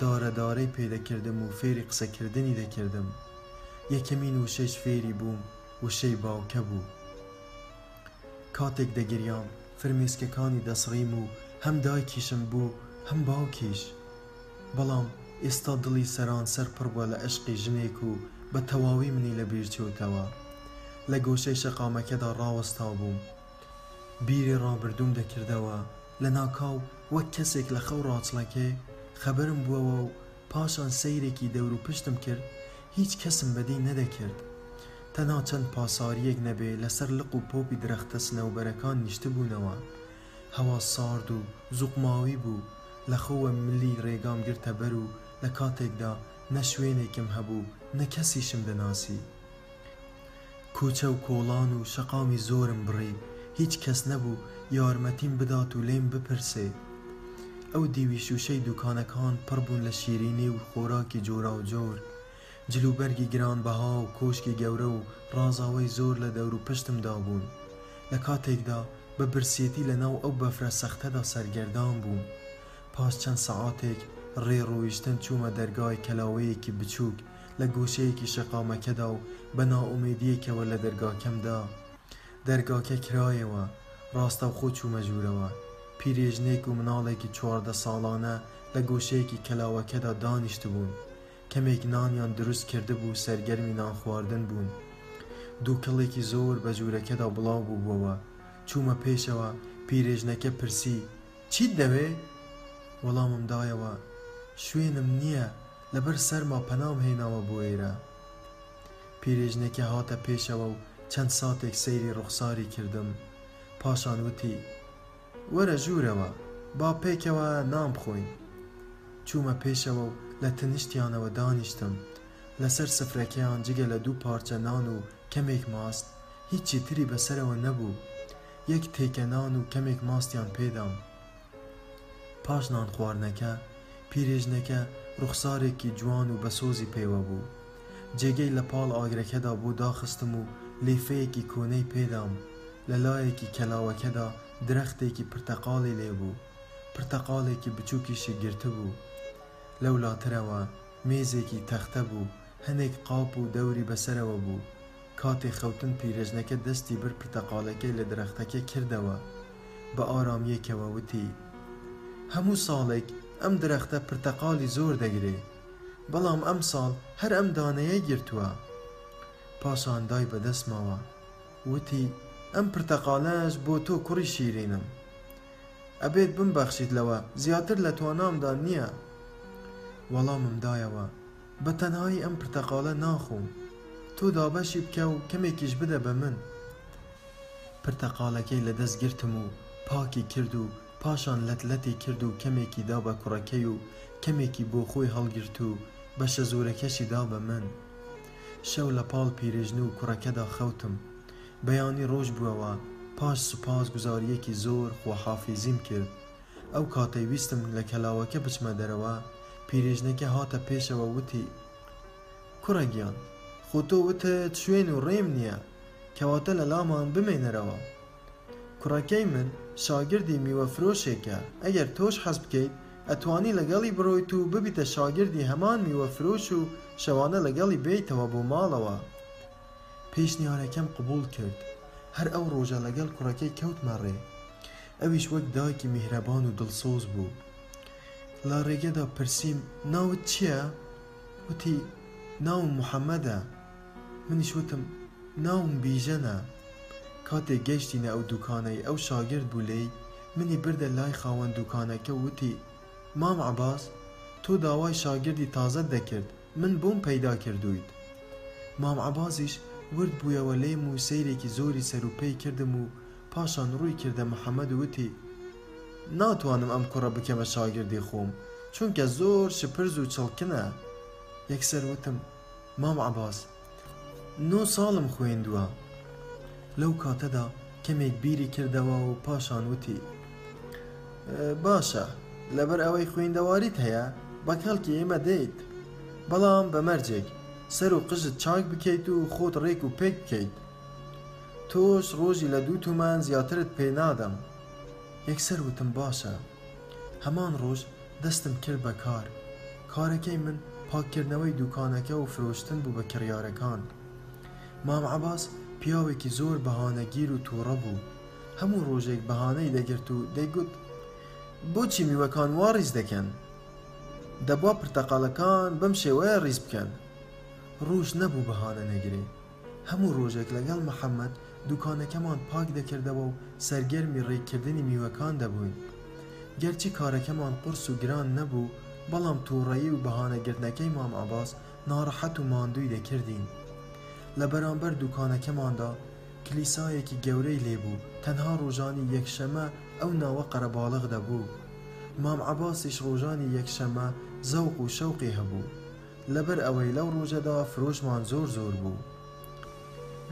دارە دارەی پێ دەکردم و فێری قسە کردنی دەکردم یەکەمین وشەیش فێری بووم وشەی باوکە بوو کاتێک دەگریام فرمێسکەکانی دەسڕیم و هەم دایکیشم بوو هەم باوکیش بەڵام ئێستا دڵی سەرانسەر پڕ بووە لە ئەشقی ژنێک و بە تەواوی منی لە بیر چۆتەوە لە گۆشەی شەقامەکەدا ڕاوەستابووم بیری ڕابردووم دەکردەوە، لەناکاو وەک کەسێک لە خەو ڕاچڵەکێ خەبەرم بووەوە و پاشان سەیرێکی دەوروپشتم کرد، هیچ کەسم بەدی نەدەکرد، تەنها چەند پاسارییەک نەبێ لەسەر لق و پۆپی درەختە سنەوبەرەکان نیشتبوونەوە. هەوا سارد و زوقماوی بوو، لە خەوە ملی ڕێگام گرتە بەر و لە کاتێکدا نە شوێنێکم هەبوو نە کەسیشم دەناسی. کوچە و کۆڵان و شەقامی زۆرم بڕی هیچ کەس نەبوو یارمەتیم بدات و لێم بپرسێ ئەو دیوی شوشەی دوکانەکان پڕ بوون لە شیرینی و خۆراکی جۆراوجۆر جل و بەرگی گران بەها و کۆشکی گەورە و ڕازاوەی زۆر لە دەور و پشتم دا بوون لە کاتێکدا بە برسیەتی لە ناو ئەو بەفرە سەختەدا سەرگەردان بووم پاش چەند سەعاتێک ڕێ ڕۆیشتن چوومە دەرگای کەلاوەیەکی بچووک لە گۆشەیەکی شەقامەکەدا و بە نائومێدییەکەوە لە دەرگاکەم دا. دەرگاکە کرایەوە. ڕاستەوخۆ چوومە ژوورەوە. پیرێژنێک و مناڵێکی چواردە ساڵانە لە گۆشەیەکی کەلاوەکەدا دانیشتبوون. کەمێک نانیان دروست کردبوو و سەرگەرمی نانخواردن بوون. دووکەڵێکی زۆر بە ژوورەکەدا بڵاو بووبووەوە. چوومە پێشەوە، پیرێژنەکە پرسی، چیت دەوێ؟ وەڵامم دایەوە، شوێنم نییە. لەبەر سەرما پەنام هێناوە بۆ ئێرە. پیرێژنەکە هاتە پێشەوە و چەند ساتێک سەیری ڕوخساری کردم. پاشان وتی، وەرە ژوورەوە، با پێکەوە نان بخۆین. چوومە پێشەوە و لە تەنیشتیانەوە دانیشتم. لەسەر سفرەکەیان جگە لە دوو پارچە نان و کەمێک ماست، هیچی تری بەسەرەوە نەبوو. یەک تێکە نان و کەمێک ماستیان پێدام. پاش نان خواردنەکە پیرێژنەکە ڕوخسارێکی جوان و بەسۆزی پێوە بوو جێگەی لە پاڵ ئاگرەکەدا بۆ داخستم و لیفەیەکی کۆنەی پێدام لە لایەکی کەلاوەکەدا درەختێکی پرتەقاڵی لێ بوو پرتەقاڵێکی بچوکیشی گرتبوو لەو لاترەوە مێزێکی تەختە بوو هەنێک قاپ و دەوری بەسەرەوە بوو کاتێ خەوتن پیرەژنەکە دەستی برد پرتەقاڵەکەی لە درەختەکێ کردەوە بە ئارامیەکەوە وتی هەموو ساڵێک ئەم درەختە پرتەقاڵی زۆر دەگرێ بەڵام ئەم ساڵ هەر ئەم دانەیەی گرتوە پاشان دای بە دەسمەوە وتی ئەم پرتەقاڵەش بۆ تۆ کوڕی شیرینم ئەبێت بمبەخشیت لەوە زیاتر لە توانامدا نییە وەڵامم دایەوە بە تەنهایی ئەم پرتەقاڵە ناخۆم، تۆ دابەشی بکە و کەمێکیش بدە بە من. پرتەقاڵەکەی لە دەست گرتم و پاکی کرد و پاشان لەت لەتی کرد و کەمێکی دا بە کوڕەکەی و کەمێکی بۆ خۆی هەڵگرت و بەشە زۆرەکەشی دا بە من. شەو لە پاڵ پیرژن و کوڕەکەدا خەوتم. بەیانی ڕۆژ بووەوە، پاش سوپاس گوزارییەکی زۆر خواحافیزیم کرد. ئەو کاتەی ویستم لە کەلاوەکە بچمە دەرەوە، پیرێژنەکە هاتە پێشەوە وتی، کوڕە گیان، خۆ تۆ وتت شوێن و ڕێم نییە، کەواتە لە لامان بمێنەرەوە. کوڕەکەی من شاگردی میوەفرۆشێکە، ئەگەر تۆش حەز بکەیت، ئەتوانی لەگەڵی بڕۆیت و ببیتە شاگردی هەمان میوەفرۆش و شەوانە لەگەڵی بێیتەوە بۆ ماڵەوە. پێشنیارەکەم قبوڵ کرد، هەر ئەو ڕۆژە لەگەڵ کوڕەکەی کەوتمە ڕێ، ئەویش وەک دایکی میهرەبان و دڵسۆز بوو، لە ڕێگەدا پرسیم ناوت چییە؟ وتی ناوم محەمەدە، منیش وتم ناوم بیژەنە، کاتێک گەیشتینە ئەو دوکانەی ئەو شاگرد بوو لێی، منی بردە لای خاوەن دوکانەکە و وتی مام عەباس تۆ داوای شاگردی تازەت دەکرد، من بۆم پەیدا کردوویت؟ مام عەبازیش ورد بوویەوە لێم و سەیرێکی زۆری سەروپێی کردم و پاشان ڕووی کردە محەمەد و وتی، ناتوانم ئەم کوڕە بکەمە شاگردی خۆم، چونکە زۆر شپرز و چڵکنە. یەکسەر وتم، مام عەباس! نۆ ساڵم خوێندووە. لەو کاتەدا کەمێک بیری کردەوە و پاشان وتی، باشە، لەبەر ئەوەی خوێندەواریت هەیە بە کەڵکی ئێمە دێیت، بەڵام بە مەرجێک سەر و قژت چاک بکەیت و خۆت ڕێک و پێک بکەیت. تۆش ڕۆژی لە دوو تومان زیاترت پێ نادەم. یەکسەر وتم باشە. هەمان ڕۆژ دەستم کرد بە کار. کارەکەی من پاککردنەوەی دووکانەکە و فرۆشتن بوو بە کڕیارەکان. مام عەباس پیاوێکی زۆر بەهانەگیر و تووڕە بوو. هەموو ڕۆژێک بەهانەی دەگرت و دەیگوت، بۆچی میوەکان وا ڕیز دەکەن؟ دەبوا پرتەقاڵەکان بەم شێوەیە ڕیز بکەن. ڕۆژ نەبوو بەهانە نەگرێ. هەموو ڕۆژێک لەگەڵ محەممەد دوکانەکەمان پاک دەکردەوە و سەرگەرمی ڕێککردنی میوەکان دەبووین. گەرچی کارەکەمان قورس و گران نەبوو، بەڵام تووڕەیی و بەهانەگرتنەکەی مام عەباس ناڕەحەت و ماندووی دەکردین. لە بەرامبەر دوکانەکەماندا کلیسایەکی گەورەی لێ بوو، تەنها ڕۆژانی یەکشەممە ئەو ناوە قەرەباڵغ دەبوو. مام عەباسیش ڕۆژانی یەکشەممە زەوق و شەوقی هەبوو. لەبەر ئەوەی لەو ڕۆژەدا فرۆشمان زۆر زۆر بوو.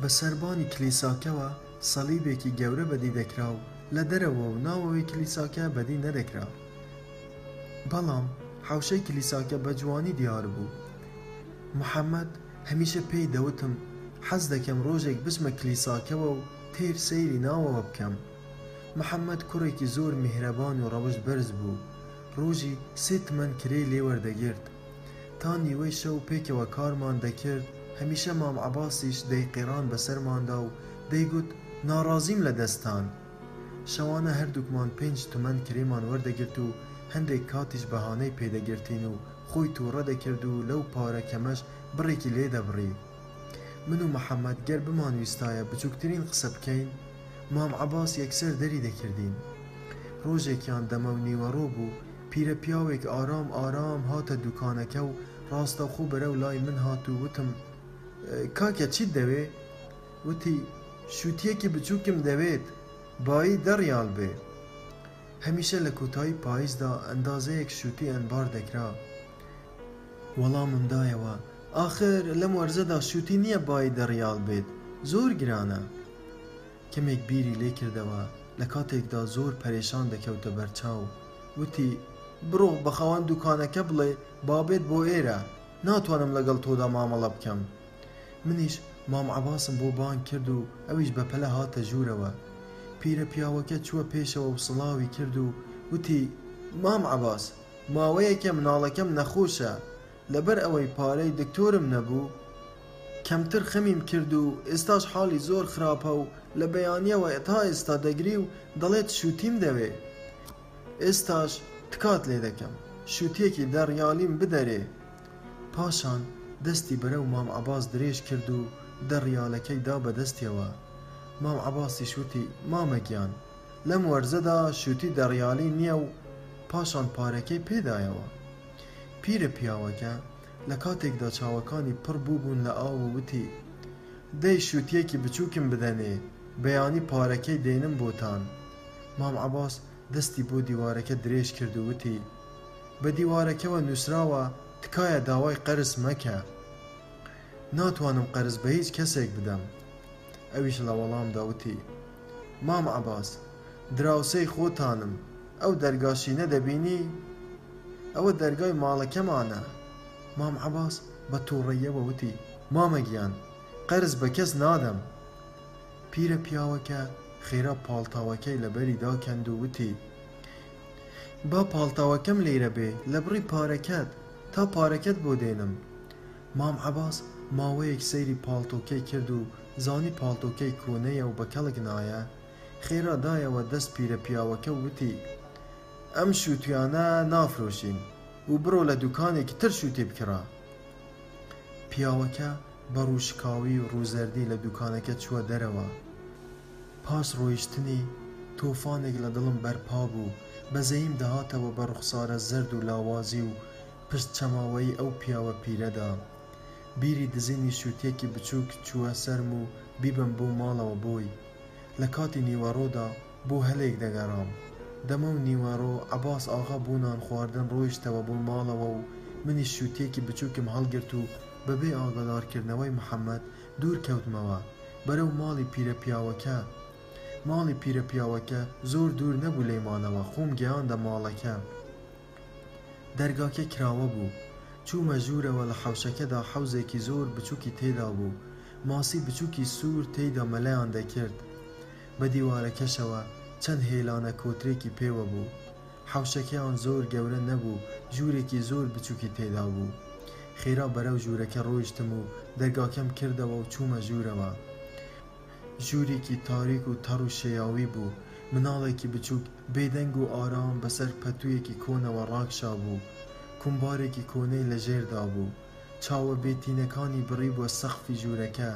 بە سەربانی کلیساکەوە سەلیبێکی گەورە بەدی دەکرا و لە دەرەوە و ناوەوەی کلیساکە بەدی نەدەکرا. بەڵام حەوشەی کلیساکە بە جوانی دیار بوو. محەمەد هەمیشە پێی دەوتم حەز دەکەم ڕۆژێک بچمە کلیساکەوە و تێر سەیری ناوەوە بکەم. محەمەد کوڕێکی زۆر میهرەبان و ڕەوشت بەرز بوو. ڕۆژی سێ تمەن کرێی لێ وەردەگرت. تا نیوەی شەو پێکەوە کارمان دەکرد، هەمیشە مام عەباسیش دەی قیڕان بەسەرماندا و دەیگوت، ناڕازیم لە دەستتان! شەوانە هەردووکمان پێنج تمەن کرێمان وەردەگرت و هەندێک کاتیش بەهانەی پێدەگرتین و خۆی تووڕە دەکرد و لەو پارە کەمەش بڕێکی لێ دەبڕی. من و محەمەد گەر بمانویستایە بچووکترین قسە بکەین، مام عەباس یەکسەر دەری دەکردین. ڕۆژێکیان دەمەو نیوەڕۆ بوو، پیرە پیاوێک ئارام ئارام هاتە دوکانەکە و ڕاستەوخۆ بەرەو لای من هات و وتم، کاکە چیت دەوێ؟ وتی، شووتییەکی بچووکم دەوێت، بایی دە ڕیال بێ. هەمیشە لە کۆتایی پایزدا ئەندازەیەک شووتی ئەنبار دەکرا. وەڵامم دایەوە، ئاخر لەم وەرزەدا شووتی نییە بایی دە ڕیال بێت، زۆر گرانە. کەمێک بیری لێ کردەوە لە کاتێکدا زۆر پەرێشان دەکەوتە بەرچاو وتی، بڕۆ بە خاوەن دوکانەکە بڵێ با بێت بۆ ئێرە، ناتوانم لەگەڵ تۆدا مامەڵە بکەم. منیش مام عەباسم بۆ بانگ کرد و ئەویش بە پەلە هاتە ژوورەوە. پیرە پیاوەکە چووە پێشەوە و سڵاوی کرد و وتی، مام عەباس! ماوەیەکە مناڵەکەم نەخۆشە، لەبەر ئەوەی پارەی دکتۆرم نەبوو کەمتر خەمیم کرد و ئێستاش حاڵی زۆر خراپە و لە بەیانیەوە تا ئێستا دەگری و دەڵێت شوتیم دەوێ ئێستاش تکات لێ دەکەم شوتیەکی دە ڕیالیم بدەرێ پاشان دەستی بەرەو مام عەباس درێژ کرد و دە ڕیالەکەی دا بە دەستیەوە مام عەباسیش وتی مامە گیان لەم وەرزەدا شوتی دە ڕیالی نیە و پاشان پارەکەی پێ دایەوە. پیرە پیاوەکە لە کاتێکدا چاوەکانی پڕ بووبوون لە ئاو و وتی، دەی شووتییەکی بچووکم بدەنێ، بەیانی پارەکەی دێنم بۆتان. مام عەباس دەستی بۆ دیوارەکە درێژ کرد و وتی، بە دیوارەکەوە نووسراوە تکایە داوای قەرز مەکە. ناتوانم قەرز بە هیچ کەسێک بدەم. ئەویش لە وەڵامدا وتی، مام عەباس، دراوسێی خۆتانم، ئەو دەرگا شینە دەبینی؟ ئەوە دەرگای ماڵەکەمانە. مام عەباس بە تووڕەییەوە وتی، مامە گیان، قەرز بە کەس نادەم. پیرە پیاوەکە خێرا پاڵتاوەکەی لە بەری داکەند و وتی، با پاڵتاوەکەم لێرە بێ لە بڕی پارەکەت، تا پارەکەت بۆ دێنم. مام عەباس ماوەیەک سەیری پاڵتۆکەی کرد و زانی پاڵتۆکەی کۆنەیە و بە کەڵک نایە، خێرا دایەوە دەست پیرە پیاوەکە و وتی، ئەم شووتویانە نافرۆشین و بڕۆ لە دوکانێکی تر شووتی بکڕە. پیاوەکە بە ڕووشکاوی و ڕووزەردی لە دوکانەکە چووە دەرەوە. پاش ڕۆیشتنی، تۆفانێک لە دڵم بەرپا بوو، بەزەییم دەهاتەوە بە ڕوخسارە زەرد و لاوازی و پشت چەماوەیی ئەو پیاوە پیرەدا. بیری دزینی شووتییەکی بچووک چووە سەرم و بیبەم بۆ ماڵەوە بۆی. لە کاتی نیوەڕۆدا بۆ هەلێک دەگەڕام. دەمەو نیوەڕۆ عەباس ئاغا بۆ نانخواردن ڕۆیشتەوە بۆ ماڵەوە و منیش شووتیەکی بچووکم هەڵگرت و بەبێ ئاگەدارکردنەوەی محەمەد دوورکەوتمەوە بەرەو ماڵی پیرە پیاوەکە. ماڵی پیرە پیاوەکە زۆر دوور نەبوو لێمانەوە خۆم گەیاندە ماڵەکە. دەرگاکە کراوە بوو. چوومە ژوورەوە لە حەوشەکەدا حەوزێکی زۆر بچووکی تێدا بوو. ماسی بچووکی سوور تێیدا مەلەیان دەکرد. بە دیوارەکەشەوە چەند هێلانە کۆترێکی پێوە بوو. حەوشەکەیان زۆر گەورە نەبوو ژوورێکی زۆر بچووکی تێدا بوو. خێرا بەرەو ژوورەکە ڕۆیشتم و دەرگاکەم کردەوە و چوومە ژوورەوە. ژوورێکی تاریک و تەڕ و شێیاوی بوو، مناڵێکی بچووک بێدەنگ و ئارام بەسەر پەتوویەکی کۆنەوە ڕاکشابوو، کومبارێکی کۆنەی لە ژێردا بوو، چاوە بێ تینەکانی بڕیبووە سەقفی ژوورەکە،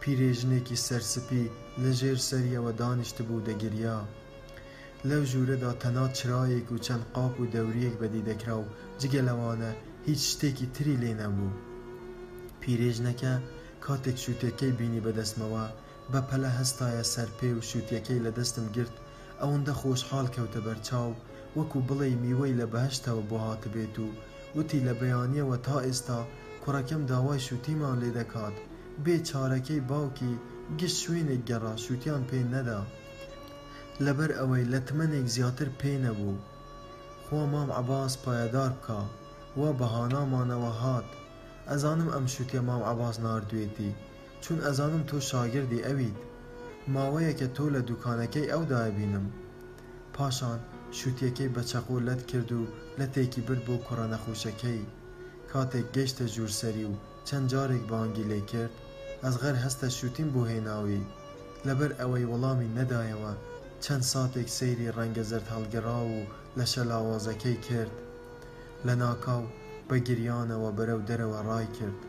پیرێژنێکی سەرسپی لە ژێر سەریەوە دانیشتبوو دەگریا. لەو ژوورەدا تەنها چرایەک و چەند قاپ و دەورییەک بەدی دەکرا و جگە لەوانە هیچ شتێکی تری لێ نەبوو. پیرێژنەکە کاتێک شووتێکەی بینی بە دەستمەوە، بە پەلە هەستایە سەر پێ و شووتیەکەی لە دەستم گرت، ئەوەندە خۆشحاڵ کەوتە بەر چاو وەکو بڵێی میوەی لە بەهەشتەوە بۆ هاتبێت و وتی لە بەیانیەوە تا ئێستا کوڕەکەم داوای شووتیمان لێ دەکات، بێ چارەکەی باوکی گشت شوێنێک گەڕا شووتیان پێ نەدا لەبەر ئەوەی لە تمەنێک زیاتر پێ نەبوو، خوا مام عەباس پایەدار بکا، وا بە هانامانەوە هات. ئەزانم ئەم شوتیە مام عەباس ناردوێتی چون ئەزانم تۆ شاگردی ئەویت ماوەیەکە تۆ لە دوکانەکەی ئەودا ئەبینم پاشان شوتیەکەی بە چەقۆ لەت کرد و لەتێکی برد بۆ کوڕە نەخوشەکەی کاتێک گەشتە ژور سەری و چەند جارێک بانگی لێ کرد ئەسغەر هەستە شوتیم بۆ هێناوی لەبەر ئەوەی وەڵامی نەدایەوە چەند ساتێک سەیری ڕەنگە زەرد هەڵگەڕاو و لەشە لاوازەکەی کرد لەناکاو بە گریانەوە بەرەو دەرەوە ڕایکرد.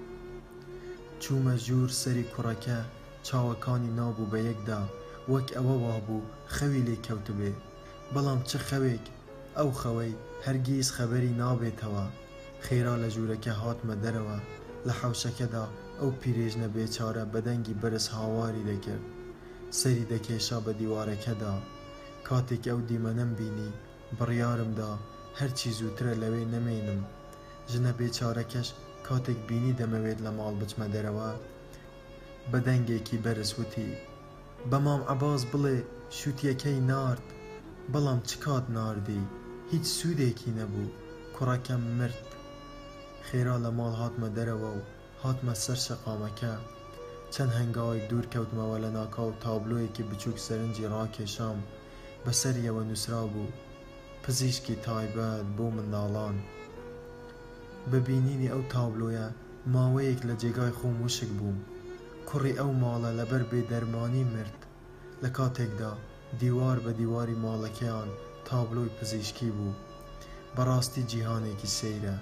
چوومە ژوور سەری کوڕەکە چاوەکانی نابوو بە یەکدا وەک ئەوە وابوو خەوی لێ کەوتبێ بەڵام چ خەوێک ئەو خەوەی هەرگیز خەبەری نابێتەوە خێرا لە ژوورەکە هاتمە دەرەوە لە حەوشەکەدا ئەو پیرێژنە بێچارە بە دەنگی بەرز هاواری دەکرد سەری دەکێشا بە دیوارەکەدا کاتێک ئەو دیمەنەم بینی بڕیارم دا هەرچی زووترە لەوێ نەمێنم. ژنە بێچارەکەش کاتێک بینی دەمەوێت لە ماڵ بچمە دەرەوە، بە دەنگێکی بەرز وتی، بە مام عەباس بڵێ شووتییەکەی نارد. بەڵام چ کات ناردی؟ هیچ سوودێکی نەبوو، کوڕەکەم مرد. خێرا لە ماڵ هاتمە دەرەوە و هاتمە سەر شەقامەکە. چەند هەنگاوێک دوور کەوتمەوە لەناکاو تابلۆیەکی بچووک سەرنجی ڕاکێشام. بەسەریەوە نووسرابوو، پزیشکی تایبەت بۆ منداڵان. بە بینینی ئەو تابلۆیە ماوەیەک لە جێگای خۆم وشک بووم. کوڕی ئەو ماڵە لەبەر بێدەرمانی مرد، لە کاتێکدا دیوار بە دیواری ماڵەکەیان تابلۆی پزیشکی بوو. بەڕاستی جیهانێکی سەیرە.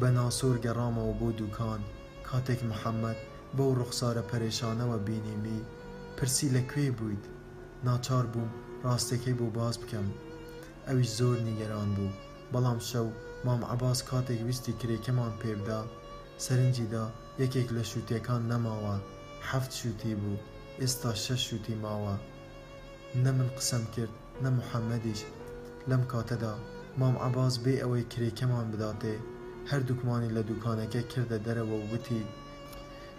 بە ناسۆر گەڕامەوە بۆ دووکان، کاتێک محەممەد بەو ڕوخسارە پەرێشانەوە بینیمی، پرسی لە کوێ بوویت؟ ناچار بووم ڕاستیەکەی بۆ باس بکەم ئەویش زۆر نیگەران بوو بەڵام شەو مام عەباس کاتێک ویستی کرێکەمان پێ بدا سەرنجی دا یەکێک لە شوتیەکان نەماوە حەفت شوتی بوو ئێستا شەش شوتی ماوە نە من قسەم کرد نە محەمەدیش لەم کاتەدا مام عەباس بێ ئەوەی کرێکەمان بداتێ هەردووکمانی لە دوکانەکە کردە دەرەوە و وتی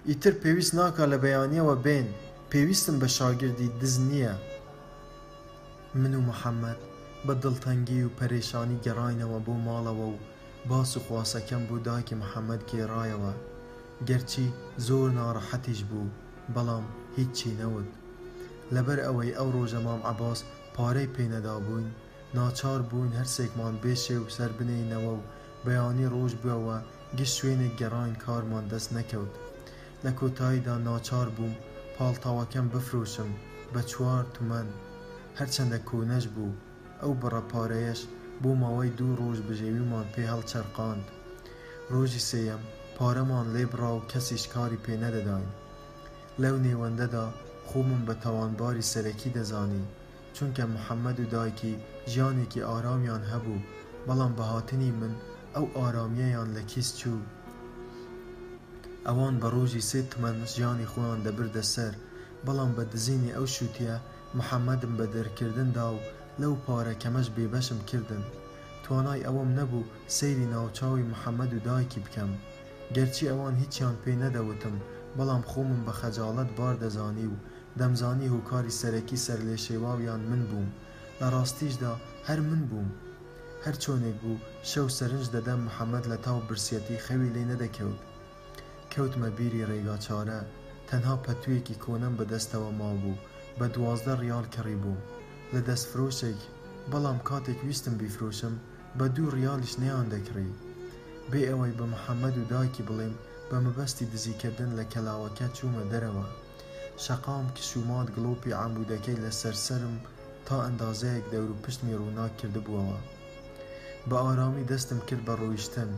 ئیتر پێویست ناکا لە بەیانیەوە بێن. پێویستم بە شاگردی دز نییە. من و محەمەد بە دڵتەنگی و پەرێشانی گەڕاینەوە بۆ ماڵەوە و باس و خواسەکەم بۆ دایکی محەمەد گێڕایەوە، گەرچی زۆر ناڕەحەتیش بوو، بەڵام هیچی نەوت. لەبەر ئەوەی ئەو ڕۆژە مام عەباس پارەی پێ نەدابووین، ناچار بووین هەرسێکمان بێ شێ و سەر بنێینەوە و بەیانی ڕۆژ بووەوە گشت شوێنێک گەڕاین کارمان دەست نەکەوت لە کۆتاییدا ناچار بووم پاڵتاوەکەم بفرۆشم بە چوار تومەن هەرچەندە کۆنەش بوو ئەو بڕە پارەیەش بۆ ماوەی دوو ڕۆژ بژێویمان پێ هەڵچەرقاند ڕۆژی سێیەم پارەمان لێ بڕا و کەسیش کاری پێ نەدەداین لەو نێوەندەدا خۆمم بە تاوانباری سەرەکی دەزانی چونکە محەمەد و دایکی ژیانێکی ئارامیان هەبوو، بەڵام بە هاتنی من ئەو ئارامیەیان لە کیس چوو، ئەوان بە ڕۆژی سێ تمەن ژیانی خۆیان دەبردە سەر، بەڵام بە دزینی ئەو شووتیە محەمەدم بە دەرکردن دا و لەو پارە کەمەش بێبەشم کردن، توانای ئەوەم نەبوو سەیری ناوچاوی محەمەد و دایکی بکەم، گەرچی ئەوان هیچیان پێ نەدەوتم، بەڵام خۆمم بە خەجاڵەت بار دەزانی و دەمزانی هۆکاری سەرەکی سەرلێشێواویان من بووم، لە ڕاستیشدا هەر من بووم. هەر چۆنێک بوو، شەو سەرنج دەدەم محەمەد لە تاو برسیەتی خەوی لێ نەدەکەوت. کەوتمە بیری ڕێگاچارە، تەنها پەتوویەکی کۆنەم بە دەستەوە مابوو، بە دوازدە ڕیال کڕیبووم لە دەستفرۆشێک، بەڵام کاتێک ویستم بیفرۆشم، بە دوو ڕیالیش نەیاندەکڕی. بێ ئەوەی بە محەمەد و دایکی بڵێم، بە مەبەستی دزیکردن لە کەلاوەکە چوومە دەرەوە. شەقام کشومات گڵۆپی عەمودەکەی لە سەر سەرم تا ئەندازەیەک دەوروپشتمی ڕووناک کردبووەوە. بە ئارامی دەستم کرد بە ڕۆیشتن.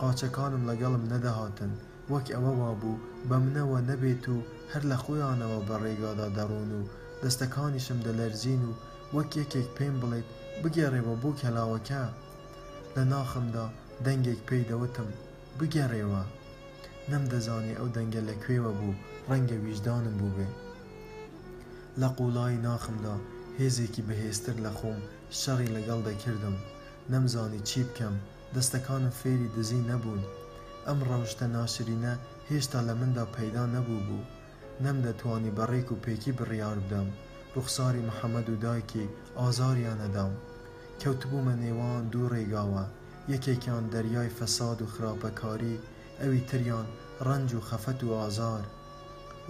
قاچەکانم لەگەڵم نەدەهاتن، وەک ئەوە وابوو بە منەوە نەبێت و هەر لە خۆیانەوە بە ڕێگادا دەڕۆن و دەستەکانیشم دەلەرزین و وەک یەکێک پێم بڵێت بگەڕێوە بۆ کەلاوەکە. لە ناخمدا دەنگێک پێی دەوتم. بگەرێوە نەمدەزانی ئەو دەنگە لە کوێوە بوو ڕەنگە ویژدانم بووبێ لە قوڵایی ناخمدا هێزێکی بەهێزتر لە خۆم شەڕی لەگەڵ دەکردم نەمزانی چی بکەم دەستەکانم فێری دزی نەبوون ئەم ڕەوشتە ناشرینە هێشتا لە مندا پەیدا نەبووبوو نەمدەتوانی بە ڕێک و پێکی بڕیار بدەم ڕوخساری محەمەد و دایکی ئازاریان نەدام کەوتبوومە نێوان دوو ڕێگاوە یەکێکیان دەریای فەساد و خراپەکاری ئەوی تریان ڕەنج و خەفەت و ئازار.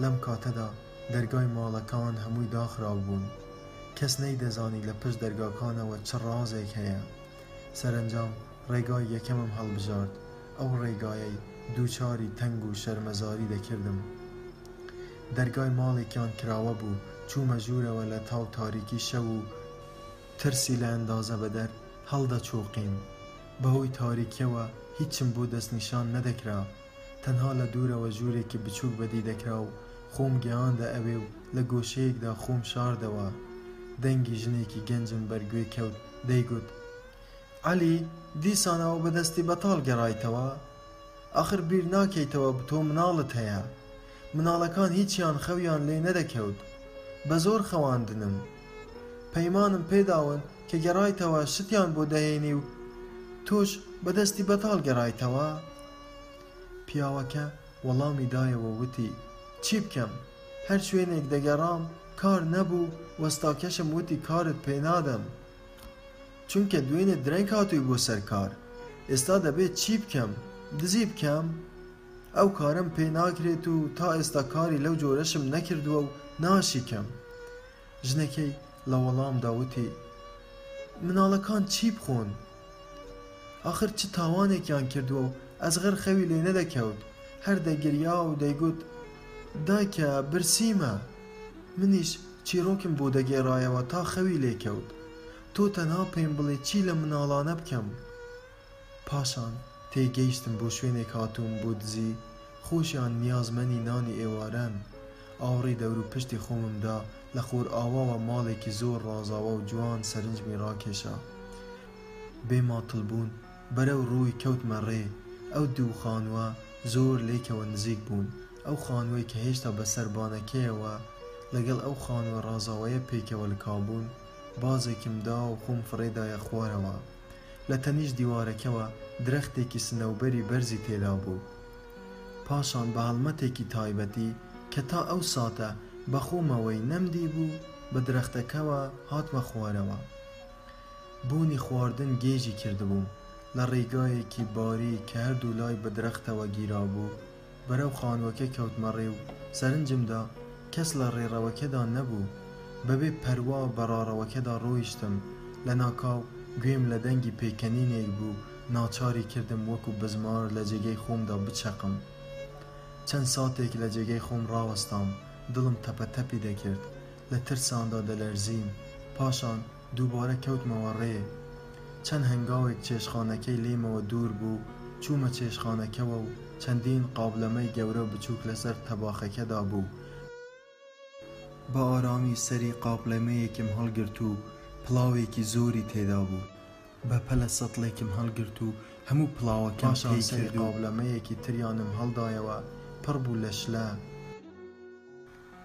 لەم کاتەدا دەرگای ماڵەکان هەمووی داخراببوون. کەس نەیدەزانی لە پشت دەرگاکانەوە چ ڕازێک هەیە. سەرەنجام ڕێگای یەکەمم هەڵبژارد، ئەو ڕێگایەی دووچاری تەنگ و شەرمەزاری دەکردم. دەرگای ماڵێکیان کراوە بوو، چوومە ژوورەوە لە تاو تاریکی شەو و. ترسی لە ئەندازە بەدەر هەڵدەچووقیم، بەهۆی تاریکیەوە هیچم بۆ دەست نیشان نەدەکرا، تەنها لە دوورەوە ژوورێکی بچووک بەدی دەکرا و خۆم گەیاندە ئەوێ و لە گۆشەیەکدا خۆم شاردەوە، دەنگی ژنێکی گەنجم بەر گوێ کەوت دەیگوت، عەلی دیسانەوە بە دەستی بەتاڵ گەڕایتەوە؟ ئاخر بیر ناکەیتەوە بتۆ مناڵت هەیە؟ مناڵەکان هیچیان خەویان لێ نەدەکەوت بە زۆر خەواندنم پەیمانم پێداون کە گەڕایتەوە شتیان بۆ دەهێنی و تۆش بە دەستی بەتاڵ گەڕایتەوە؟ پیاوەکە وەڵامی دایەوە وتی چی بکەم هەر شوێنێک دەگەڕام کار نەبوو وەستاکەشم وتی کارت پێ نادەم چونکە دوێنێ درەنگ هاتووی بۆ سەر کار ئێستا دەبێت چی بکەم دزی بکەم؟ ئەو کارەم پێ ناکرێت و تا ئێستا کاری لەو جۆرەشم نەکردووە و ناشیکەم. ژنەکەی لە وەڵامدا وتی، مناڵەکان چی بخۆن؟ ئاخر چ تاوانێکیان کردووە و ئەسغەر خەوی لێ نەدەکەوت، هەر دەگریا و دەیگوت، دایکە برسیمە! منیش چیڕۆکم بۆ دەگێڕایەوە تا خەوی لێ کەوت. تۆ تەنها پێم بڵێ چی لەم مناڵانە بکەم؟ پاشان تێ گەیشتم بۆ شوێنێک هاتووم بۆ دزی، خۆشیان نیازمەنی نانی ئێوارەن. ئاوڕی دەوروپشتی خۆمم دا، لە خۆرئاواوە ماڵێکی زۆر ڕازاوە و جوان سەرنجمی ڕاکێشا. بێ ماتڵبوون بەرەو ڕووی کەوتمە ڕێ، ئەو دوو خانووە زۆر لێکەوە نزیک بوون، ئەو خانووەی کە هێشتا بە سەربانەکەیەوە لەگەڵ ئەو خانووە ڕازاوەیە پێکەوە لکابوون، بازێکم دا و خۆم فڕێدایە خوارەوە. لە تەنیشت دیوارەکەوە درەختێکی سنەوبەری بەرزی تێدا بوو. پاشان بە هەڵمەتێکی تایبەتی کە تا ئەو ساتە بە خۆمەوەی نەمدیبوو بە درەختەکەوە هاتمە خوارەوە. بۆنی خواردن گێژی کردبووم. لە ڕێگایەکی باریک کە هەردوو لای بە درەختەوە گیرابوو، بەرەو خانووەکە کەوتمە ڕێ و سەرنجم دا کەس لە ڕێڕەوەکەدا نەبوو. بەبێ پەروا بە ڕاڕەوەکەدا ڕۆیشتم. لە ناکاو گوێم لە دەنگی پێکەنینێک بوو، ناچاری کردم وەکوو بزمار لە جێگەی خۆمدا بچەقم. چەند ساتێک لە جێگەی خۆم ڕاوەستام، دڵم تەپەتەپی دەکرد، لە ترساندا دەلەرزیم. پاشان دووبارە کەوتمەوە ڕێ. چەند هەنگاوێک چێشتخانەکەی لێمەوە دوور بوو، چوومە چێشتخانەکەوە و چەندین قابلەمەی گەورە و بچووک لەسەر تەباخەکەدا بوو. بە ئارامی سەری قابلەمەیەکم هەڵگرت و پڵاوێکی زۆری تێدا بوو. بە پەلە سەتڵێکم هەڵگرت و هەموو پڵاوەکەم پێی کرد و. پاشان سەری قابلەمەیەکی تریانم هەڵدایەوە، پڕ بوو لە شلە.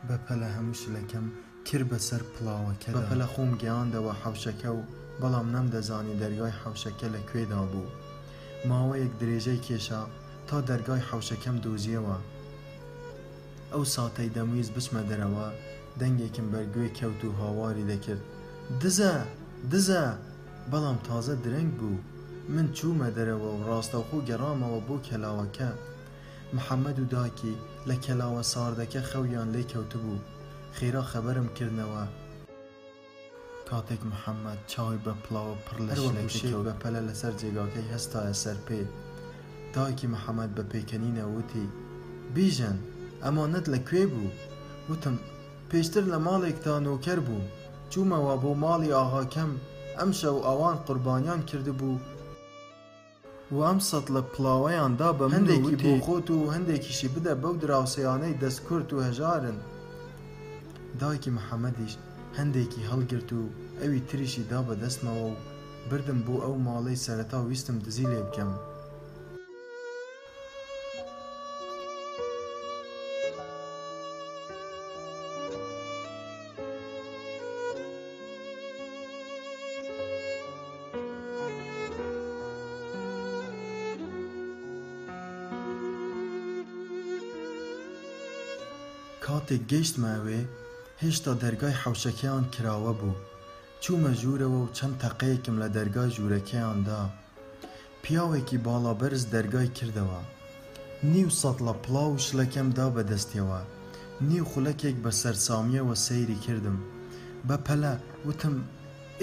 بە پەلە هەموو شلەکەم کرد بەسەر پڵاوەکەدا. بە پەلە خۆم گەیاندەوە حەوشەکە و بەڵام نەمدەزانی دەرگای حەوشەکە لە کوێدا بوو. ماوەیەک درێژەی کێشا تا دەرگای حەوشەکەم دۆزییەوە. ئەو ساتەی دەمویست بچمە دەرەوە، دەنگێکم بەر گوێ کەوت و هاواری دەکرد، دزە! دزە! بەڵام تازە درەنگ بوو. من چوومە دەرەوە و ڕاستەوخۆ گەڕامەوە بۆ کەلاوەکە. محەمەد و داکی لە کەلاوە ساردەکە خەویان لێ کەوتبوو، خێرا خەبەرم کردنەوە. کاتێک محەمەد چاوی بە پڵاوە پڕ لە شلەکە کەوت، هەروەکو شێر بە پەلە لەسەر جێگاکەی هەستایە سەر پێ، دایکی محەمەد بە پێکەنینەوە وتی، بیژەن، ئەمانەت لە کوێ بوو؟ وتم، پێشتر لە ماڵێکدا نۆکەر بووم، چوومەوە بۆ ماڵی ئاغاکەم، ئەمشەو ئەوان قوربانیان کردبوو، و ئەم سەتڵە پڵاوەیان دا بە من و وتی. هەندێکی بۆ خۆت و هەندێکیشی بدە بەو دراوسێیانەی دەست کورت و هەژارن. دایکی محەمەدیش هەندێکی هەڵگرت و ئەوی تریشی دا بە دەستمەوە و بردم بۆ ئەو ماڵەی سەرەتا ویستم دزی لێ بکەم. کاتێک گەیشتمە ئەوێ، هێشتا دەرگای حەوشەکەیان کراوە بوو. چوومە ژوورەوە و چەند تەقەیەکم لە دەرگای ژوورەکەیان دا. پیاوێکی باڵا بەرز دەرگای کردەوە. نیو سەتڵە پڵاو و شلەکەم دا بە دەستیەوە. نیو خولەکێک بە سەرسامیەوە سەیری کردم. بە پەلە وتم،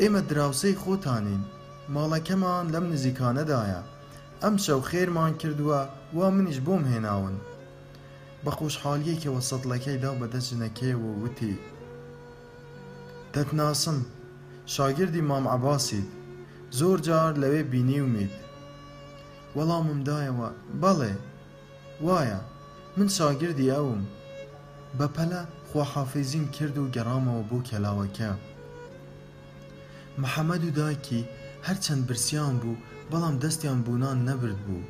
ئێمە دراوسێی خۆتانین. ماڵەکەمان لەم نزیکانەدایە. ئەمشەو خێرمان کردووە وا منیش بۆم هێناون. بە خۆشحالیەکەوە سەتڵەکەی دا بە دەست ژنەکەیەوە و وتی. دەتناسم شاگردی مام عەباسیت زۆر جار لەوێ بینیومیت وەڵامم دایەوە بەڵێ وایە من شاگردی ئەوم بەپەلە خواحافیزیم کرد و گەڕامەوە بۆ کەلاوەکە محەمەد و دایکی هەرچەند برسیان بوو بەڵام دەستیان بونان نەبردبوو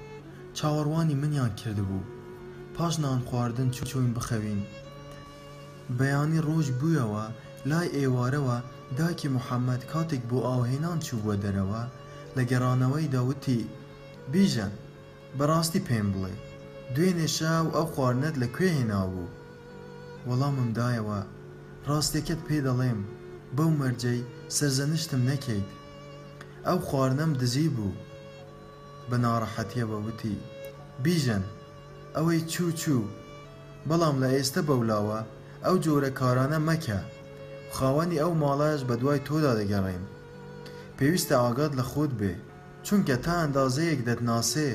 چاوەڕوانی منیان کردبوو پاش نان خواردن چوین بخەوین بەیانی ڕۆژ بوویەوە، لای ئێوارەوە دایکی محەمەد کاتێک بۆ ئاوهێنان چووبووە دەرەوە، لە گەڕانەوەیدا وتی، بیژە، بە ڕاستی پێم بڵێ، دوێنێ شەو ئەو خواردنەت لە کوێ هێنابوو؟ وەڵامم دایەوە، ڕاستێکەت پێ دەڵێم، بەو مەرجەی سەرزەنشتم نەکەیت. ئەو خواردنەم دزیبوو. بە ناڕەحەتییەوە وتی، بیژەن، ئەوەی چوو چوو. بەڵام لە ئێستە بەولاوە ئەو جۆرە کارانە مەکە و خاوەنی ئەو ماڵەش بەدوای تۆدا دەگەڕێن. پێویستە ئاگات لە خۆت بێ، چونکە تا ئەندازەیەک دەتناسێ.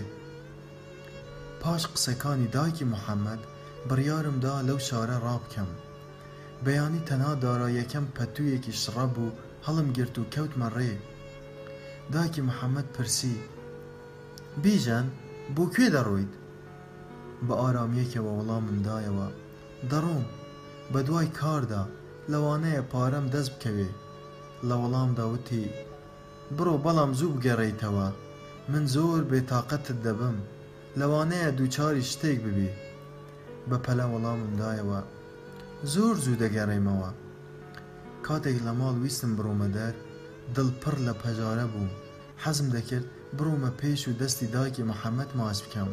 پاش قسەکانی دایکی محەمەد بڕیارم دا لەو شارە ڕابکەم. بەیانی تەنها داراییەکەم پەتوویەکی شڕە بوو هەڵمگرت و کەوتمە ڕێ. دایکی محەمەد پرسی، بیژەن بۆ کوێ دەڕۆیت؟ بە ئارامییەکەوە وەڵامم دایەوە، دەڕۆم، بەدوای کاردا، لەوانەیە پارەم دەست بکەوێ. لە وەڵامدا وتی، بڕۆ بەڵام زوو بگەڕێیتەوە، من زۆر بێتاقەتت دەبم، لەوانەیە دووچاری شتێک ببی. بە پەلە وەڵامم دایەوە، زۆر زوو دەگەڕێمەوە. کاتێک لە ماڵ ویستم بڕۆمە دەر، دڵ پڕ لە پەژارە بووم. حەزم دەکرد بڕۆمە پێش و دەستی دایکی محەمەد ماچ بکەم،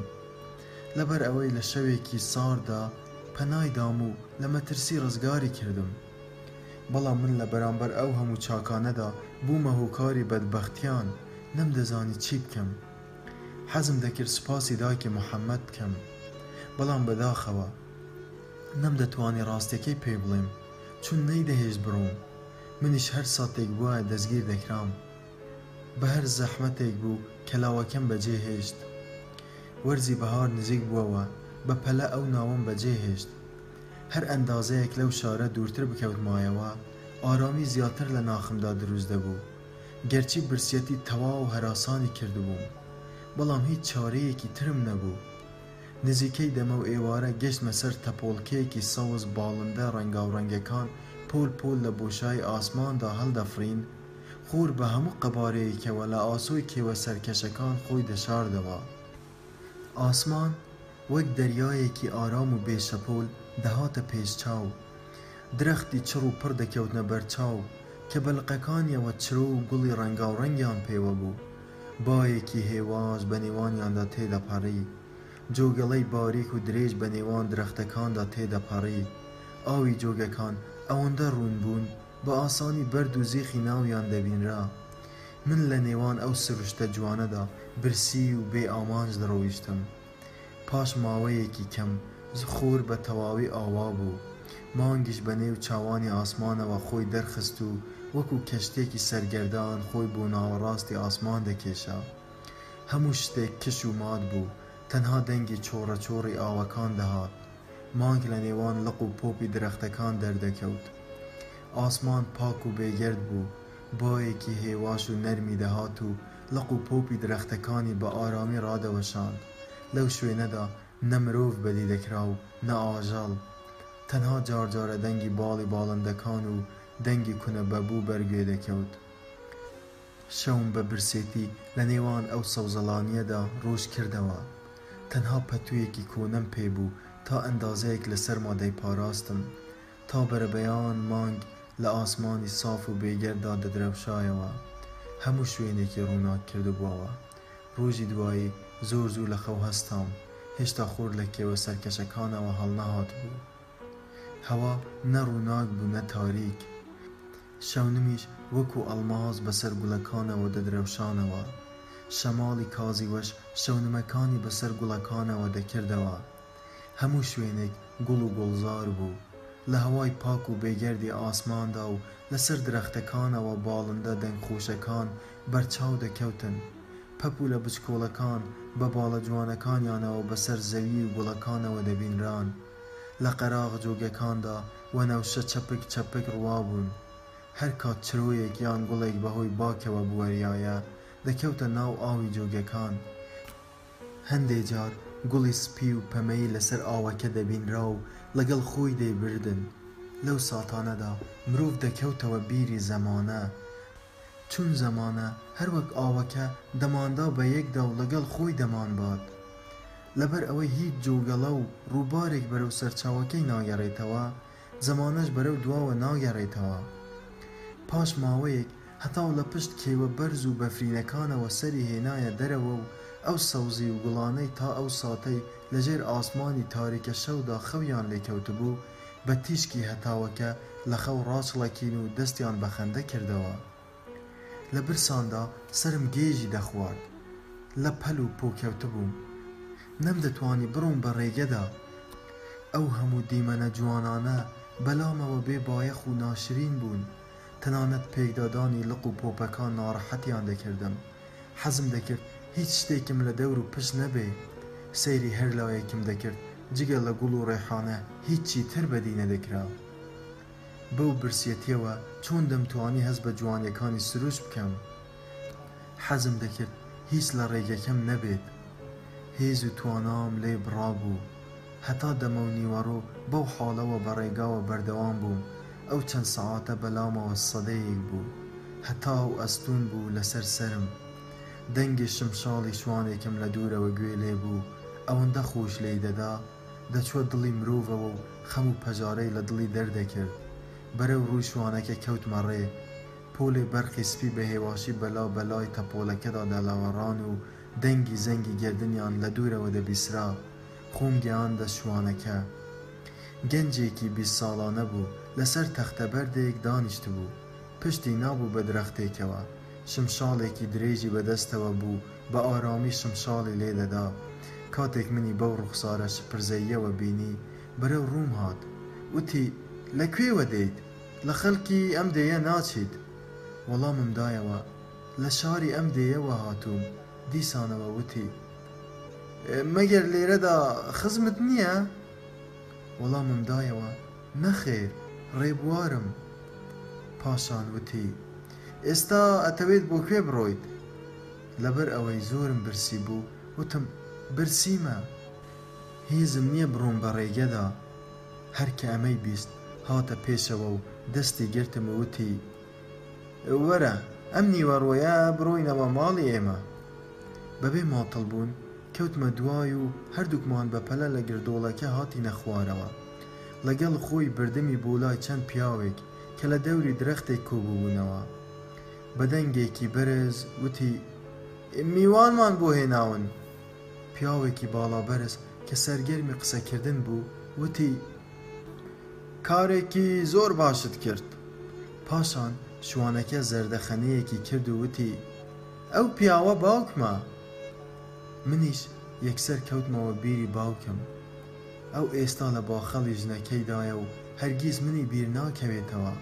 لەبەر ئەوەی لە شەوێکی سارددا پەنای دام و لە مەترسی ڕزگاری کردم، بەڵام من لە بەرامبەر ئەو هەموو چاکانەدا بوومە هۆکاری بەدبەختیان، نەمدەزانی چی بکەم. حەزم دەکرد سوپاسی دایکی محەمەد بکەم، بەڵام بەداخەوە نەمدەتوانی ڕاستیەکەی پێی بڵێم، چون نەیدەهێشت بڕۆم، منیش هەر ساتێک بوایە دەستگیر دەکرام. بەهەر زەحمەتێک بوو کەلاوەکەم بەجێهێشت. وەرزی بەهار نزیک بووەوە، بە پەلە ئەو ناوەم بەجێهێشت. هەر ئەندازەیەک لەو شارە دوورتر بکەوتمایەوە، ئارامی زیاتر لە ناخمدا دروست دەبوو. گەرچی برسیەتی تەواو هەراسانی کردبووم، بەڵام هیچ چارەیەکی ترم نەبوو. نزیکەی دەمە و ئێوارە گەشتمە سەر تەپۆڵکەیەکی سەوز باڵندە ڕەنگاوڕەنگەکان پۆل پۆل لە بۆشایی ئاسماندا هەڵدەفڕین، خۆر بە هەموو قەبارەیەکەوە لە ئاسۆی کێوە سەرکەشەکان خۆی دەشاردەوە. ئاسمان وەک دەریایەکی ئارام و بێ شەپۆل دەهاتە پێش چاو. درەختی چڕ و پڕ دەکەوتنە بەر چاو، کە بە لقەکانیەوە چرۆ و گوڵی ڕەنگاوڕەنگیان پێوە بوو. بایەکی هێواش بە نێوانیاندا تێدەپەڕی. جۆگەڵەی باریک و درێژ بە نێوان درەختەکاندا تێدەپەڕی. ئاوی جۆگەکان ئەوەندە ڕوون بوون، بە ئاسانی بەرد و زیخی ناویان دەبینرا. من لە نێوان ئەو سروشتە جوانەدا برسی و بێ ئامانج دەڕۆیشتم. پاش ماوەیەکی کەم خور بە تەواوی ئاوا بوو. مانگیش بە نێو چاوانی ئاسمانەوە خۆی دەرخست و وەکوو کەشتێکی سەرگەردان خۆی بۆ ناوەڕاستی ئاسمان دەکێشا. هەموو شتێک کش و مات بوو، تەنها دەنگی چۆڕەچۆڕی ئاوەکان دەهات. مانگ لە نێوان لق و پۆپی درەختەکان دەردەکەوت. ئاسمان پاک و بێگەرد بوو، بایەکی هێواش و نەرمی دەهات و لق و پۆپی درەختەکانی بە ئارامی ڕادەوەشاند. لەو شوێنەدا نە مرۆڤ بەدی دەکرا و نە ئاژەڵ. تەنها جار جارە دەنگی باڵی باڵندەکان و دەنگی کونە بەبوو بەر گوێ دەکەوت. شەوم بە برسێتی لە نێوان ئەو سەوزەڵانییەدا ڕۆژ کردەوە. تەنها پەتوویەکی کۆنم پێ بوو تا ئەندازەیەک لە سەرما دەیپاراستم. تا بەرەبەیان مانگ لە ئاسمانی ساف و بێگەرددا دەدرەوشایەوە. هەموو شوێنێکی ڕووناک کردبووەوە. ڕۆژی دوایی زۆر زوو لە خەو هەستام. هێشتا خۆر لە کێوە سەرکەشەکانەوە هەڵنەهاتبوو. هەوا نە ڕووناک بوو نە تاریک، شەونمیش وەکوو ئەڵماس بەسەر گوڵەکانەوە دەدرەوشانەوە، شەماڵی کازیوەش شەونمەکانی بەسەر گوڵەکانەوە دەکردەوە. هەموو شوێنێک گوڵ و گوڵزار بوو. لە هەوای پاک و بێگەردی ئاسماندا و لەسەر درەختەکانەوە باڵندە دەنگخۆشەکان بەرچاو دەکەوتن. پەپوولە بچکۆڵەکان بە باڵە جوانەکانیانەوە بەسەر زەوی و گوڵەکانەوە دەبینران. لە قەراغ جۆگەکاندا وەنەوشە چەپک چەپک ڕوابوون. هەر کات چرۆیەک یان گوڵێک بەهۆی باکەوە بوەریایە، دەکەوتە ناو ئاوی جۆگەکان. هەندێ جار گوڵی سپی و پەمەیی لەسەر ئاوەکە دەبینرا و ڵەگەڵ خۆی دەیبردن. لەو ساتانەدا مرۆڤ دەکەوتەوە بیری زەمانە. چون زەمانە هەر وەک ئاوەکە دەماندا بە یەکدا و ڵەگەڵ خۆی دەمانبات. لەبەر ئەوەی هیچ جۆگەڵە و ڕووبارێک بەرەو سەرچاوەکەی ناگەڕێتەوە، زەمانەش بەرەو دواوە ناگەڕێتەوە. پاش ماوەیەک هەتاو لە پشت کێوە بەرز و بەفرینەکانەوە سەری هێنایە دەرەوە و ئەو سەوزی و گوڵانەی تا ئەو ساتەی لەژێر ئاسمانی تاریکە شەودا خەویان لێکەوتبوو، بە تیشکی هەتاوەکە لە خەو ڕاچڵەکین و دەستیان بە خەندە کردەوە. لە برساندا سەرم گێژی دەخوارد. لە پەل و پۆ کەوتبووم. نەمدەتوانی بڕۆم بە ڕێگەدا. ئەو هەموو دیمەنە جوانانە بەلامەوە بێ بایەخ و ناشرین بوون. تەنانەت پێکدادانی لق و پۆپەکان ناڕەحەتیان دەکردم، حەزم دەکرد هیچ شتێکم لە دەور و پشت نەبێ، سەیری هەر لایەکم دەکرد جگە لە گوڵ و ڕێحانە هیچی تر بەدی نەدەکرا. بەو برسیەتیەوە چۆن دەمتوانی هەست بە جوانیەکانی سروش بکەم؟ حەزم دەکرد هیچ لە ڕێگەکەم نەبێت، هێز و توانام لێ بڕابوو، هەتا دەمەونیوەڕۆ بەو حاڵەوە بە ڕێگاوە بەردەوام بووم، ئەو چەند سەعاتە بەلامەوە سەدەیەک بوو، هەتاو و ئەستوون بوو لەسەر سەرم، دەنگی شمشاڵی شوانێکم لە دوورەوە گوێ لێ بوو، ئەوەندە خۆش لێی دەدا، دەچووە دڵی مرۆڤەوە و خەم و پەژارەی لە دڵی دەردەکرد، بەرەو ڕووی شوانەکە کەوتمە ڕێ، پۆلی بەرقی سپی بە هێواشی بەلا بەلای تەپۆڵەکەدا دەلاوەڕان و دەنگی زەنگی گەردنیان لە دوورەوە دەبیسرا. خۆم گەیاندە شوانەکە. گەنجێکی بیست ساڵانە بوو، لەسەر تەختەبەردێک دانیشتبوو. پشتی نابوو بە درەختێکەوە. شمشاڵێکی درێژی بە دەستەوە بوو، بە ئارامی شمشاڵی لێ دەدا. کاتێک منی بەو ڕوخسارە شپرزەییەوە بینی، بەرەو ڕووم هات. وتی، لە کوێوە دێیت؟ لە خەلکی ئەم دێیە ناچیت؟ وەڵامم دایەوە، لە شاری ئەم دێیەوە هاتووم، دیسانەوە وتی، مەگەر لێرەدا خزمت نییە؟ وەڵامم دایەوە، نەخێر، ڕێبوارم. پاشان وتی، ئێستا ئەتەوێت بۆ کوێ بڕۆیت؟ لەبەر ئەوەی زۆرم برسی بوو، وتم، برسیمە، هێزم نییە بڕۆم بە ڕێگەدا. هەر کە ئەمەی بیست هاتە پێشەوە و دەستی گرتم و وتی، وەرە ئەم نیوەڕۆیە بڕۆینەوە ماڵی ئێمە. بەبێ ماتڵبوون کەوتمە دوای و هەردووکمان بە پەلە لە گردۆڵەکە هاتینە خوارەوە. لەگەڵ خۆی بردمی بۆ لای چەند پیاوێک کە لە دەوری درەختێک کۆ بووبوونەوە. بە دەنگێکی بەرز وتی، میوانمان بۆ هێناون. پیاوێکی باڵابەرز کە سەرگەرمی قسەکردن بوو وتی، کارێکی زۆر باشت کرد. پاشان شوانەکە زەردەخەنەیەکی کرد و وتی، ئەو پیاوە باوکمە. منیش یەکسەر کەوتمەوە بیری باوکم. ئەو ئێستا لە باخەڵی ژنەکەیدایە و هەرگیز منی بیر ناکەوێتەوە.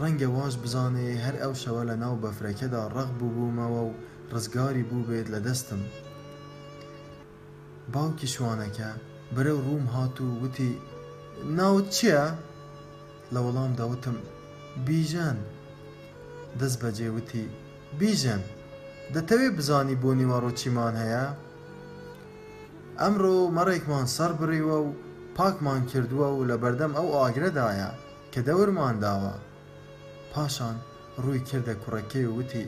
ڕەنگە واش بزانێ هەر ئەو شەوە لەناو بەفرەکەدا ڕەق بووبوومەوە و ڕزگاری بووبێت لە دەستم. باوکی شوانەکە بەرەو ڕووم هات و وتی، ناوت چییە؟ لە وەڵامدا وتم، بیژەن. دەست بەجێ وتی، بیژەن، دەتەوێ بزانی بۆ نیوەڕۆ چیمان هەیە؟ ئەمڕۆ مەڕێکمان سەڕ بڕیوە و پاکمان کردووە و لە بەردەم ئەو ئاگرەدایە کە دەورمان داوە. پاشان ڕووی کردە کوڕەکەی و وتی،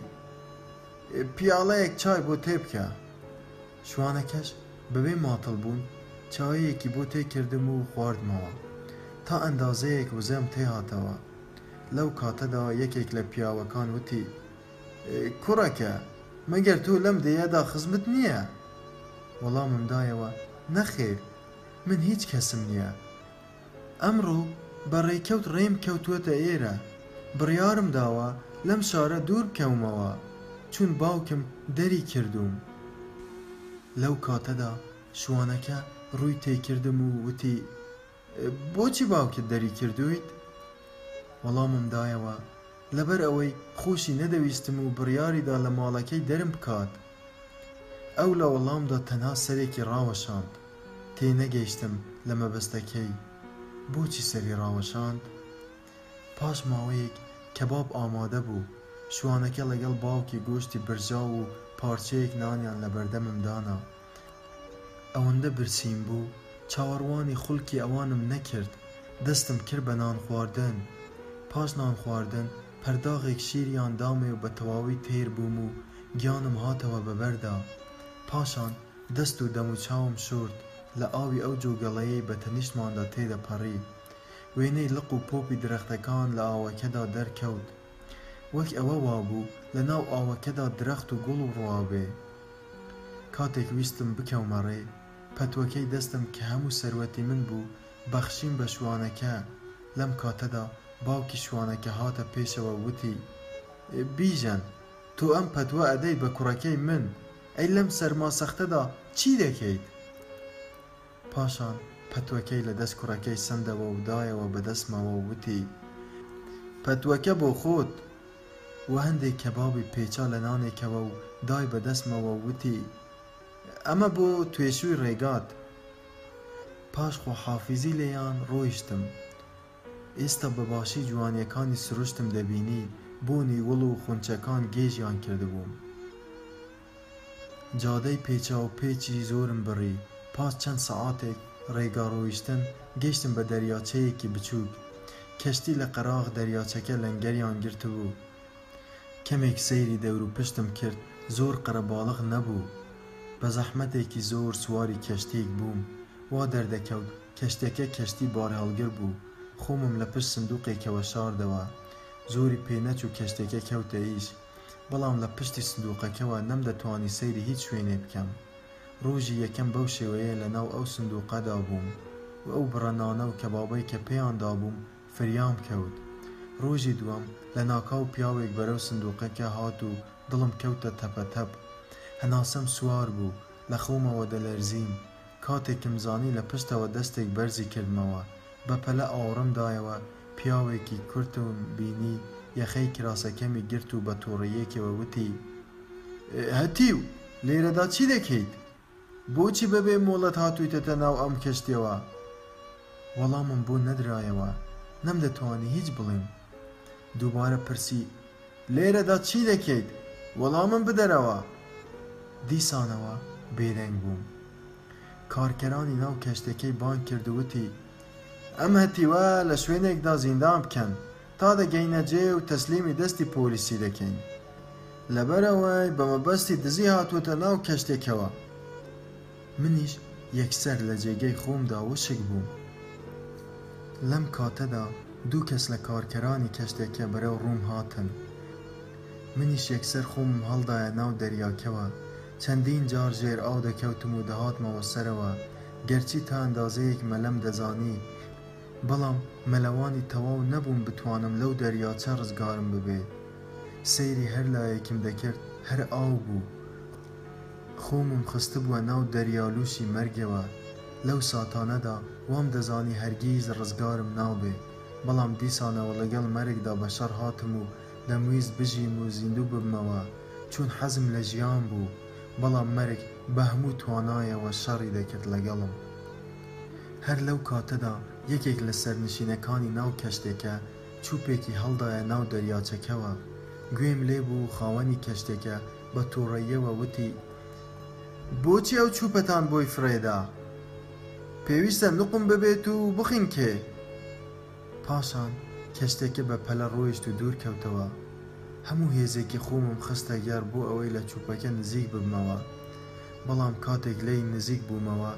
پیاڵەیەک چای بۆ تێ بکە. شوانەکەش بەبێ ماتڵ بوون چایەکی بۆ تێ کردم و خواردمەوە. تا ئەندازەیەک وزەم تێ هاتەوە. لەو کاتەدا یەکێک لە پیاوەکان وتی، کوڕەکە، مەگەر تۆ لەم دێیەدا خزمت نییە؟ وەڵامم دایەوە، نەخێر، من هیچ کەسم نییە. ئەمڕۆ بە ڕێکەوت ڕێم کەوتووەتە ئێرە، بڕیارم داوە لەم شارە دوور بکەومەوە، چون باوکم دەری کردووم. لەو کاتەدا شوانەکە ڕووی تێکردم و وتی، بۆچی باوکت دەری کردوویت؟ وەڵامم دایەوە، لەبەر ئەوەی خۆشی نەدەویستم و بڕیاری دا لە ماڵەکەی دەرم بکات. ئەو لە وەڵامدا تەنها سەرێکی ڕاوەشاند. تێی نەگەیشتم لە مەبەستەکەی بۆچی سەری ڕاوەشاند؟ پاش ماوەیەک کەباب ئامادە بوو، شوانەکە لەگەڵ باوکی گۆشتی برژاو و پارچەیەک نانیان لە بەردەمم دانا. ئەوەندە برسیم بوو، چاوەڕوانی خوڵکی ئەوانم نەکرد، دەستم کرد بە نان خواردن. پاش نان خواردن پەرداغێک شیریان دامێ و بە تەواوی تەیر بووم و گیانم هاتەوە بە بەردا. پاشان دەست و دەموچاوم شۆرد لە ئاوی ئەو جۆگەڵەیەی بە تەنیشتماندا تێدەپەڕی. وێنەی لق و پۆپی درەختەکان لە ئاوەکەدا دەرکەوت. وەک ئەوە وابوو لە ناو ئاوەکەدا درەخت و گوڵ ڕوابێ. کاتێک ویستم بکەومە ڕێ، پەتووەکەی دەستم کە هەموو سەروەتی من بوو بەخشیم بە شوانەکە، لەم کاتەدا باوکی شوانەکە هاتە پێشەوە و وتی، بیژەن! تۆ ئەم پەتوە ئەدەی بە کوڕەکەی من ئەی لەم سەرما سەختەدا چی دەکەیت؟ پاشان پەتوەکەی لە دەست کوڕەکەی سەندەوە و دایەوە بە دەستمەوە و وتی، پەتوەکە بۆ خۆت! و هەندێک کەبابی پێچا لە نانێکەوە و دای بە دەستمەوە و وتی، ئەمە بۆ توێشووی ڕێگات! پاش خواحافیزی لێیان ڕۆیشتم. ئێستا بە باشی جوانییەکانی سروشتم دەبینی، بۆنی گوڵ و خونچەکان گێژیان کردبووم. جادەی پێچاوپێچی زۆرم بڕی، پاش چەند سەعاتێک ڕێگا ڕۆیشتن، گەیشتم بە دەریاچەیەکی بچووک. کەشتی لە قەراغ دەریاچەکە لەنگەریان گرتبوو. کەمێک سەیری دەوروپشتم کرد، زۆر قەرەباڵغ نەبوو. بە زەحمەتێکی زۆر سواری کەشتییەک بووم، وا دەردەکەوت کەشتەکە کەشتی بارهەڵگر بوو، خۆمم لە پشت سندووقێکەوە شاردەوە، زۆری پێ نەچوو کەشتەکە کەوتە ئیش، بەڵام لە پشتی سندووقەکەوە نەمدەتوانی سەیری هیچ شوێنێ بکەم. ڕۆژی یەکەم بەو شێوەیە لە ناو ئەو سندووقەدا بووم و ئەو بڕە نانە و کەبابەی کە پێیان دابووم فریام کەوت. ڕۆژی دووەم لە ناکاو پیاوێک بەرەو سندووقەکە هات و دڵم کەوتە تەپەتەپ. هەناسەم سوار بوو، لە خەومەوە دەلەرزیم. کاتێکم زانی لە پشتەوە دەستێک بەرزی کردمەوە، بە پەلە ئاوڕم دایەوە، پیاوێکی کورتم بینی یەخەی کراسەکەمی گرت و بە توڕەییەکەوە وتی، ئێ هەتیو! لێرەدا چی دەکەیت؟ بۆچی بەبێ مۆڵەت هاتوویتەتە ناو ئەم کەشتیەوە؟ وەڵامم بۆ نەدرایەوە، نەمدەتوانی هیچ بڵێم. دووبارە پرسی، لێرەدا چی دەکەیت؟ وەڵامم بدەرەوە! دیسانەوە بێدەنگ بووم. کارکەرانی ناو کەشتیەکەی بانگ کرد و وتی، ئەم هەتیوە لە شوێنێکدا زیندان بکەن تا دەگەینە جێ و تەسلیمی دەستی پۆلیسی دەکەین. لەبەر ئەوەی بە مەبەستی دزی هاتووەتە ناو کەشتیەکەوە. منیش یەکسەر لە جێگەی خۆمدا وشک بووم. لەم کاتەدا دوو کەس لە کارکەرانی کەشتێکە بەرەو ڕووم هاتن. منیش یەکسەر خۆمم هەڵدایە ناو دەریاکەوە. چەندین جار ژێر ئاو دەکەوتم و دەهاتمەوە سەرەوە. گەرچی تا ئەندازەیەک مەلەم دەزانی، بەڵام مەلەوانی تەواو نەبووم بتوانم لەو دەریاچە ڕزگارم ببێ. سەیری هەر لایەکیم دەکرد هەر ئاو بوو. خۆمم خستبووە ناو دەریالووسی مەرگەوە، لەو ساتانەدا وام دەزانی هەرگیز ڕزگارم نابێ، بەڵام دیسانەوە ڵەگەڵ مەرگدا بەشەڕ هاتم و دەمویست بژیم و زیندوو ببمەوە، چوون حەزم لە ژیان بوو، بەڵام مەرگ بە هەموو توانایەوە شەڕی دەکرد لەگەڵم. هەر لەو کاتەدا یەکێک لە سەرنشینەکانی ناو کەشتێکە چووپێکی هەڵدایە ناو دەریاچەکەوە، گوێم لێ بوو خاوەنی کەشتێکە، بە توڕەییەوە وتی، بۆچی ئەو چووپەتان بۆی فڕێدا؟ پێویستە نوقم ببێت و بخنکێ. پاشان کەشتەکە بە پەلە ڕۆیشت و دوور کەوتەوە. هەموو هێزێکی خوومم خستە گەڕ بۆ ئەوەی لە چووپەکە نزیک ببمەوە. بەڵام کاتێک لێی نزیک بوومەوە،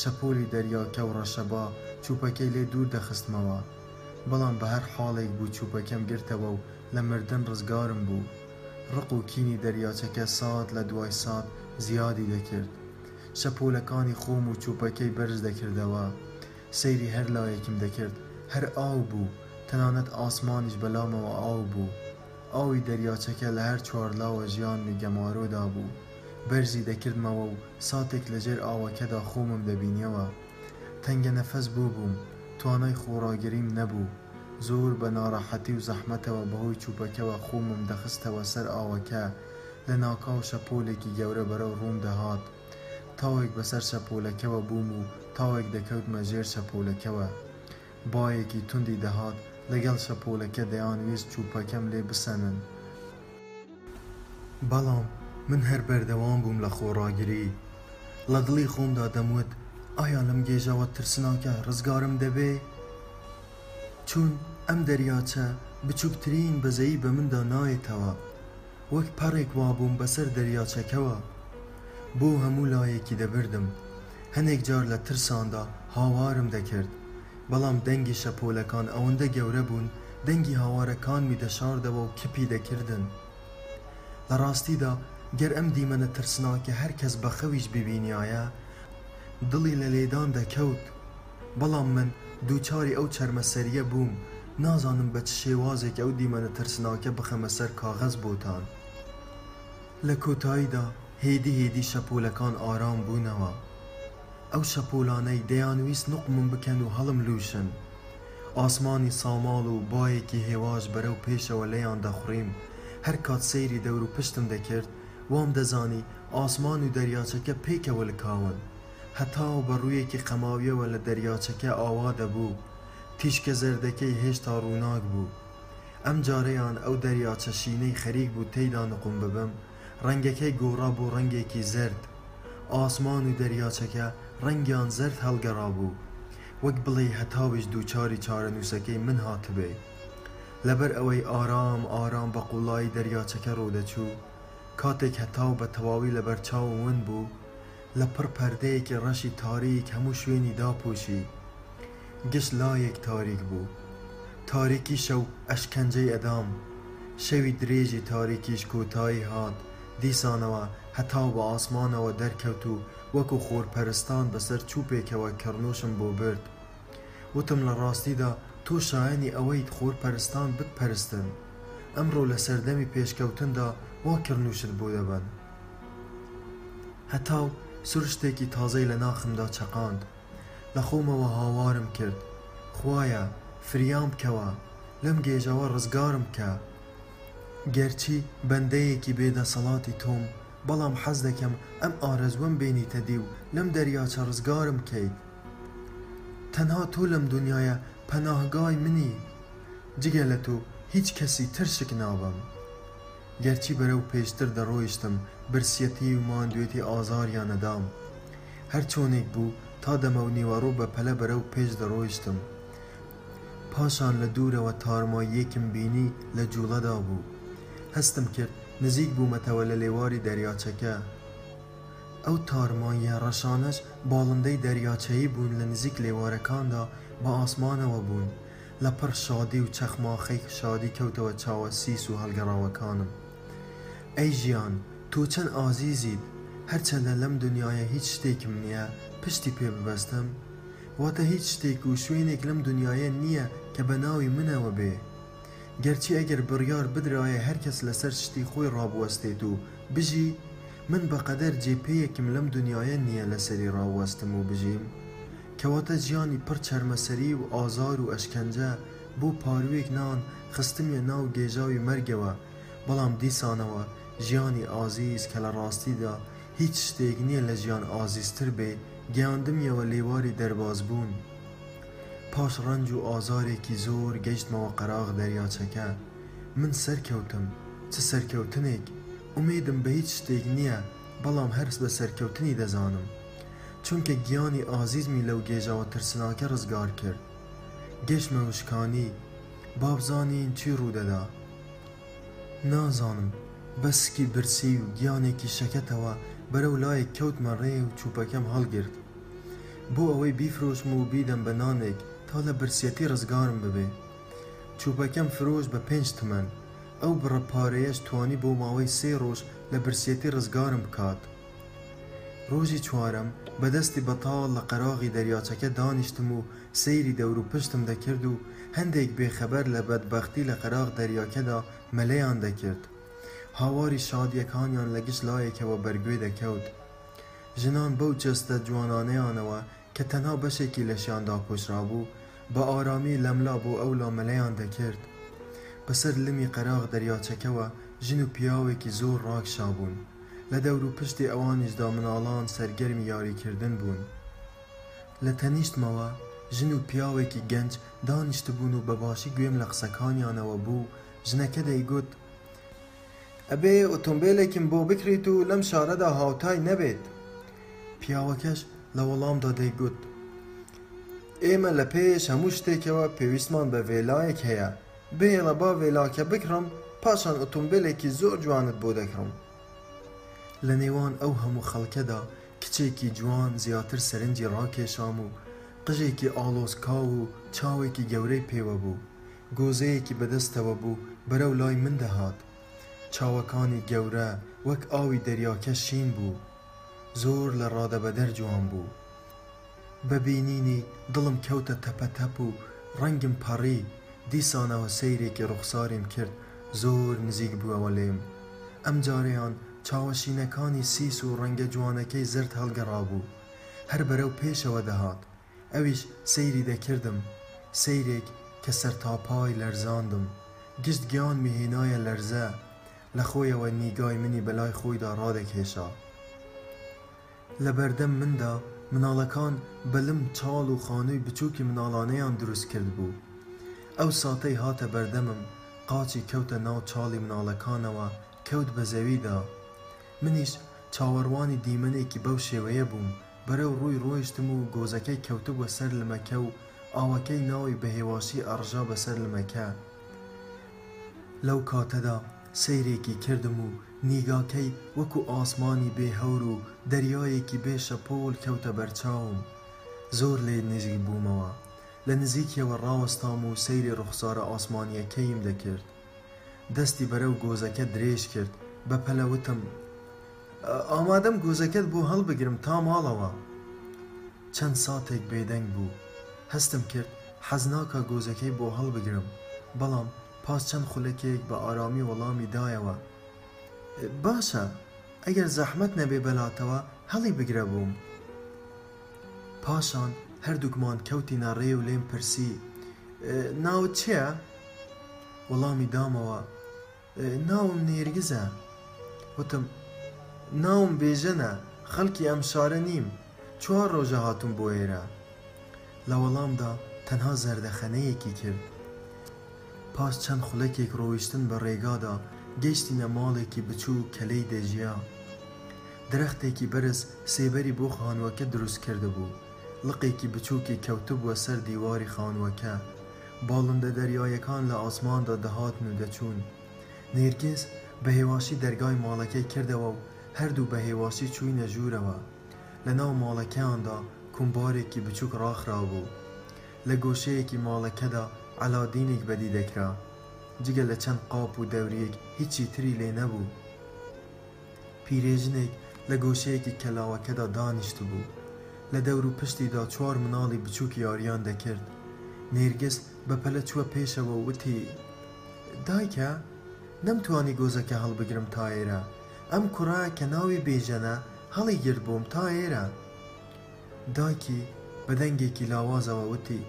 شەپۆلی دەریاکە و ڕەشەبا چووپەکەی لێ دوور دەخستمەوە. بەڵام بە هەر حاڵێک بوو چووپەکەم گرتەوە و لە مردن ڕزگارم بوو. ڕق و کینی دەریاچەکە سات لە دوای سات زیادی دەکرد. شەپۆلەکانی خۆم و چۆپەکەی بەرز دەکردەوە. سەیری هەر لایەکیم دەکرد، هەر ئاو بوو، تەنانەت ئاسمانیش بەلامەوە ئاو بوو. ئاوی دەریاچەکە لە هەر چوارلاوە ژیانمی گەمارۆ دابوو. بەرزی دەکردمەوە و ساتێک لەژێر ئاوەکەدا خۆمم دەبینیەوە. تەنگەنەفەس بووبووم، توانای خۆڕاگریم نەبوو، زۆر بە ناڕەحەتی و زەحمەتەوە بەهۆی چووپەکەوە خوومم دەخستەوە سەر ئاوەکە، لەناکاو شەپۆلێکی گەورە بەرەو ڕووم دەهات، تاوێک بەسەر شەپۆلەکەوە بووم و تاوێک دەکەوتمە ژێر شەپۆلەکەوە، بایەکی توندی دەهات لەگەڵ شەپۆلەکە دەیانویست چووپەکەم لێ بسەنن، بەڵام من هەر بەردەوام بووم لە خۆڕاگری، لە دڵی خۆمدا دەموت ئایا لەم گێژاوە ترسناکە ڕزگارم دەبێ؟ چون ئەم دەریاچە بچووکترین بەزەیی بە مندا نایەتەوە، وەک پەڕێک وابووم بەسەر دەریاچەکەوە، بۆ هەموو لایەکی دەبردم، هەنێک جار لە ترساندا هاوارم دەکرد، بەڵام دەنگی شەپۆلەکان ئەوەندە گەورە بوون دەنگی هاوارە کانمی دەشاردەوە و کپی دەکردن. لە ڕاستیدا گەر ئەم دیمەنە ترسناکە هەر کەس بە خەویش ببینیایە دڵی لە لێدان دەکەوت. بەڵام من دووچاری ئەو چەرمەسەرییە بووم، نازانم بە چ شێوازێک ئەو دیمەنە ترسناکە بخەمە سەر کاغەز بۆتان. لە کۆتاییدا هێدی هێدی شەپۆلەکان ئارام بوونەوە. ئەو شەپۆلانەی دەیانویست نوقمم بکەن و هەڵملووشن. ئاسمانی ساماڵ و بایەکی هێواش بەرەو پێشەوە لێیان دەخوڕیم، هەر کات سەیری دەوروپشتم دەکرد، وام دەزانی ئاسمان و دەریاچەکە پێکەوە لکاون. هەتاو بە ڕوویەکی قەماویەوە لە دەریاچەکە ئاوا دەبوو، تیشکە زەردەکەی هێشتا ڕووناک بوو. ئەمجارەیان ئەو دەریاچە شینەی خەریک بوو تێیدا نوقم ببم، ڕەنگەکەی گۆڕا بۆ ڕەنگێکی زەرد، ئاسمان و دەریاچەکە ڕەنگیان زەرد هەڵگەڕابوو، وەک بڵێی هەتاویش دووچاری چارەنووسەکەی من هاتبێ. لەبەر ئەوەی ئارام ئارام بە قووڵایی دەریاچەکە ڕوو دەچوو، کاتێک هەتاو بە تەواوی لەبەرچاوم ون بوو، لە پڕ پەردەیەکی ڕەشی تاریک هەموو شوێنی داپۆشی گشت لایەک تاریک بوو تاریکی شەو ئەشکەنجەی ئەدام شەوی درێژی تاریکیش کۆتایی هات دیسانەوە هەتاو بە ئاسمانەوە دەرکەوت و وەکو خۆرپەرستان بەسەر چوپێکەوە کەڕنوشم بۆ برد وتم لە ڕاستیدا تۆ شایەنی ئەوەیت خۆرپەرستان بتپەرستن ئەمڕۆ لە سەردەمی پێشکەوتندا وا کڕنوشت بۆ دەبەن. هەتاو سروشتێکی تازەی لە ناخمدا چەقاند لە خۆمەوە هاوارم کرد خوایە فریام بکەوە لەم گێژەوە ڕزگارم بکە گەرچی بەندەیەکی بێ دەسەڵاتی تۆم بەڵام حەز دەکەم ئەم ئارەزووەم بێنیتە دی و لەم دەریاچە ڕزگارم بکەیت تەنها تۆ لەم دونیایە پەناهگای منی جگە لە تۆ هیچ کەسی تر شک نابەم. گەرچی بەرەو پێشتر دەڕۆیشتم، برسیەتی و ماندوێتی ئازاریان نەدام. هەر چۆنێک بوو، تا دەمەونیوەڕۆ بە پەلە بەرەو پێش دەڕۆیشتم. پاشان لە دوورەوە تارماییەکم بینی لە جووڵەدا بوو. هەستم کرد نزیک بوومەتەوە لە لێواری دەریاچەکە. ئەو تارماییە ڕەشانەش باڵندەی دەریاچەیی بوون لە نزیک لێوارەکاندا بە ئاسمانەوە بوون. لە پڕ شادی و چەخماخەی شادی کەوتەوە چاوە سیس و هەڵگەڕاوەکانم. ئەی ژیان، تۆ چەند ئازیزیت، هەرچەندە لەم دونیایە هیچ شتێکم نییە پشتی پێ ببەستم، واتە هیچ شتێک و شوێنێک لەم دونیایە نییە کە بە ناوی منەوە بێ. گەرچی ئەگەر بڕیار بدرایە هەر کەس لەسەر شتی خۆی ڕابوەستێت و بژی، من بەقەدەر جێ پێیەکم لەم دونیایە نییە لەسەری ڕاوەستم و بژیم. کەواتە ژیانی پڕ چەرمەسەری و ئازار و ئەشکەنجە بۆ پارووێک نان خستمیە ناو گێژاوی مەرگەوە، بەڵام دیسانەوە ژیانی ئازیز کە لە ڕاستیدا هیچ شتێک نیە لە ژیان ئازیزتر بێ گەیاندمیەوە لێواری دەربازبوون. پاش ڕەنج و ئازارێکی زۆر گەیشتمەوە قەراغ دەریاچەکە. من سەرکەوتم. چ سەرکەوتنێک! ئومێدم بە هیچ شتێک نیە، بەڵام هەرس بە سەرکەوتنی دەزانم. چونکە گیانی ئازیزمی لەو گێژاوە ترسناکە ڕزگار کرد. گەشتمە وشکانی، با بزانین چی ڕوودەدا. نازانم، بە سکی برسی و گیانێکی شەکەتەوە بەرەو لایەک کەوتمە ڕێ و چووپەکەم هەڵگرت. بۆ ئەوەی بیفرۆشم و بیدەم بە نانێک تا لە برسیەتی ڕزگارم ببێ. چووپەکەم فرۆشت بە پێنج تمەن. ئەو بڕە پارەیەش توانی بۆ ماوەی سێ ڕۆژ لە برسیەتی ڕزگارم بکات. ڕۆژی چوارەم بە دەستی بەتاڵ لە قەراغی دەریاچەکە دانیشتم و سەیری دەوروپشتم دەکرد و هەندێک بێ خەبەر لە بەدبەختی لە قەراغ دەریاکەدا مەلەیان دەکرد هاواری شادیەکانیان لە گشت لایەکەوە بەرگوێ دەکەوت ژنان بەو جەستە جوانانەیانەوە کە تەنها بەشێکی لەشیان داپۆشرابوو، بە ئارامی لەملا بۆ ئەولا مەلەیان دەکرد. بەسەر لمی قەراغ دەریاچەکەوە ژن و پیاوێکی زۆر ڕاکشابوون. لە دەوروپشتی ئەوانیشدا مناڵان سەرگەرمی یاریکردن بوون. لە تەنیشتمەوە ژن و پیاوێکی گەنج دانیشتبوون و بە باشی گوێم لە قسەکانیانەوە بوو، ژنەکە دەیگوت، ئەبێ ئۆتۆمبێلێکم بۆ بکڕیت و لەم شارەدا هاوتای نەبێت. پیاوەکەش لە وەڵامدا دەیگوت، ئێمە لە پێش هەموو شتێکەوە پێویستمان بە ڤێلایەک هەیە، بهێڵە با ڤێلاکە بکڕم، پاشان ئۆتۆمبێلێکی زۆر جوانت بۆ دەکڕم. لە نێوان ئەو هەموو خەڵکەدا کچێکی جوان زیاتر سەرنجی ڕاکێشام و قژێکی ئاڵۆزکاو و چاوێکی گەورەی پێوە بوو، گۆزەیەکی بەدەستەوە بوو بەرەو لای من دەهات چاوەکانی گەورە وەک ئاوی دەریاکە شین بوو زۆر لە ڕادەبەدەر جوان بوو بە بینینی دڵم کەوتە تەپە تەپ و ڕەنگم پەڕی دیسانەوە سەیرێکی ڕوخساریم کرد زۆر نزیک بووەوە لێم ئەم جارەیان چاوە شینەکانی سیس و ڕەنگە جوانەکەی زەرد هەڵگەڕابوو هەر بەرەو پێشەوە دەهات ئەویش سەیری دەکردم، سەیرێک کە سەرتاپای لەرزاندم، گشت گیانمی هێنایە لەرزە، لە خۆیەوە نیگای منی بەلای خۆیدا ڕادەکێشا. لەبەردەم مندا مناڵەکان بە لم چاڵ و خانووی بچووکی مناڵانەیان دروست کردبوو. ئەو ساتەی هاتە بەردەمم، قاچی کەوتە ناو چاڵی مناڵەکانەوە، کەوت بە زەویدا. منیش چاوەڕوانی دیمەنێکی بەو شێوەیە بووم، بەرەو ڕووی ڕۆیشتم و گۆزەکەی کەوتبوە سەر لمەکە و ئاوەکەی ناوەی بە هێواشی ئەڕژا بەسەر لمەکە لەو کاتەدا سەیرێکی کردم و نیگاکەی وەکو ئاسمانی بێ هەور و دەریایەکی بێ شەپۆڵ کەوتە بەرچاوم زۆر لێی نزیک بوومەوە لە نزیکیەوە ڕاوەستام و سەیری ڕوخسارە ئاسمانیەکەییم دەکرد دەستی بەرەو گۆزەکە درێژ کرد بە پەلە وتم ئامادەم گۆزەکەت بۆ هەڵبگرم تا ماڵەوە چەند ساتێک بێدەنگ بوو هەستم کرد حەز ناکا گۆزەکەی بۆ هەڵبگرم بەڵام پاش چەند خولەکێک بە ئارامی وەڵامی دایەوە باشە ئەگەر زەحمەت نەبێ بەلاتەوە هەڵی بگرە بۆم. پاشان هەردووکمان کەوتینە ڕێ و لێم پرسی، ناوت چیە؟ وەڵامی دامەوە، ناوم نێرگزە. وتم، ناوم بێژەنە، خەڵکی ئەم شارە نیم، چوار ڕۆژە هاتووم بۆ ئێرە. لە وەڵامدا تەنها زەردەخەنەیەکی کرد. پاش چەند خولەکێک ڕۆیشتن بە ڕێگادا گەیشتینە ماڵێکی بچووک کە لێی دەژیا. درەختێکی بەرز سێبەری بۆ خانووەکە دروست کردبوو. لقێکی بچووکی کەوتبووە سەر دیواری خانووەکە. باڵندە دەریایەکان لە ئاسماندا دەهاتن و دەچوون. نێرگز بە هێواشی دەرگای ماڵەکەی کردەوە و هەردوو بە هێواشی چووینە ژوورەوە. لەناو ماڵەکەیاندا کومبارێکی بچووک ڕاخرابوو. لە گۆشەیەکی ماڵەکەدا عەلادینێک بەدی دەکرا، جگە لە چەند قاپ و دەورییەک هیچی تری لێ نەبوو. پیرێژنێک لە گۆشەیەکی کەلاوەکەدا دانیشتبوو، لە دەوروپشتیدا چوار مناڵی بچووک یارییان دەکرد. نێرگس بە پەلە چووە پێشەوە و وتی، دایکە، نەمتوانی گۆزەکە هەڵبگرم تا ئێرە. ئەم کوڕە کە ناوی بێژەنە هەڵیگرت بۆم تا ئێرە. دایکی بە دەنگێکی لاوازەوە وتی،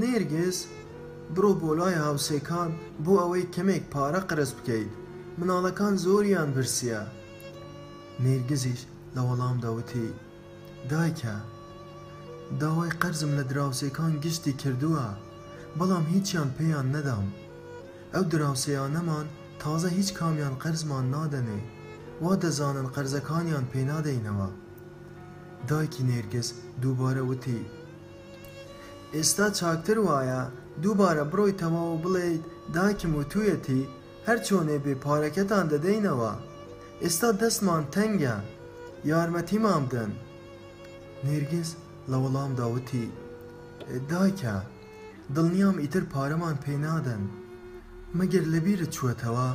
نێرگز بڕۆ بۆ لای هاوسێکان بۆ ئەوەی کەمێک پارە قەرز بکەیت، مناڵەکان زۆریان برسییە. نێرگزیش لە وەڵامدا وتی، دایکە داوای قەرزم لە دراوسێکان گشتی کردووە، بەڵام هیچیان پێیان نەدام. ئەو دراوسێیانەمان تازە هیچ کامیان قەرزمان نادەنێ، وا دەزانن قەرزەکانیان پێ نادەینەوە. دایکی نێرگز دووبارە وتی. ئێستا چاکتر وایە دووبارە بڕۆیتەوە و بڵێیت دایکم وتوویەتی هەر چۆنێ بێ پارەکەتان دەدەینەوە. ئێستا دەستمان تەنگە، یارمەتیمان بدەن. نێرگز لە وەڵامدا وتی. دایکە! دڵنیام ئیتر پارەمان پێ نادەن. مەگەر لەبیرت چووەتەوە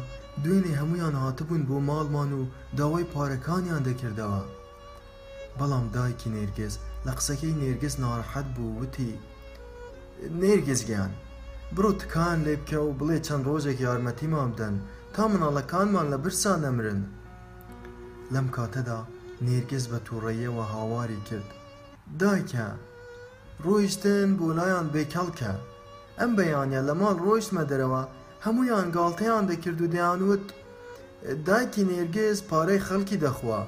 دوێنێ هەموویان هاتبوون بۆ ماڵمان و داوای پارەکانیان دەکردەوە؟ بەڵام دایکی نێرگز لە قسەکەی نێرگز ناڕەحەت بوو و وتی، نێرگز گیان، بڕۆ تکایان لێ بکە و بڵێ چەند ڕۆژێک یارمەتیمان بدەن تا منداڵەکانمان لە برسا نەمرن. لەم کاتەدا نێرگز بە تووڕەییەوە هاواری کرد، دایکە! ڕۆیشتن بۆ لایان بێ کەڵکە. ئەم بەیانە لە ماڵ ڕۆیشتمە دەرەوە، هەموویان گاڵتەیان دەکرد و دەیان وت، دایکی نێرگز پارەی خەڵکی دەخوا.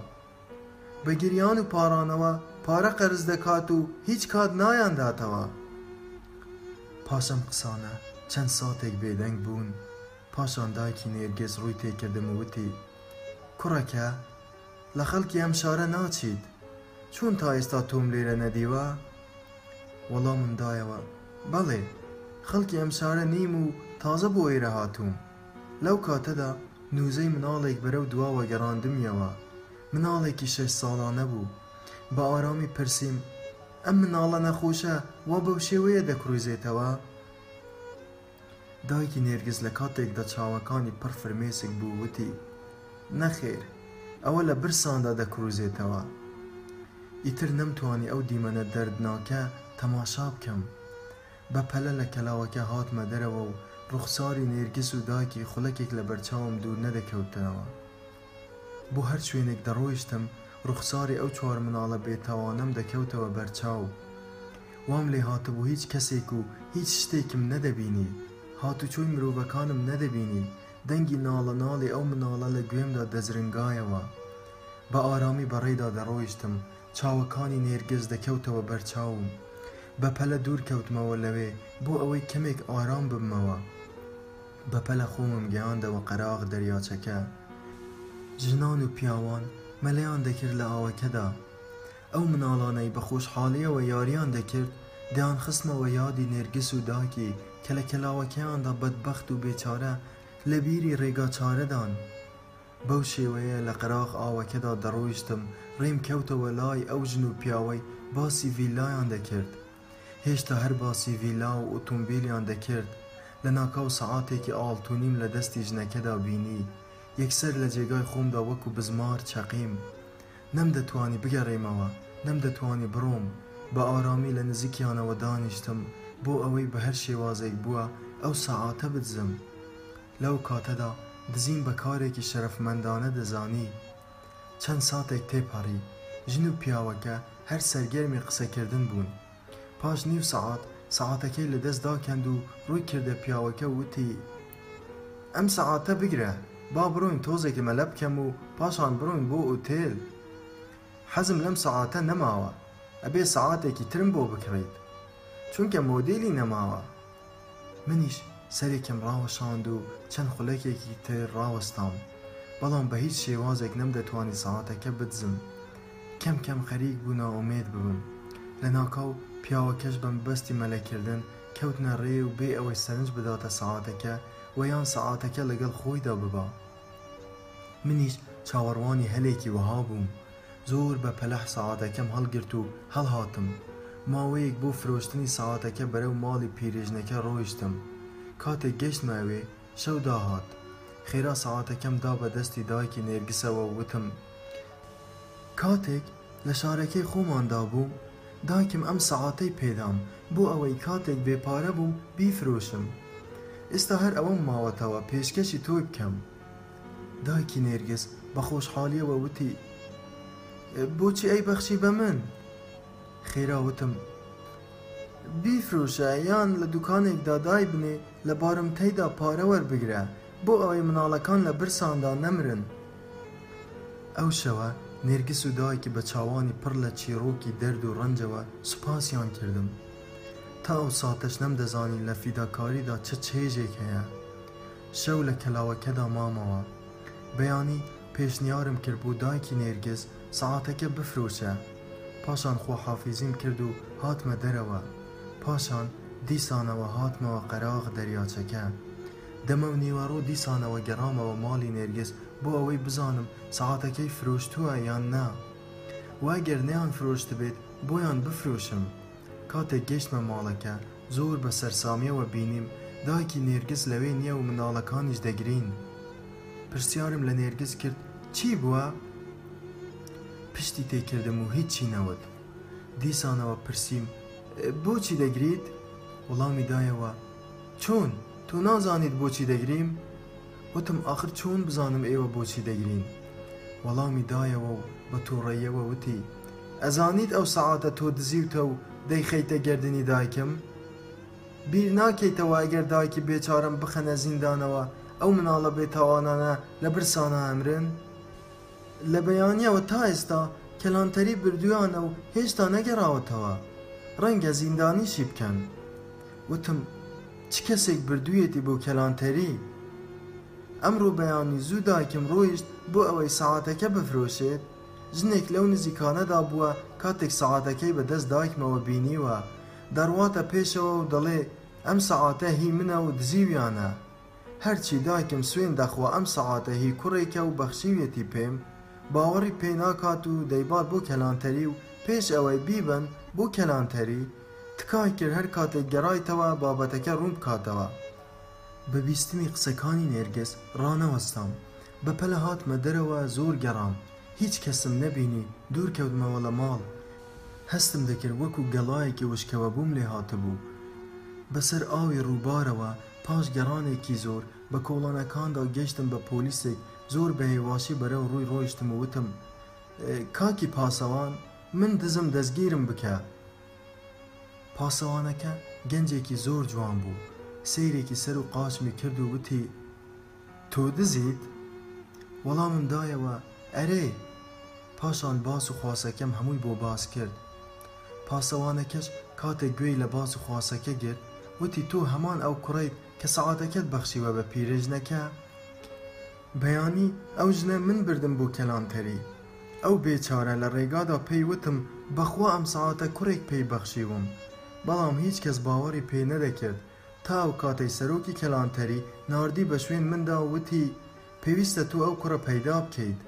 بە گریان و پاڕانەوە پارە قەرز دەکات و هیچ کات نایانداتەوە. پاش ئەم قسانە چەند ساتێک بێدەنگ بوون، پاشان دایکی نێرگز ڕووی تێکردم و وتی، کوڕەکە! لە خەڵکی ئەم شارە ناچیت؟ چۆن تا ئێستا تۆم لێرە نەدیوە؟ وەڵامم دایەوە، بەڵێ، خەڵکی ئەم شارە نیم و تازە بۆ ئێرە هاتووم. لەو کاتەدا نووزەی مناڵێک بەرەو دواوە گەڕاندمیەوە، مناڵێکی شەش ساڵانە بوو. بە ئارامی پرسیم، ئەم مناڵە نەخۆشە وا بەو شێوەیە دەکڕووزێتەوە؟ دایکی نێرگز لە کاتێکدا چاوەکانی پڕ فرمێسک بوو وتی، نەخێر، ئەوە لە برساندا دەکرووزێتەوە. ئیتر نەمتوانی ئەو دیمەنە دەردناکە تەماشا بکەم. بە پەلە لە کەلاوەکە هاتمە دەرەوە و ڕوخساری نێرگز و دایکی خولەکێک لە بەرچاوم دوور نەدەکەوتنەوە. بۆ هەر چوێنێک دەڕۆیشتم ڕوخساری ئەو چوار مناڵە بێتاوانەم دەکەوتەوە بەرچاو وام لێ هاتبوو هیچ کەسێک و هیچ شتێکم نەدەبینی هاتوچۆی مرۆڤەکانم نەدەبینی دەنگی ناڵە ناڵی ئەو مناڵە لە گوێمدا دەزرنگایەوە بە ئارامی بەڕێدا دەڕۆیشتم چاوەکانی نێرگز دەکەوتەوە بەر چاوم بە پەلە دوور کەوتمەوە لەوێ بۆ ئەوەی کەمێک ئارام ببمەوە. بەپەلە خۆمم گەیاندەوە قەراغ دەریاچەکە. ژنان و پیاوان مەلەیان دەکرد لە ئاوەکەدا. ئەو مناڵانەی بە خۆشحاڵییەوە یارییان دەکرد، دەیانخستمەوە یادی نێرگس و داکی کە لە کەلاوەکەیاندا بەدبەخت و بێچارە لە بیری رێگاچارەدان. بەو شێوەیە لە قەراغ ئاوەکەدا دەڕۆیشتم، رێم کەوتەوە لای ئەو ژن و پیاوەی باسی ڤیلایان دەکرد. هێشتا هەر باسی ڤیلا و ئوتومبیلیان دەکرد، لە ناکاو سەعاتێکی ئاڵتونیم لە دەستی ژنەکەدا بینی، یەکسەر لە جێگای خۆمدا وەکو بزمار چەقیم، نەمدەتوانی بگەڕێمەوە، نەمدەتوانی بڕۆم، بە ئارامی لە نزیکیانەوە دانیشتم بۆ ئەوەی بە هەر شێوازێک بووە ئەو سەعاتە بدزم، لەو کاتەدا دزین بە کارێکی شەرەفمەندانە دەزانی، چەند ساتێک تێپەڕی، ژن و پیاوەکە هەر سەرگەرمی قسەکردن بوون. پاش نیو سەعات سەعاتەکەی لە دەست داکەند و ڕووی کردە پیاوەکە و وتی، ئەم سەعاتە بگرە، با بڕۆین تۆزێک مەلە بکەم و پاشان بڕۆین بۆ ئوتێل. حەزم لەم سەعاتە نەماوە، ئەبێ سەعاتێکی ترم بۆ بکڕیت، چونکە مۆدێلی نەماوە. منیش سەرێکم ڕاوەشاند و چەند خولەکێکی تر ڕاوەستام، بەڵام بە هیچ شێوازێک نەمدەتوانی سەعاتەکە بدزم. کەم کەم خەریک بوو نائومێد ببم. لە ناکاو پیاوەکەش بە مەبەستی مەلەکردن کەوتنە ڕێ و بێ ئەوەی سەرنج بداتە سەعاتەکە و یان سەعاتەکە لەگەڵ خۆیدا ببا. منیش چاوەڕوانی هەلێکی وەها بووم. زۆر بە پەلح سەعاتەکەم هەڵگرت و هەڵهاتم. ماوەیەک بۆ فرۆشتنی سەعاتەکە بەرەو ماڵی پیرێژنەکە ڕۆیشتم. کاتێک گەشتمە ئەوێ، شەو داهات. خێرا سەعاتەکەم دا بە دەستی دایکی نێرگسەوە و وتم. کاتێک لە شارەکەی خۆماندا بووم، دایکم ئەم سەعاتەی پێ دام بۆ ئەوەی کاتێک بێ پارە بووم بیفرۆشم. ئێستا هەر ئەوەم ماوەتەوە پێشکەشی تۆی بکەم. دایکی نێرگز بە خۆشحاڵیەوە وتی بۆچی ئەی بەخشی بە من خێرا وتم بیفرۆشە یان لە دوکانێکدا دای بنێ لە بارمتەیدا پارە وەربگرە بۆ ئەوەی مناڵەکان لە برساندا نەمرن ئەو شەوە نێرگس و دایکی بە چاوانی پڕ لە چیڕۆکی دەرد و ڕەنجەوە سوپاسیان کردم تا ئەو ساتەش نەمدەزانی لە فیداکاریدا چ چێژێک هەیە شەو لە کەلاوەکەدا مامەوە. بەیانی پێشنیارم کرد بۆ دایکی نێرگز سەعاتەکە بفرۆشە. پاشان خواحافیزیم کرد و هاتمە دەرەوە. پاشان دیسانەوە هاتمەوە قەراغ دەریاچەکە. دەمەونیوەڕۆ دیسانەوە گەڕامەوە ماڵی نێرگز بۆ ئەوەی بزانم سەعاتەکەی فرۆشتووە یان نا و ئەگەر نەیانفرۆشتبێت بۆیان بفرۆشم. کاتێک گەشتمە ماڵەکە زۆر بە سەرسامیەوە بینیم دایکی نێرگز لەوێ نیە و منداڵەکانیش دەگرین پرسیارم لە نێرگز کرد چی بوە؟ پشتی تێکردم و هیچی نەوت دیسانەوە پرسیم بۆچی دەگریت؟ وڵامی دایەوە چۆن تۆ نازانیت بۆچی دەگریم؟ وتم ئاخر چۆن بزانم ئێوە بۆچی دەگرین؟ وەڵامی دایەوە و بە تووڕەییەوە وتی، ئەزانیت ئەو سەعاتە تۆ دزیوتە و دەیخەیتە گەردنی دایکم؟ بیر ناکەیتەوە ئەگەر دایکی بێچارەم بخەنە زیندانەوە ئەو مناڵە بێتاوانانە لە برسانا ئەمرن؟ لە بەیانییەوە تا ئێستا کەلانتەری بردوویانە و هێشتا نەگەڕاوەتەوە. ڕەنگە زیندانیشی بکەن. وتم. چ کەسێک بردوویەتی بۆ کەلانتەری؟ ئەمڕۆ بەیانی زوو دایکم ڕۆیشت بۆ ئەوەی سەعاتەکە بفرۆشێت، ژنێک لەو نزیکانەدا بووە، کاتێک سەعاتەکەی بە دەست دایکمەوە بینیوە، دەڕواتە پێشەوە و دەڵێ، ئەم سەعاتە هی منە و دزیویانە. هەرچی دایکم سوێند دەخوا ئەم سەعاتە هی کوڕێکە و بەخشیویەتی پێم، باوەڕی پێ ناکات و دەیبات بۆ کەلانتەری و پێش ئەوەی بیبەن بۆ کەلانتەری، تکای کرد هەر کاتێک گەڕایتەوە بابەتەکە ڕوون بکاتەوە. بە بیستنی قسەکانی نێرگز ڕانەوەستام. بە پەلە هاتمە دەرەوە زۆر گەڕام. هیچ کەسم نەبینی دوور کەوتمەوە لە ماڵ. هەستم دەکرد وەکوو گەڵایەکی وشکەوەبووم لێ هاتبوو. بە سەر ئاوی ڕووبارەوە پاش گەڕانێکی زۆر بە کۆڵانەکاندا گەشتم بە پۆلیسێک زۆر بە هێواشی بەرەو ڕووی ڕۆیشتم و وتم، کاکی پاسەوان! من دزم دەستگیرم بکە. پاسەوانەکە گەنجێکی زۆر جوان بوو، سەیرێکی سەر و قاچمی کرد و وتی، تۆ دزیت؟ وەڵامم دایەوە، ئەرێ! پاشان باس و خواسەکەم هەمووی بۆ باس کرد. پاسەوانەکەش کاتێک گوێی لە باس و خواسەکە گرت، وتی، تۆ هەمان ئەو کوڕەیت کە سەعاتەکەت بەخشیوە بە پیرێژنەکە؟ بەیانی ئەو ژنە من بردم بۆ کەلانتەری. ئەو بێچارە لە ڕێگادا پێی وتم بەخوا ئەم سەعاتە کوڕێک پێی بەخشیوم. بەڵام هیچ کەس باوەڕی پێ نەدەکرد تا ئەو کاتەی سەرۆکی کەلانتەری ناردی بە شوێن مندا و وتی پێویستە تۆ ئەو کوڕە پەیدا بکەیت.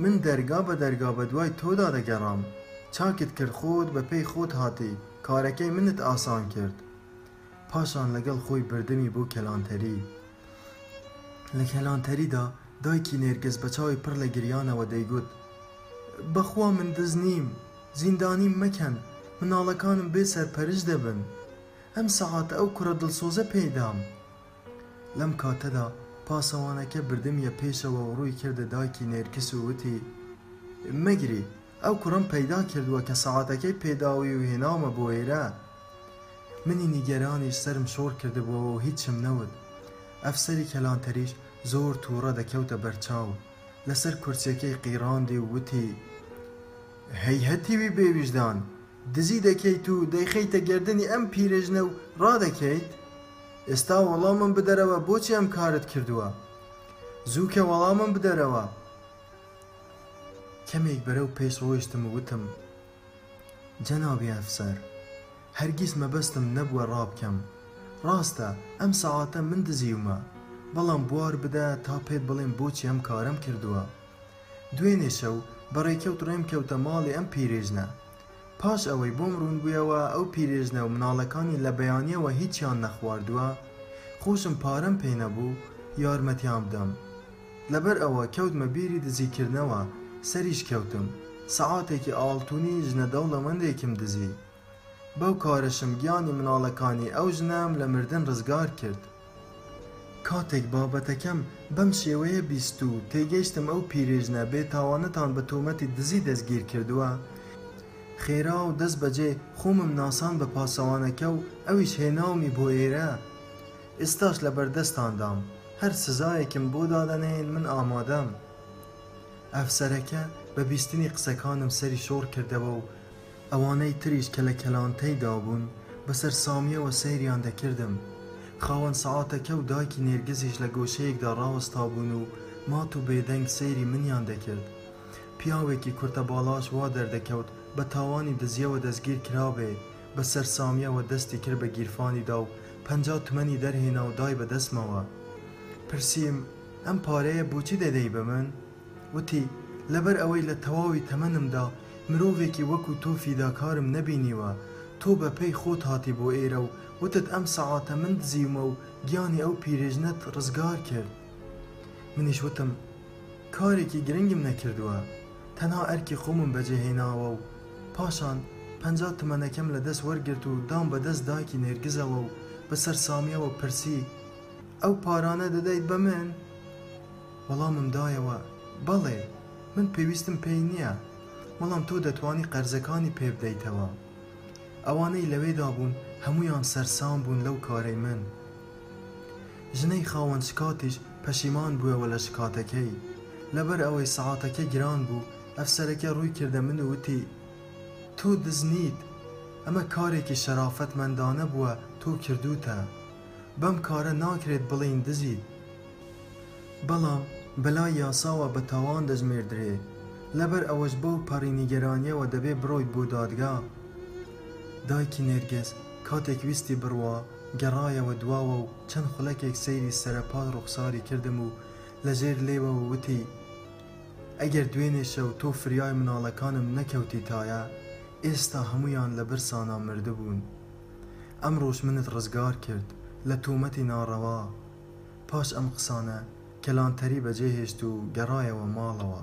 من دەرگا بە دەرگا بە دوای تۆدا دەگەڕام. چاکت کرد خۆت بە پێی خۆت هاتی کارەکەی منت ئاسان کرد. پاشان لەگەڵ خۆی بردمی بۆ کەلانتەری. لە کەلانتەریدا دایکی نێرگز بە چاوی پڕ لە گریانەوە دەیگوت، بەخوا من دز نیم، زیندانیم مەکەن، مناڵەکانم بێ سەرپەرش دەبن، ئەم سەعاتە ئەو کوڕە دڵسۆزە پێیدام. لەم کاتەدا پاسەوانەکە بردمیە پێشەوە و ڕووی کردە دایکی نێرگس و وتی، مەگری، ئەو کوڕەم پەیدا کردووە کە سەعاتەکەی پێداوی و هێناومە بۆ ئێرە، منی نیگەرانیش سەرم شۆڕ کردبووەوە و هیچم نەوت. ئەفسەری کەلانتەریش زۆر تووڕە دەکەوتە بەرچاوم. لەسەر کورسییەکەی قیڕاندی و وتی، هەی هەتیوی بێویژدان! دزی دەکەیت و دەیخەیتە گەردنی ئەم پیرژنە و ڕادەکەیت؟ ئێستا وەڵامم بدەرەوە بۆچی ئەم کارەت کردووە؟ زووکە وەڵامم بدەرەوە! کەمێک بەرەو پێش ڕۆیشتم و وتم، جەنابی ئەفسەر، هەرگیز مەبەستم نەبووە ڕابکەم، ڕاستە ئەم سەعاتە من دزیومە، بەڵام بوار بدە تا پێت بڵێم بۆچی ئەم کارەم کردووە. دوێنێ شەو بە ڕێکەوت ڕێم کەوتە ماڵی ئەم پیرێژنە. پاش ئەوەی بۆم ڕوون بوویەوە ئەو پیرێژنە و مناڵەکانی لە بەیانییەوە هیچیان نەخواردووە، خۆشم پارەم پێ نەبوو یارمەتیان بدەم. لەبەر ئەوە کەوتمە بیری دزی کردنەوە سەریش کەوتم سەعاتێکی ئاڵتونی ژنە دەوڵەمەندێکم دزی بەو کارەشم گیانی مناڵەکانی ئەو ژنەم لە مردن ڕزگار کرد کاتێک بابەتەکەم بەم شێوەیە بیست و تێگەشتم ئەو پیرێژنە بێ تاوانەتان بە تۆمەتی دزی دەستگیر کردوە خێرا و دەست بەجێ خۆمم ناساند بە پاسەوانەکە و ئەویش هێناومی بۆ ئێرە ئێستاش لە بەردەستاندام، هەر سزایەکم بۆ دادەنێن من ئامادەم. ئەفسەرەکە بە بیستنی قسەکانم سەری شۆڕ کردەوە و ئەوانەی تریش کە لە کەلانتەی دابوون بە سەرسامییەوە سەیریان دەکردم. خاوەن سەعاتەکە و دایکی نێرگزیش لە گۆشەیەکدا ڕاوەستابوون و مات و بێدەنگ سەیری منیان دەکرد. پیاوێکی کورتە باڵاش وا دەردەکەوت بە تاوانی دزییەوە دەستگیر کرابێ، بە سەرسامیەوە دەستی کرد بە گیرفانیدا و پەنجا تمەنی دەرهێنا و دای بە دەستمەوە پرسیم ئەم پارەیە بۆچی دەدەی بە من؟ وتی لەبەر ئەوەی لە تەواوی تەمەنمدا مرۆڤێکی وەکو تۆ فیداکارم نەبینیوە تۆ بە پێی خۆت هاتی بۆ ئێرە و وتت ئەم سەعاتە من دزیومە و گیانی ئەو پیرێژنەت ڕزگار کرد منیش وتم کارێکی گرنگم نەکردوە تەنها ئەرکی خۆمم بەجێ هێناوە و پاشان پەنجا تمەنەکەم لە دەست وەرگرت و دام بە دەست دایکی نێرگزەوە و بە سەرسامیەوە پرسی، ئەو پارانە دەدەیت بە من؟ وەڵامم دایەوە، بەڵێ، من پێویستم پێی نیە، بەڵام تۆ دەتوانی قەرزەکانی پێ بدەیتەوە. ئەوانەی لەوێدا بوون هەموویان سەرسام بوون لەو کارەی من. ژنەی خاوەن شکاتیش پەشیمان بووەوە لە شکاتەکەی. لەبەر ئەوەی سەعاتەکە گران بوو، ئەفسەرەکە ڕووی کردە من و وتی، تۆ دز نیت، ئەمە کارێکی شەرافەتمەندانە بووە تۆ کردووتە. بەم کارە ناکرێت بڵێین دزیت. بەڵام بەلای یاساوە بە تاوان دەژمێردرێ. لەبەر ئەوەش بەو پەڕی نیگەرانییەوە دەبێ بڕۆیت بۆ دادگا. دایکی نێرگز کاتێک ویستی بڕوا، گەڕایەوە دواوە و چەند خولەکێک سەیری سەرە پاڵ ڕوخساری کردم و لە ژێر لێوەوە وتی، ئەگەر دوێنێ شەو تۆ فریای مناڵەکانم نەکەوتیتایە، ئێستا هەموویان لە برسانا مردبوون. ئەمڕۆش منت ڕزگار کرد لە تۆمەتی ناڕەوا. پاش ئەم قسانە کەلانتەری بەجێهێشت و گەڕایەوە ماڵەوە.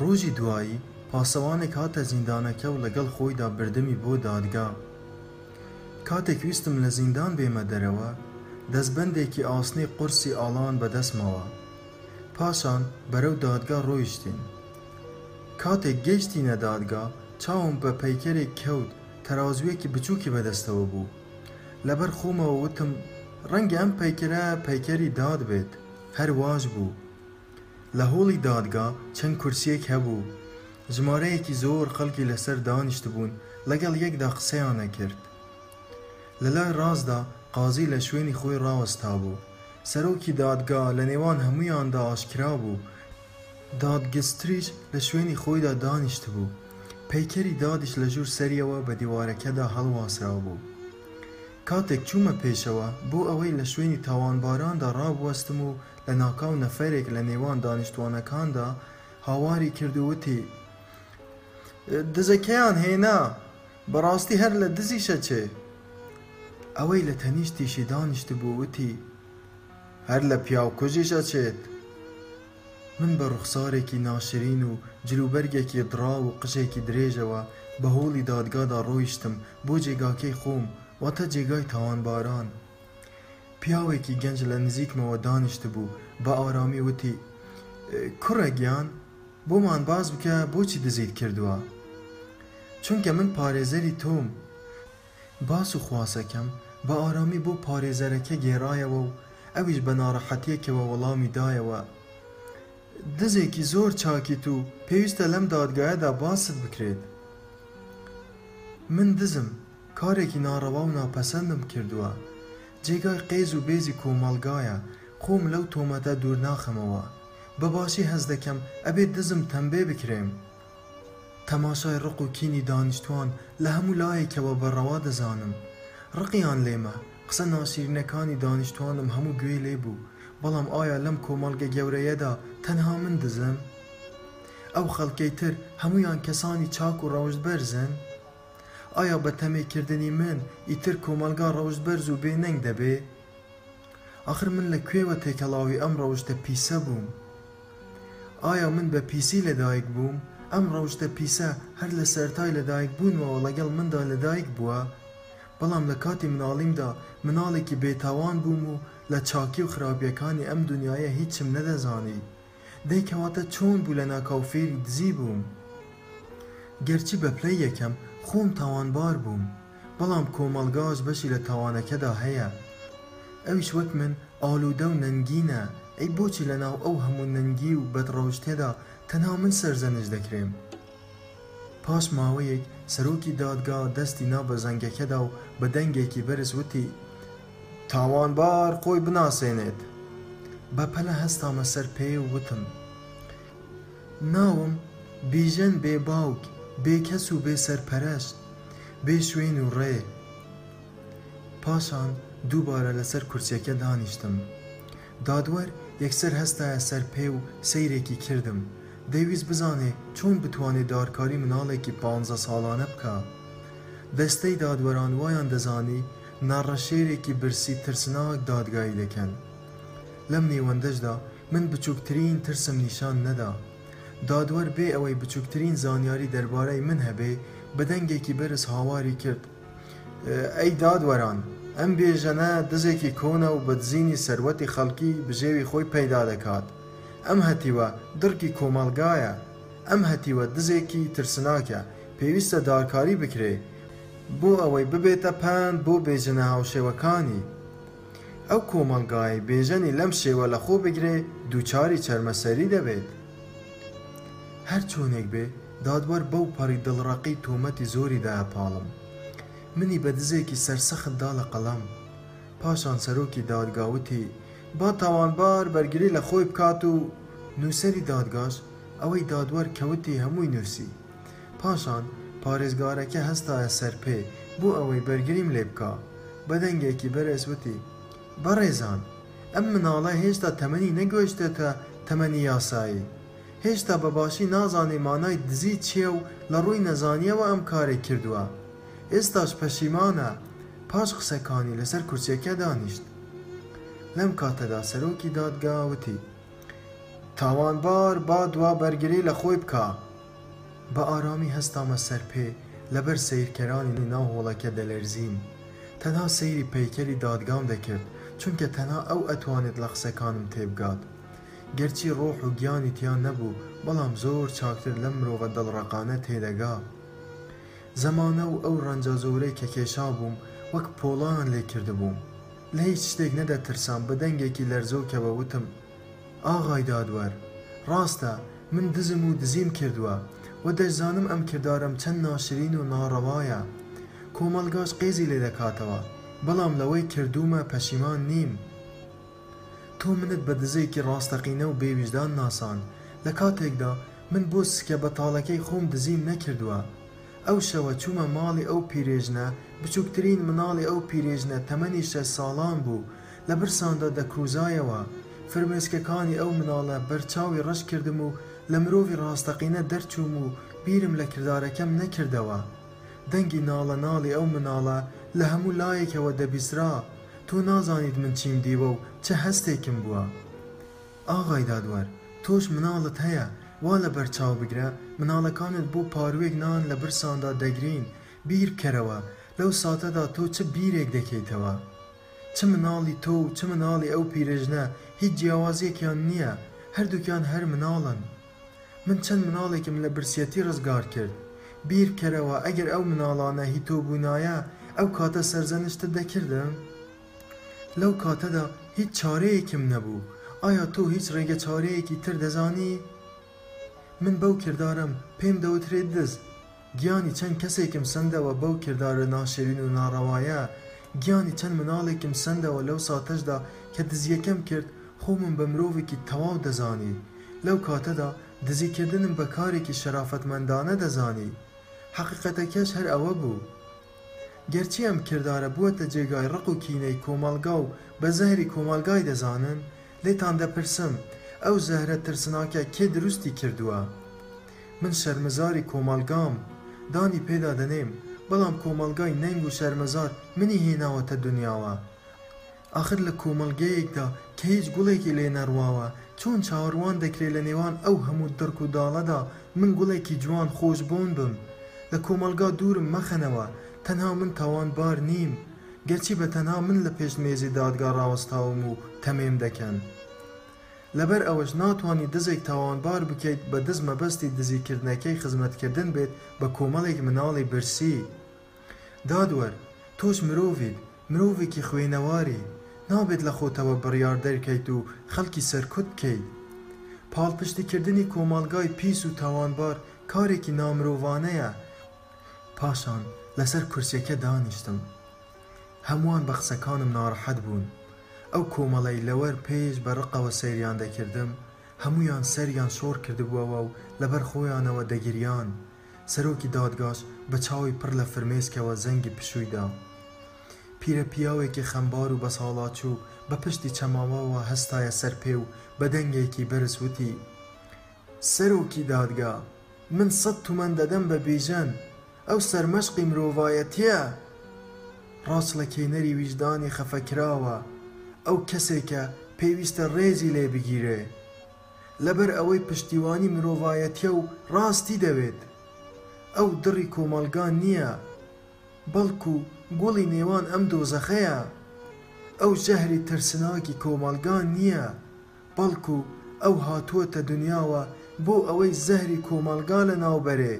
ڕۆژی دوایی پاسەوانێک هاتە زیندانەکە و لەگەڵ خۆیدا بردمی بۆ دادگا. کاتێک ویستم لە زیندان بێمە دەرەوە، دەستبەندێکی ئاسنی قورسی ئاڵان بەدەست ماوە. پاشان بەرەو دادگا ڕۆیشتین. کاتێک گەیشتینە دادگا، چاوم بە پەیکەرێک کەوت، تەرازوویەکی بچووکی بەدەستەوە بوو. لەبەر خۆمەوە وتم، ڕەنگە ئەم پەیکەرە پەیکەری داد بێت. هەر واش بوو. لە هۆڵی دادگا چەند کورسییەک هەبوو، ژمارەیەکی زۆر خەڵکی لەسەر دانیشتبوون، لەگەڵ یەکدا قسەیان ئەکرد. لە لای ڕاستدا قازی لە شوێنی خۆی ڕاوەستابوو. سەرۆکی دادگا لە نێوان هەموویاندا ئاشکرا بوو. دادگستریش لە شوێنی خۆیدا دانیشتبوو. پەیکەری دادیش لە ژوور سەریەوە بە دیوارەکەدا هەڵواسرابوو. کاتێک چوومە پێشەوە بۆ ئەوەی لە شوێنی تاوانباراندا ڕابوەستم و لەناکاو نەفەرێک لە نێوان دانیشتووانەکاندا هاواری کرد و وتی، دزەکەیان هێنا، بەڕاستی هەر لە دزیشە چێ. ئەوەی لە تەنیشتیشی دانیشتبوو وتی، هەر لە پیاوکوژیش ئەچێت. من بە ڕوخسارێکی ناشرین و جلوبەرگێکی دڕاو و قژێکی درێژەوە بە هۆڵی دادگادا ڕۆیشتم بۆ جێگاکەی خۆم، واتە جێگای تاوانباران. پیاوێکی گەنج لە نزیکمەوە دانیشتبوو بە ئارامی وتی کوڕە گیان بۆمان باس بکە بۆچی دزیت کردووە چونکە من پارێزەری تۆم باس و خواسەکەم بە ئارامی بۆ پارێزەرەکە گێڕایەوە و ئەویش بە ناڕەحەتیەکەوە وەڵامی دایەوە دزێکی زۆر چاکیت و پێویستە لەم دادگایەدا باست بکرێت من دزم کارێکی ناڕەوا و ناپەسەندم کردووە، جێگای قێز و بێزی کۆمەڵگایە، خۆم لەو تۆمەتە دوورناخەمەوە، بە باشی هەست دەکەم ئەبێ دزم تەمبێ بکرێم. تەماشای ڕق و کینی دانیشتوان لە هەموو لایەکەوە بە ڕەوا دەزانم. ڕقیان لێمە، قسە ناشیرینەکانی دانیشتوانم هەموو گوێی لێ بوو، بەڵام ئایا لەم کۆمەڵگە گەورەیەدا تەنها من دزم؟ ئەو خەڵکەی تر هەموویان کەسانی چاک و ڕەوشتبەرزن؟ ئایا بە تەمێ کردنی من ئیتر کۆمەڵگا ڕەوشت بەرز و بێ نەنگ دەبێ؟ ئاخر من لە کوێوە تێکەڵاوی ئەم ڕەوشتە پیسە بووم؟ ئایا من بە پیسی لە دایک بووم؟ ئەم ڕەوشتە پیسە هەر لە سەرتای لە دایک بوونمەوە ڵەگەڵ مندا لە دایک بووە؟ بەڵام لە کاتی مناڵیمدا مناڵێکی بێ تاوان بووم و لە چاکی و خراپیەکانی ئەم دونیایە هیچم نەدەزانی. دەی کەواتە چۆن بوو لەناکاو فێری دزی بووم؟ گەرچی بە پلەی یەکەم خۆم تاوانبار بووم، بەڵام کۆمەڵگاش بەشی لە تاوانەکەدا هەیە. ئەویش وەک من ئالوودە و نەنگینە، ئەی بۆچی لەناو ئەو هەموو نەنگی و بەدڕەوشتێدا تەنها من سەرزەنشت دەکرێم؟ پاش ماوەیەک سەرۆکی دادگا دەستی نا بە زەنگەکەدا و بە دەنگێکی بەرز وتی، تاوانبار خۆی بناسێنێت. بە پەلە هەستامە سەر پێ و وتم، ناوم، بیژەن بێ باوک، بێ کەس و بێ سەرپەرەشت، بێ شوێن و ڕێ. پاشان دووبارە لەسەر کورسیەکە دانیشتم. دادوەر یەکسەر هەستایە سەر پێ و سەیرێکی کردم. دەیویست بزانێ چۆن بتوانێ دارکاری مناڵێکی پانزە ساڵانە بکا. دەستەی دادوەران وایان دەزانی نەڕەشێرێکی برسی ترسناک دادگایی دەکەن. لەم نێوەندەشدا من بچووکترین ترسم نیشان نەدا. دادوەر بێ ئەوەی بچووکترین زانیاری دەربارەی من هەبێ، بە دەنگێکی بەرز هاواری کرد، ئەی دادوەران، ئەم بێژەنە دزێکی کۆنە و بەدزینی سەروەتی خەڵکی بژێوی خۆی پەیدا دەکات، ئەم هەتیوە دڕکی کۆمەڵگایە، ئەم هەتیوە دزێکی ترسناکە، پێویستە دارکاری بکرێ بۆ ئەوەی ببێتە پەند بۆ بێژەنە هاوشێوەکانی. ئەو کۆمەڵگایەی بێژەنی لەم شێوە لەخۆ بگرێ دووچاری چەرمەسەری دەبێت. هەرچۆنێک بێ، دادوەر بەو پەڕی دڵڕەقی تۆمەتی زۆری دایە پاڵم. منی بە دزێکی سەرسەخت دا لە قەڵەم. پاشان سەرۆکی دادگا وتی، با تاوانبار بەرگری لە خۆی بکات و نووسەری دادگاش ئەوەی دادوەر کەوتی هەمووی نووسی. پاشان پارێزگارەکە هەستایە سەر پێ بۆ ئەوەی بەرگریم لێ بکا. بە دەنگێکی بەرێز وتی، بەڕێزان! ئەم مناڵە هێشتا تەمەنی نەگۆشتێتە تەمەنی یاسایی. هێشتا بە باشی نازانێ مانای دزی چیە و لە ڕووی نەزانیەوە ئەم کارەی کردوە ئێستاش پەشیمانە پاش قسەکانی لەسەر کورسیەکە دانیشت لەم کاتەدا سەرۆکی دادگا وتی تاوانبار با دوا بەرگری لە خۆی بکا بە ئارامی هەستامە سەر پێ لەبەر سەیرکەرانی ناو هۆڵەکە دەلەرزیم تەنها سەیری پەیکەری دادگام دەکرد چونکە تەنها ئەو ئەتوانێت لە قسەکانم تێبگات. گەرچی ڕۆح و گیانی تیا نەبوو بەڵام زۆر چاکتر لەم مرۆڤە دڵڕەقانە تێدەگا. زەمانە و ئەو ڕەنجە زۆرەی کە کێشابووم وەک پۆڵان لێ کردبووم. لە هیچ شتێک نەدەترسام بە دەنگێکی لەرزۆکەوە وتم، ئاغای دادوەر! ڕاستە من دزم و دزیم کردووە و دەشزانم ئەم کردارەم چەند ناشرین و ناڕەوایە. کۆمەڵگاش قێزی لێ دەکاتەوە، بەڵام لەوەی کردوومە پەشیمان نیم. تۆ منت بە دزێکی ڕاستەقینە و بێ ویژدان ناساند، لە کاتێکدا من بۆ سکە بەتاڵەکەی خۆم دزیم نەکردووە. ئەو شەوە چوومە ماڵی ئەو پیرێژنە، بچووکترین مناڵی ئەو پیرێژنە تەمەنی شەش ساڵان بوو، لە برساندا دەکرووزایەوە. فرمێسکەکانی ئەو مناڵە بەرچاوی ڕەش کردم و لە مرۆڤی ڕاستەقینە دەرچووم و بیرم لە کردارەکەم نەکردەوە. دەنگی ناڵە ناڵی ئەو مناڵە لە هەموو لایەکەوە دەبیسرا، تۆ نازانیت من چیم دیوە و چ هەستێکم بووە. ئاغای دادوەر، تۆش مناڵت هەیە، وا لە بەر چاو بگرە، مناڵەکانت بۆ پاروێک نان لە برساندا دەگرین، بیر بکەرەوە، لەو ساتەدا تۆ چ بیرێک دەکەیتەوە؟ چ مناڵی تۆ و چ مناڵی ئەو پیرەژنە هیچ جیاوازیەکیان نییە، هەردووکیان هەر مناڵن. من چەند مناڵێکم لە برسیەتی ڕزگار کرد، بیر کەرەوە ئەگەر ئەو مناڵانە هی تۆ بوونایە ئەو کاتە سەرزەنشتت دەکردم؟ لەو کاتەدا هیچ چارەیەکم نەبوو، ئایا تۆ هیچ ڕێگە چارەیەکی تر دەزانی؟ من بەو کردارەم پێم دەوترێت دز، گیانی چەند کەسێکم سەندەوە بەو کردارە ناشرین و ناڕەوایە، گیانی چەند مناڵێکم سەندەوە لەو ساتەشدا کە دزییەکەم کرد، خۆمم بە مرۆڤێکی تەواو دەزانی، لەو کاتەدا دزیکردنم بە کارێکی شەرافەتمەندانە دەزانی. حەقیقەتەکەش هەر ئەوە بوو. گەرچی ئەم کردارە بووەتە جێگای ڕق و کینەی کۆمەڵگا و بە زەهری کۆمەڵگای دەزانن، لێتان دەپرسم، ئەو زەهرە ترسناکە کێ دروستی کردووە؟ من شەرمەزاری کۆمەڵگام دانی پێدا دەنێم، بەڵام کۆمەڵگای نەنگ و شەرمەزار منی هێناوەتە دونیاوە. ئاخر لە کۆمەڵگەیەکدا کە هیچ گوڵێکی لێ نەڕواوە، چۆن چاوەڕوان دەکرێ لە نێوان ئەو هەموو دڕک و داڵەدا من گوڵێکی جوان خۆشبۆن بم؟ لە کۆمەڵگا دوورم مەخەنەوە، تەنها من تاوانبار نیم، گەرچی بە تەنها من لە پێش مێزی دادگا ڕاوەستاوم و تەمێم دەکەن. لەبەر ئەوەش ناتوانی دزێک تاوانبار بکەیت بە دز مەبەستی دزی کردنەکەی خزمەت کردن بێت بە کۆمەڵێک مناڵی برسی دادوەر تۆش مرۆڤیت مرۆڤێکی خوێنەواری نابێت لە خۆتەوە بڕیار دەرکەیت و خەڵکی سەرکوت بکەیت پاڵپشتی کردنی کۆمەڵگای پیس و تاوانبار کارێکی نامرۆڤانەیە پاشان لەسەر کورسیەکە دانیشتم. هەمووان بە قسەکانم ناڕەحەت بوون. ئەو کۆمەڵەی لەوەر پێش بە ڕقەوە سەیریان دەکردم، هەموویان سەریان شۆڕ کردبووەوە و لەبەر خۆیانەوە دەگریان. سەرۆکی دادگاش بە چاوی پڕ لە فرمێسکەوە زەنگی پشووی دا. پیرە پیاوێکی خەمبار و بەساڵاچوو بە پشتی چەماوەوە هەستایە سەر پێ و بە دەنگێکی بەرز وتی، سەرۆکی دادگا، من سەد تومەن دەدەم بە بیژەن. ئەو سەرمەشقی مرۆڤایەتیە، ڕاچڵەکێنەری ویژدانی خەفەکراوە، ئەو کەسێکە پێویستە ڕێزی لێ بگیرێ، لەبەر ئەوەی پشتیوانی مرۆڤایەتیە و ڕاستی دەوێت. ئەو دڕی کۆمەڵگا نیە، بەڵکو گوڵی نێوان ئەم دۆزەخەیە. ئەو ژەهری ترسناکی کۆمەڵگا نیە. بەڵکو ئەو هاتووەتە دنیاوە بۆ ئەوەی زەهری کۆمەڵگا لەناو بەرێ،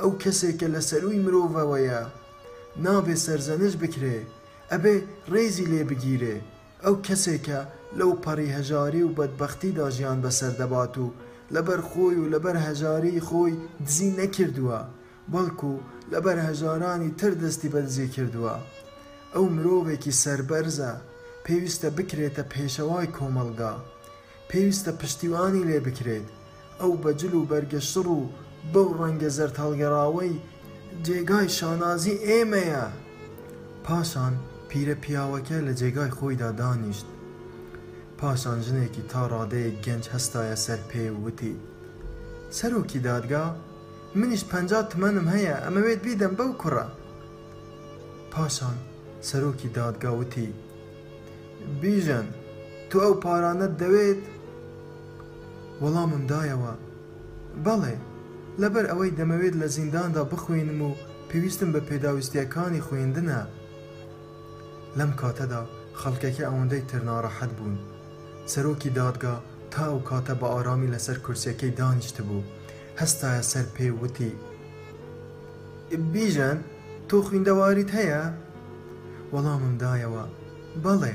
ئەو کەسێکە لە سەرووی مرۆڤەوەیە، نابێ سەرزەنشت بکرێ، ئەبێ ڕێزی لێ بگیرێ، ئەو کەسێکە لەوپەڕی هەژاری و بەدبەختیدا ژیان بەسەر دەبات و لەبەر خۆی و لەبەر هەژاریی خۆی دزی نەکردووە، بەڵکو لەبەر هەزارانی تر دەستی بە دزی کردووە، ئەو مرۆڤێکی سەربەرزە، پێویستە بکرێتە پێشەوای کۆمەڵگا، پێویستە پشتیوانی لێ بکرێت، ئەو بە جل و بەرگە شڕ و بەو ڕەنگە زەرد هەڵگەڕاوەی جێگای شانازی ئێمەیە. پاشان پیرە پیاوەکە لە جێگای خۆیدا دانیشت. پاشان ژنێکی تا ڕادەیەک گەنج هەستایە سەر پێ و وتی، سەرۆکی دادگا، منیش پەنجا تمەنم هەیە ئەمەوێت بیدەم بەو کوڕە. پاشان سەرۆکی دادگا وتی، بیژەن تۆ ئەو پارانەت دەوێت؟ وەڵامم دایەوە، بەڵێ، لەبەر ئەوەی دەمەوێت لە زینداندا بخوێنم و پێویستم بە پێداویستییەکانی خوێندنە. لەم کاتەدا خەڵکەکە ئەوەندەی تر ناڕەحەت بوون. سەرۆکی دادگا تا ئەو کاتە بە ئارامی لەسەر کورسییەکەی دانیشتبوو. هەستایە سەر پێ و وتی. بیژەن تۆ خویندەواریت هەیە؟ وەڵامم دایەوە بەڵێ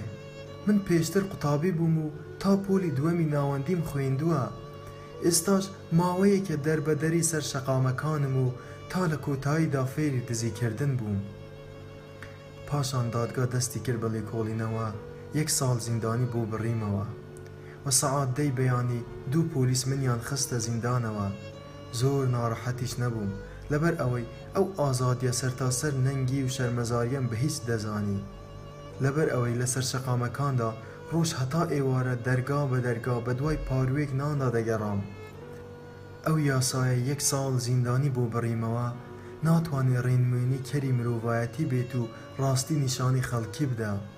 من پێشتر قوتابی بووم و تا پۆلی دووەمی ناوەندیم خویندووە ئێستاش ماوەیەکە دەربەدەری سەر شەقامەکانم و تا لە کۆتاییدا فێری دزی کردن بووم پاشان دادگا دەستی کرد بە لێکۆڵینەوە یەک ساڵ زیندانی بۆ بڕیمەوە. و سەعات دەی بەیانی دوو پۆلیس منیان خستە زیندانەوە زۆر ناڕەحەتیش نەبووم لەبەر ئەوەی ئەو ئازادیە سەرتاسەر نەنگی و شەرمەزاریەم بەهیچ دەزانی لەبەر ئەوەی لەسەر شەقامەکاندا ڕۆژ هەتا ئێوارە دەرگا بە دەرگا بەدوای پاروێک ناندا دەگەڕام ئەو یاسایەی یەک ساڵ زیندانی بۆ بڕیمەوە ناتوانێ ڕێنموێنی کەری مرۆڤایەتی بێت و ڕاستی نیشانی خەڵکی بدا.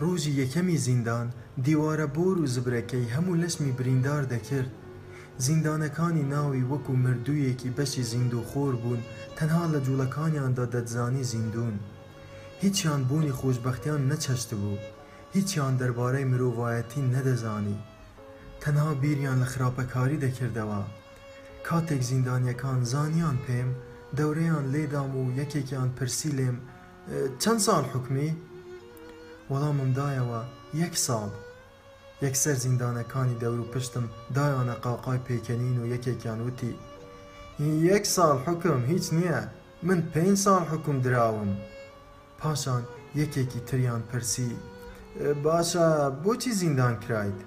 ڕۆژی یەکەمی زیندان دیوارە بۆر و زبرەکەی هەموو لەشمی بریندار دەکرد. زیندانەکانی ناوی وەکوو مردوویەکی بەشی زیندووخۆر بوون تەنها لە جوڵەکانیاندا دەتزانی زیندوون. هیچیان بوونی خۆشبەختیان نەچەشتبوو. هیچیان دەربارەی مرۆڤایەتی نەدەزانی. تەنها بیریان لە خراپەکاری دەکردەوە. کاتێک زیندانیەکان زانیان پێم دەورەیان لێدام و یەکێکیان پرسی لێم، چەند ساڵ حوکمی؟ وەڵامم دایەوە یەک ساڵ. یەکسەر زیندانەکانی دەوروپشتم دایانە قاقای پێکەنین و یەکێکیان وتی، یەک ساڵ حوکم هیچ نییە، من پێنج ساڵ حوکم دراوم. پاشان یەکێکی تریان پرسی، باشە بۆچی زیندان کرایت؟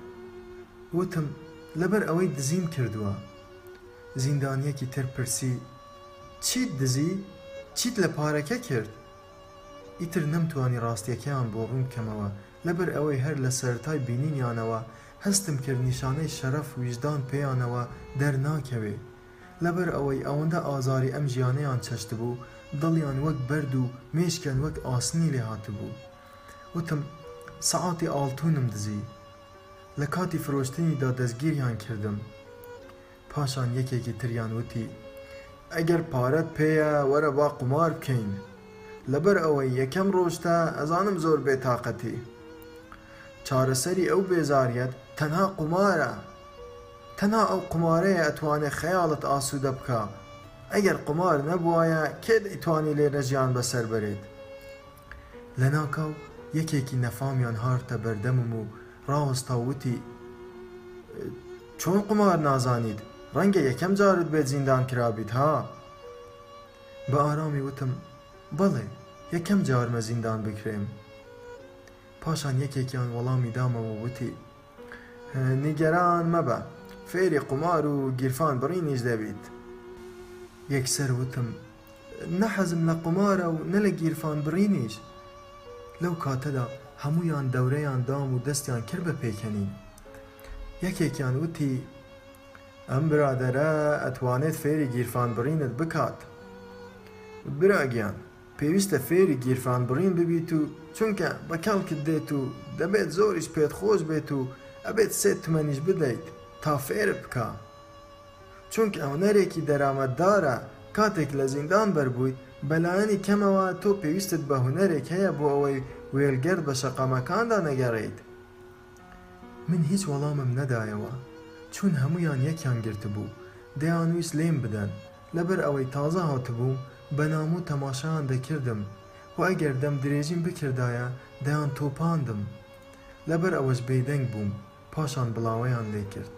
وتم، لەبەر ئەوەی دزیم کردووە. زیندانییەکی تر پرسی، چیت دزی چیت لە پارەکە کرد؟ ئیتر نەمتوانی ڕاستیەکەیان بۆ ڕوون بکەمەوە لەبەر ئەوەی هەر لە سەرەتای بینینیانەوە هەستم کرد نیشانەی شەرەف ویژدان پێیانەوە دەرناکەوێ لەبەر ئەوەی ئەوەندە ئازاری ئەم ژیانەیان چەشتبوو دڵیان وەک بەرد و مێشکیان وەک ئاسنی لێ هاتبوو وتم سەعاتی ئاڵتونم دزی لە کاتی فرۆشتنیدا دەستگیریان کردم پاشان یەکێکی تریان وتی، ئەگەر پارەت پێیە وەرە با قومار بکەین، لەبەر ئەوەی یەکەم ڕۆژتە ئەزانم زۆر بێ تاقەتی، چارەسەری ئەو بێزاریەت تەنها قومارە، تەنها ئەو قومارەیە ئەتوانێ خەیاڵت ئاسوودە بکا، ئەگەر قومار نەبوایە کێ دەیتوانی لێرە ژیان بەسەر بەرێت؟ لەناکاو یەکێکی نەفامیان هارتە بەردەمم و ڕاوەستا و وتی، چۆن قومار نازانیت، ڕەنگە یەکەم جارت بێت زیندان کرابیت ها؟ بە ئارامی وتم، بەڵێ، یەکەم جارمە زیندان بکرێم. پاشان یەکێکیان وەڵامی دامەوە و وتی، نیگەران مەبە فێری قومار و گیرفان بڕینیش دەبیت. یەکسەر وتم نە حەزم لە قومارە و نە لە گیرفان بڕینیش. لەو کاتەدا هەموویان دەورەیان دام و دەستیان کرد بە پێکەنین. یەکێکیان وتی. ئەم برادەرە ئەتوانێت فێری گیرفان بڕینت بکات. برا گیان! پێویستە فێری گیرفان بڕین ببیت و چونکە بە کەڵکت دێت و دەبێت زۆریش پێت خۆش بێت و ئەبێت سێ تمەنیش بدەیت تا فێرت بکا چونکە هونەرێکی دەرامەتدارە کاتێک لە زیندان بەربوویت بەلایەنی کەمەوە تۆ پێویستت بە هونەرێک هەیە بۆ ئەوەی وێلگەرد بە شەقامەکاندا نەگەڕێیت من هیچ وەڵامم نەدایەوە چون هەموویان یەکیان گرتبوو دەیانویست لێم بدەن لەبەر ئەوەی تازە هاتبووم بە نامۆ تەماشایان دەکردم و ئەگەر دەم درێژیم بکردایە دەیانتۆپاندم، لەبەر ئەوەش بێدەنگ بووم، پاشان بڵاوەیان لێکرد.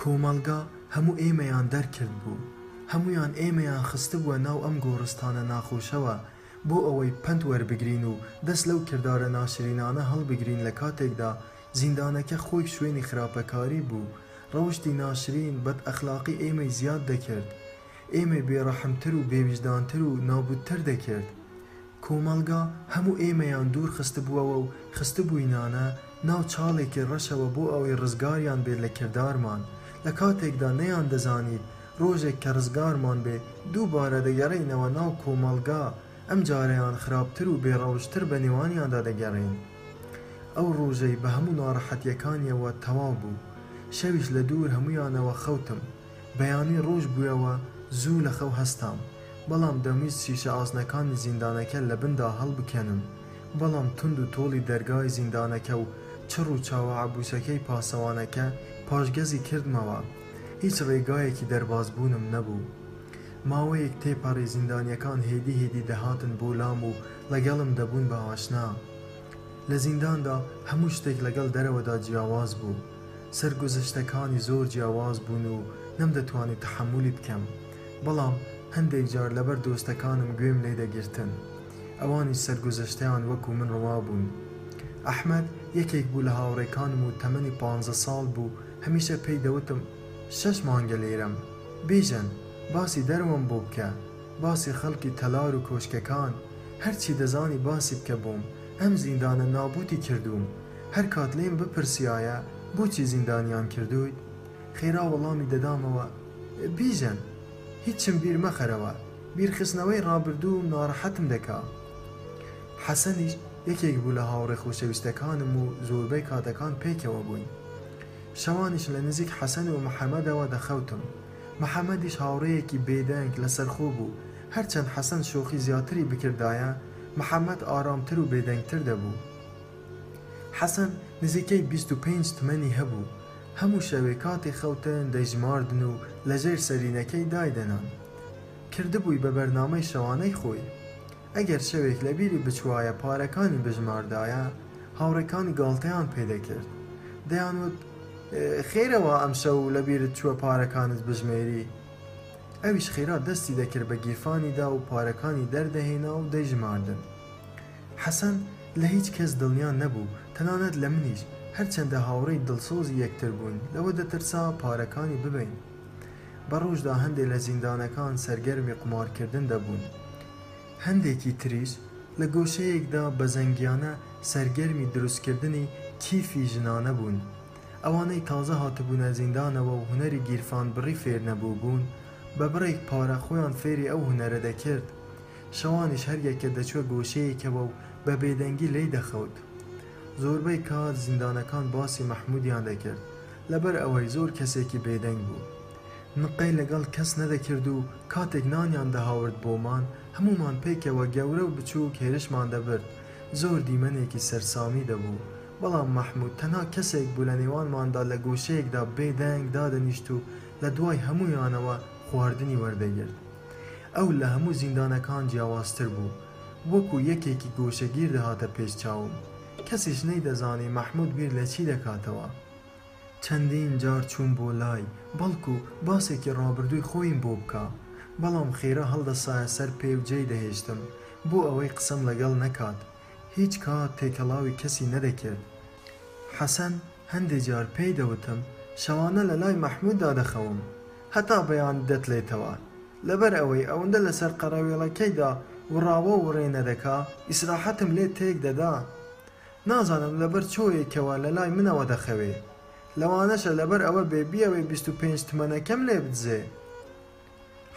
کۆمەڵگا هەموو ئێمەیان دەرکردبوو، هەموویان ئێمەیان خستبووە ناو ئەم گۆڕستانە ناخۆشەوە بۆ ئەوەی پەند وەربگرین و دەست لەو کردارە ناشرینانە هەڵبگرین لە کاتێکدا زیندانەکە خۆی شوێنی خراپەکاری بوو، ڕەوشتی ناشرین، بەدئەخلاقی ئێمەی زیاد دەکرد، ئێمەی بێڕەحمتر و بێویژدانتر و نابووتتر دەکرد. کۆمەڵگا هەموو ئێمەیان دوور خستبووەوە و خستبووینانە ناو چاڵێکی ڕەشەوە بۆ ئەوەی ڕزگاریان بێت لە کردارمان، لە کاتێکدا نەیاندەزانیت ڕۆژێک کە ڕزگارمان بێت دووبارە دەگەڕێینەوە ناو کۆمەڵگا، ئەمجارەیان خراپتر و بێڕەوشتر بەنێوانیاندا دەگەڕێین. ئەو ڕوژەی بە هەموو ناڕەحەتیەکانیەوە تەواو بوو شەویش لە دوور هەموویانەوە خەوتم بەیانی ڕۆژ بویەوە زوو لە خەو هەستام بەڵام دەمویست شیشە ئاسنەکانی زیندانەکە لە بندا هەڵبکێنم بەڵام توند و تۆڵی دەرگای زیندانەکە و چڕ و چاوە عەبوسەکەی پاسەوانەکە پاشگەزی کردمەوە هیچ ڕێگایەکی دەرباز بوونم نەبوو ماوەیەک تێپەڕی زیندانیەکان هێدی هێدی دەهاتن بۆ لام و لەگەڵم دەبوون بە ئاشنا. لە زینداندا هەموو شتێک لەگەڵ دەرەوەدا جیاواز بوو. سەرگوزشتەکانی زۆر جیاواز بوون و نەمدەتوانی تەحەمولی بکەم. بەڵام هەندێک جار لەبەر دۆستەکانم گوێم لێ دەگرتن. ئەوانیش سەرگوزشتەیان وەکوو من ڕەوا بوون. ئەحمەد یەکێک بوو لە هاوڕێکانم و تەمەنی پانزە ساڵ بوو، هەمیشە پێی دەوتم شەش مانگە لێرەم. بیژەن! باسی دەرەوەم بۆ بکە. باسی خەڵکی تەلار و کۆشکەکان هەرچی دەزانی باسی بکە بووم ئەم زیندانە نابوتی کردووم هەر کات لێم بپرسیایە بۆچی زیندانیان کردوویت خێرا وەڵامی دەدامەوە بیژەن هیچم بیر مەخەرەوە بیرخستنەوەی ڕابردووم نارەحەتم دەکا حەسەنیش یەکێک بوو لە هاوڕێ خۆشەویستەکانم و زۆربەی کاتەکان پێکەوە بووین شەوانیش لە نزیک حەسەن و محەمەدەوە دەخەوتم محەمەدیش هاوڕێیەکی بێدەنگ لەسەرخۆ بوو، هەرچەند حەسەن شۆخی زیاتری بکردایە، محەمەد ئارامتر و بێدەنگتر دەبوو. حەسەن نزیکەی بیست و پێنج تمەنی هەبوو، هەموو شەوێ کاتی خەوتن دەیژماردن و لەژێر سەرینەکەی دایدەنان. کردبووی بە بەرنامەی شەوانەی خۆی. ئەگەر شەوێک لە بیری بچووایە پارەکانی بژماردایە، هاوڕێکانی گاڵتەیان پێ دەکرد. دەیانوت، خێرە وا ئەمشەو لە بیرت چووە پارەکانت بژمێری؟ ئەویش خێرا دەستی دەکرد بە گیرفانیدا و پارەکانی دەردەهێنا و دەیژماردن. حەسەن لە هیچ کەس دڵنیا نەبوو، تەنانەت لە منیش، هەرچەندە هاوڕێی دڵسۆزی یەکتر بووین، لەوە دەترسا پارەکانی ببەین. بە ڕۆژدا هەندێ لە زیندانەکان سەرگەرمی قومارکردن دەبوون هەندێکی تریش لە گۆشەیەکدا بە زەنگیانە سەرگەرمی دروستکردنی کیفی ژنانە بوون ئەوانەی تازە هاتبوونە زیندانەوە و هونەری گیرفانبڕی فێر نەبووبوون بە بڕێک پارە خۆیان فێری ئەو هونەرە دەکرد شەوانیش هەر یەکە دەچووە گۆشەیەکەوە و بە بێدەنگی لێی دەخەوت زۆربەی کات زیندانەکان باسی مەحموودیان دەکرد لەبەر ئەوەی زۆر کەسێکی بێدەنگ بوو نقەی لەگەڵ کەس نەدەکرد و کاتێک نانیان دەهاورد بۆمان هەموومان پێکەوە گەورە و بچووک هێرشمان دەبرد زۆر دیمەنێکی سەرسامی دەبوو بەڵام مەحمود تەنها کەسێک بوو لە نێوانماندا لە گۆشەیەکدا بێ دەنگ دادەنیشت و لە دوای هەموویانەوە خواردنی وەردەگرت ئەو لە هەموو زیندانەکان جیاوازتر بوو وەکو یەکێکی گۆشەگیر دەهاتە پێش چاوم کەسیش نەیدەزانی مەحمود بیر لە چی دەکاتەوە. چەندین جار چووم بۆ لای، بەڵکو باسێکی ڕابردووی خۆیم بۆ بکا، بەڵام خێرا هەڵدەسایە سەر پێ و جێی دەهێشتم، بۆ ئەوەی قسەم لەگەڵ نەکات. هیچ کات تێکەڵاوی کەسی نەدەکرد. حەسەن هەندێ جار پێی دەوتم، شەوانە لە لای مەحموددا دەخەوم. هەتا بەیان دەتلێتەوە لەبەر ئەوەی ئەوندە لەسەر قەرەوێڵەکەیدا وڕاوە وڕێنە دەکا ئیسراحەتم لێ تێک دەدا نازانم لەبەر چۆیەکەوە لەلای منەوە دەخەوێ لەوانەشە لەبەر ئەوە بێ بیەوێ بیست و پێنج تمەنەکەم لێ بدزێ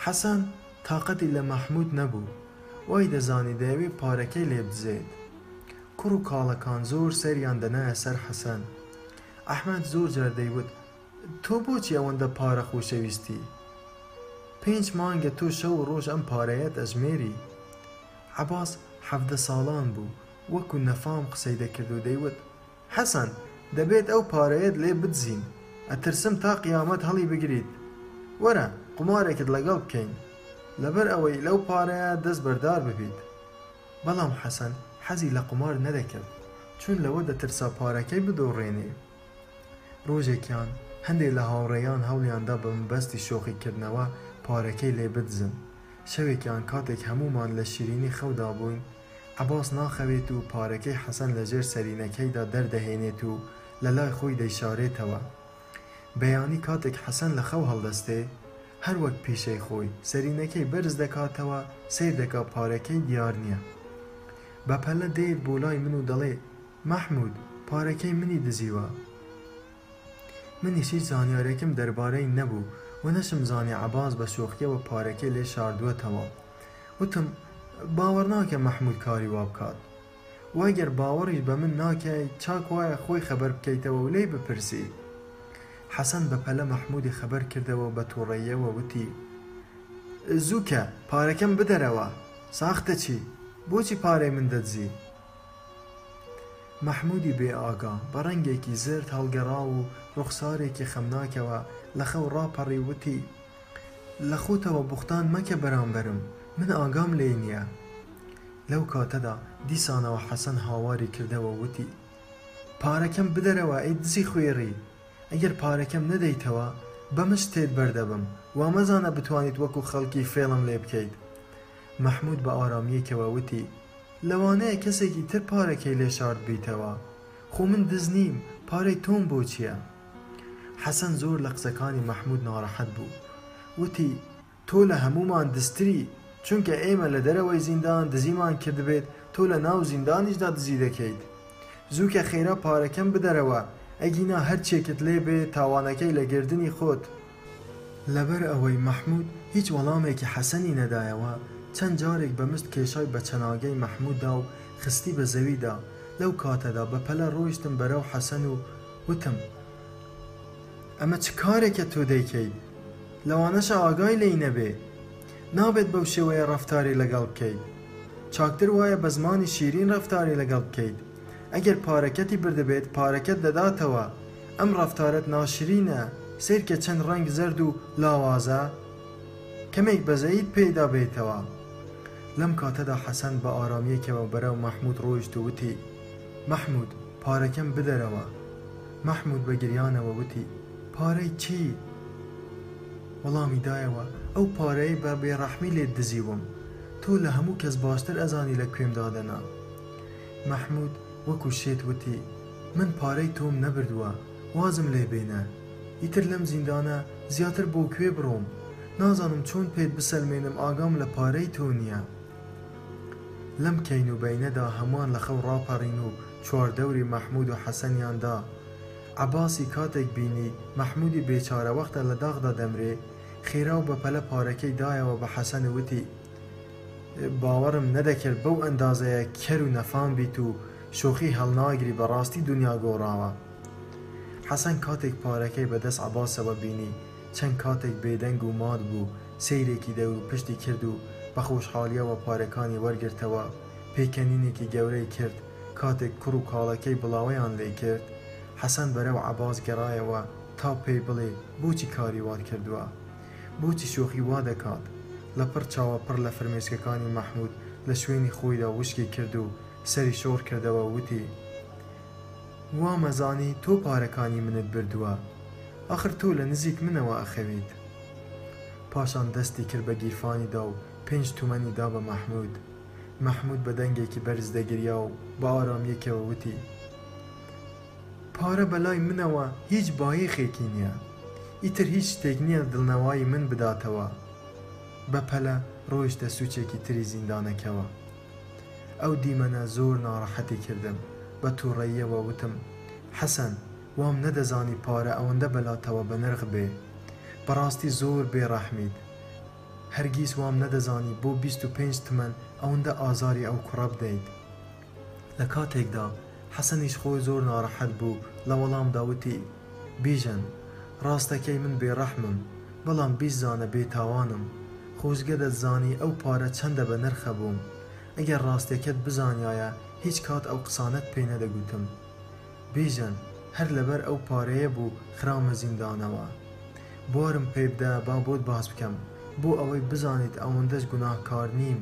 حەسەن تاقەتی لە مەحموود نەبوو وای دەزانی دەیەوێ پارەکەی لێ بدزێت کوڕ و کاڵەکان زۆر سەریان دەنایە سەر حەسەن ئەحمەد زۆر جار دەیوت تۆ بۆچی ئەوەندە پارە خۆشەویستی؟ پێنج مانگە تۆ شەو و ڕۆژ ئەم پارەیەت ئەژمێری. عەباس حەڤدە ساڵان بوو، وەکو نەفام قسەی دەکرد و دەیوت، حەسەن! دەبێت ئەو پارەیەت لێ بدزین، ئەترسم تا قیامەت هەڵیبگریت. وەرە، قومارێکت لەگەڵ بکەین، لەبەر ئەوەی لەو پارەیە دەست بەردار ببیت. بەڵام حەسەن حەزی لە قومار نەدەکرد، چون لەوە دەترسا پارەکەی بدۆڕێنێ. ڕۆژێکیان هەندێک لە هاوڕێیان هەوڵیان دا بە مەبەستی شۆخیکردنەوە پارەکەی لێ بدزن. شەوێکیان کاتێک هەموومان لە شیرینی خەودا بووین، عەباس ناخەوێت و پارەکەی حەسەن لە ژێر سەرینەکەیدا دەردەهێنێت و لە لای خۆی دەیشارێتەوە. بەیانی کاتێک حەسەن لە خەو هەڵدەستێ، هەر وەک پیشەی خۆی، سەرینەکەی بەرز دەکاتەوە، سەیر دەکا پارەکەی دیار نییە. بەپەلە دێت بۆ لای من و دەڵێ. مەحمود پارەکەی منی دزیوە. منیش هیچ زانیارێکم دەربارەی نەبوو و نەشمزانی عەباس بە شۆخییەوە پارەکەی لێ شاردووەتەوە. وتم، باوەڕ ناکەم مەحمود کاری وا بکات. و ئەگەر باوەڕیش بە من ناکەی چاک وایە خۆی خەبەر بکەیتەوە و لێی بپرسی. حەسەن بەپەلە مەحمودی خەبەر کردەوە و بە تووڕەییەوە وتی، زووکە پارەکەم بدەرەوە، ساختەچی، بۆچی پارەی من دەدزی؟ مەحموودی بێ ئاگا بە ڕەنگێکی زەرد هەڵگەڕاو و ڕوخسارێکی خەمناکەوە لە خەو ڕاپەڕی و وتی، لە خۆتەوە بوختان مەکە بەرامبەرم، من ئاگام لێی نییە. لەو کاتەدا دیسانەوە حەسەن هاواری کردەوە و وتی، پارەکەم بدەرەوە ئەی دزی خوێڕی، ئەگەر پارەکەم نەدەیتەوە بە مشت تێت بەر دەبم، وا مەزانە بتوانیت وەکوو خەڵکی فێڵم لێ بکەیت. مەحموود بە ئارامییەکەوە وتی. لەوانەیە کەسێکی تر پارەکەی لێ شاردبیتەوە، خۆ من دز نیم، پارەی تۆم بۆ چییە؟ حەسەن زۆر لە قسەکانی مەحموود ناڕەحەت بوو، وتی، تۆ لە هەموومان دزتری، چونکە ئێمە لە دەرەوەی زیندان دزیمان کردبێت، تۆ لە ناو زیندانیشدا دزی دەکەیت. زووکە خێرا پارەکەم بدەرەوە، ئەگینا هەرچییەکت لێ بێت تاوانەکەی لە گەردنی خۆت. لەبەر ئەوەی مەحموود هیچ وەڵامێکی حەسەنی نەدایەوە، چەند جارێک بە مشت کێشای بە چەناگەی مەحموود دا و خستی بە زەویدا، لەو کاتەدا بە پەلە ڕۆیشتم بەرەو حەسەن و وتم، ئەمە چ کارێکە تۆ دەیکەیت؟ لەوانەشە ئاگای لێی نەبێ. نابێت بەو شێوەیە ڕەفتاری لەگەڵ بکەیت. چاکتر وایە بە زمانی شیرین ڕەفتاری لەگەڵ بکەیت. ئەگەر پارەکەتی بردبێت، پارەکەت دەداتەوە. ئەم ڕەفتارەت ناشرینە سەیرکە چەند ڕەنگ زەرد و لاوازە؟ کەمێک بەزەییت پێیدا بێیتەوە. لەم کاتەدا حەسەن بە ئارامییەکەوە بەرەو مەحمود ڕۆیشت و وتی، مەحمود پارەکەم بدەرەوە. مەحمود بە گریانەوە وتی، پارەی چی؟ وەڵامی دایەوە، ئەو پارەیەی بە بێڕەحمی لێت دزیوم. تۆ لە هەموو کەس باشتر ئەزانی لە کوێم دادەنا. مەحمود وەکو شێت وتی، من پارەی تۆم نەبردوە وازم لێ بێنە ئیتر لەم زیندانە زیاتر بۆ کوێ بڕۆم نازانم چۆن پێت بسەلمێنم ئاگام لە پارەی تۆ نیە لەم کەین و بەینەدا هەموان لە خەو ڕاپەڕین و چوار دەوری مەحمود و حەسەنیان دا عەباسی کاتێک بینی مەحمودی بێچارە وەختە لە داخدا دەمرێ خێرا و بەپەلە پارەکەی دایەوە بە حەسەن و وتی باوەڕم نەدەکرد بەو ئەندازەیە کەر و نەفام بیت و شۆخی هەڵناگری بەڕاستی دونیا گۆڕاوە حەسەن کاتێک پارەکەی بەدەست عەباسەوە بینی چەند کاتێک بێدەنگ و مات بوو سەیرێکی دەورو پشتی کرد و بەخۆشحاڵیەوە پارەکانی وەرگرتەوە پێکەنینێکی گەورەی کرد کاتێک کوڕ و کاڵەکەی بڵاوەیان لێ کرد حەسەن بەرەو عەباس گەڕایەوە تا پێی بڵێ بۆچی کاری وات کردوە بۆچی شۆخی وا دەکات لەپڕ چاوە پڕ لە فرمێسکەکانی مەحمود لە شوێنی خۆیدا وشکی کرد و سەری شۆڕ کردەوە وتی، وامەزانی تۆ پارەکانی منت بردووە، ئاخر تۆ لە نزیک منەوە ئەخەویت. پاشان دەستی کرد بە گیرفانیدا و پێنج تومەنی دا بە مەحمود. مەحمود بە دەنگێکی بەرز دەگریا و بە ئارامییەکەوە وتی، پارە بەلای منەوە هیچ بایەخێکی نیە، ئیتر هیچ شتێک نیە دڵنەوایی من بداتەوە. بە پەلە ڕۆیشتە سوچێکی تری زیندانەکەوە. ئەو دیمەنە زۆر ناڕەحەتی کردم، بە توڕەییەوە وتم، حەسەن، وام نەدەزانی پارە ئەوەندە بەلاتەوە بەنرخ بێ، بەڕاستی زۆر بێ ڕەحمیت، هەرگیز وام نەدەزانی بۆ بیست و پێنج تمەن ئەوەندە ئازاری ئەو کوڕە بدەیت. لە کاتێکدا حەسەنیش خۆی زۆر ناڕەحەت بوو، لە وەڵامدا وتی، بیژەن، ڕاست دەکەی من بێڕەحمم، بەڵام بیزانە بێتاوانم، خۆزگە دەتزانی ئەو پارە چەندە بەنرخە بۆم، ئەگەر ڕاستێکەت بزانیایە هیچ کات ئەو قسانەت پێ نەدەگوتم. بیژەن، هەر لەبەر ئەو پارەیە بوو خراومە زیندانەوە. بوارم پێبدە با بۆت باس بکەم، بۆ ئەوەی بزانیت ئەوەندەش گوناهکار نیم.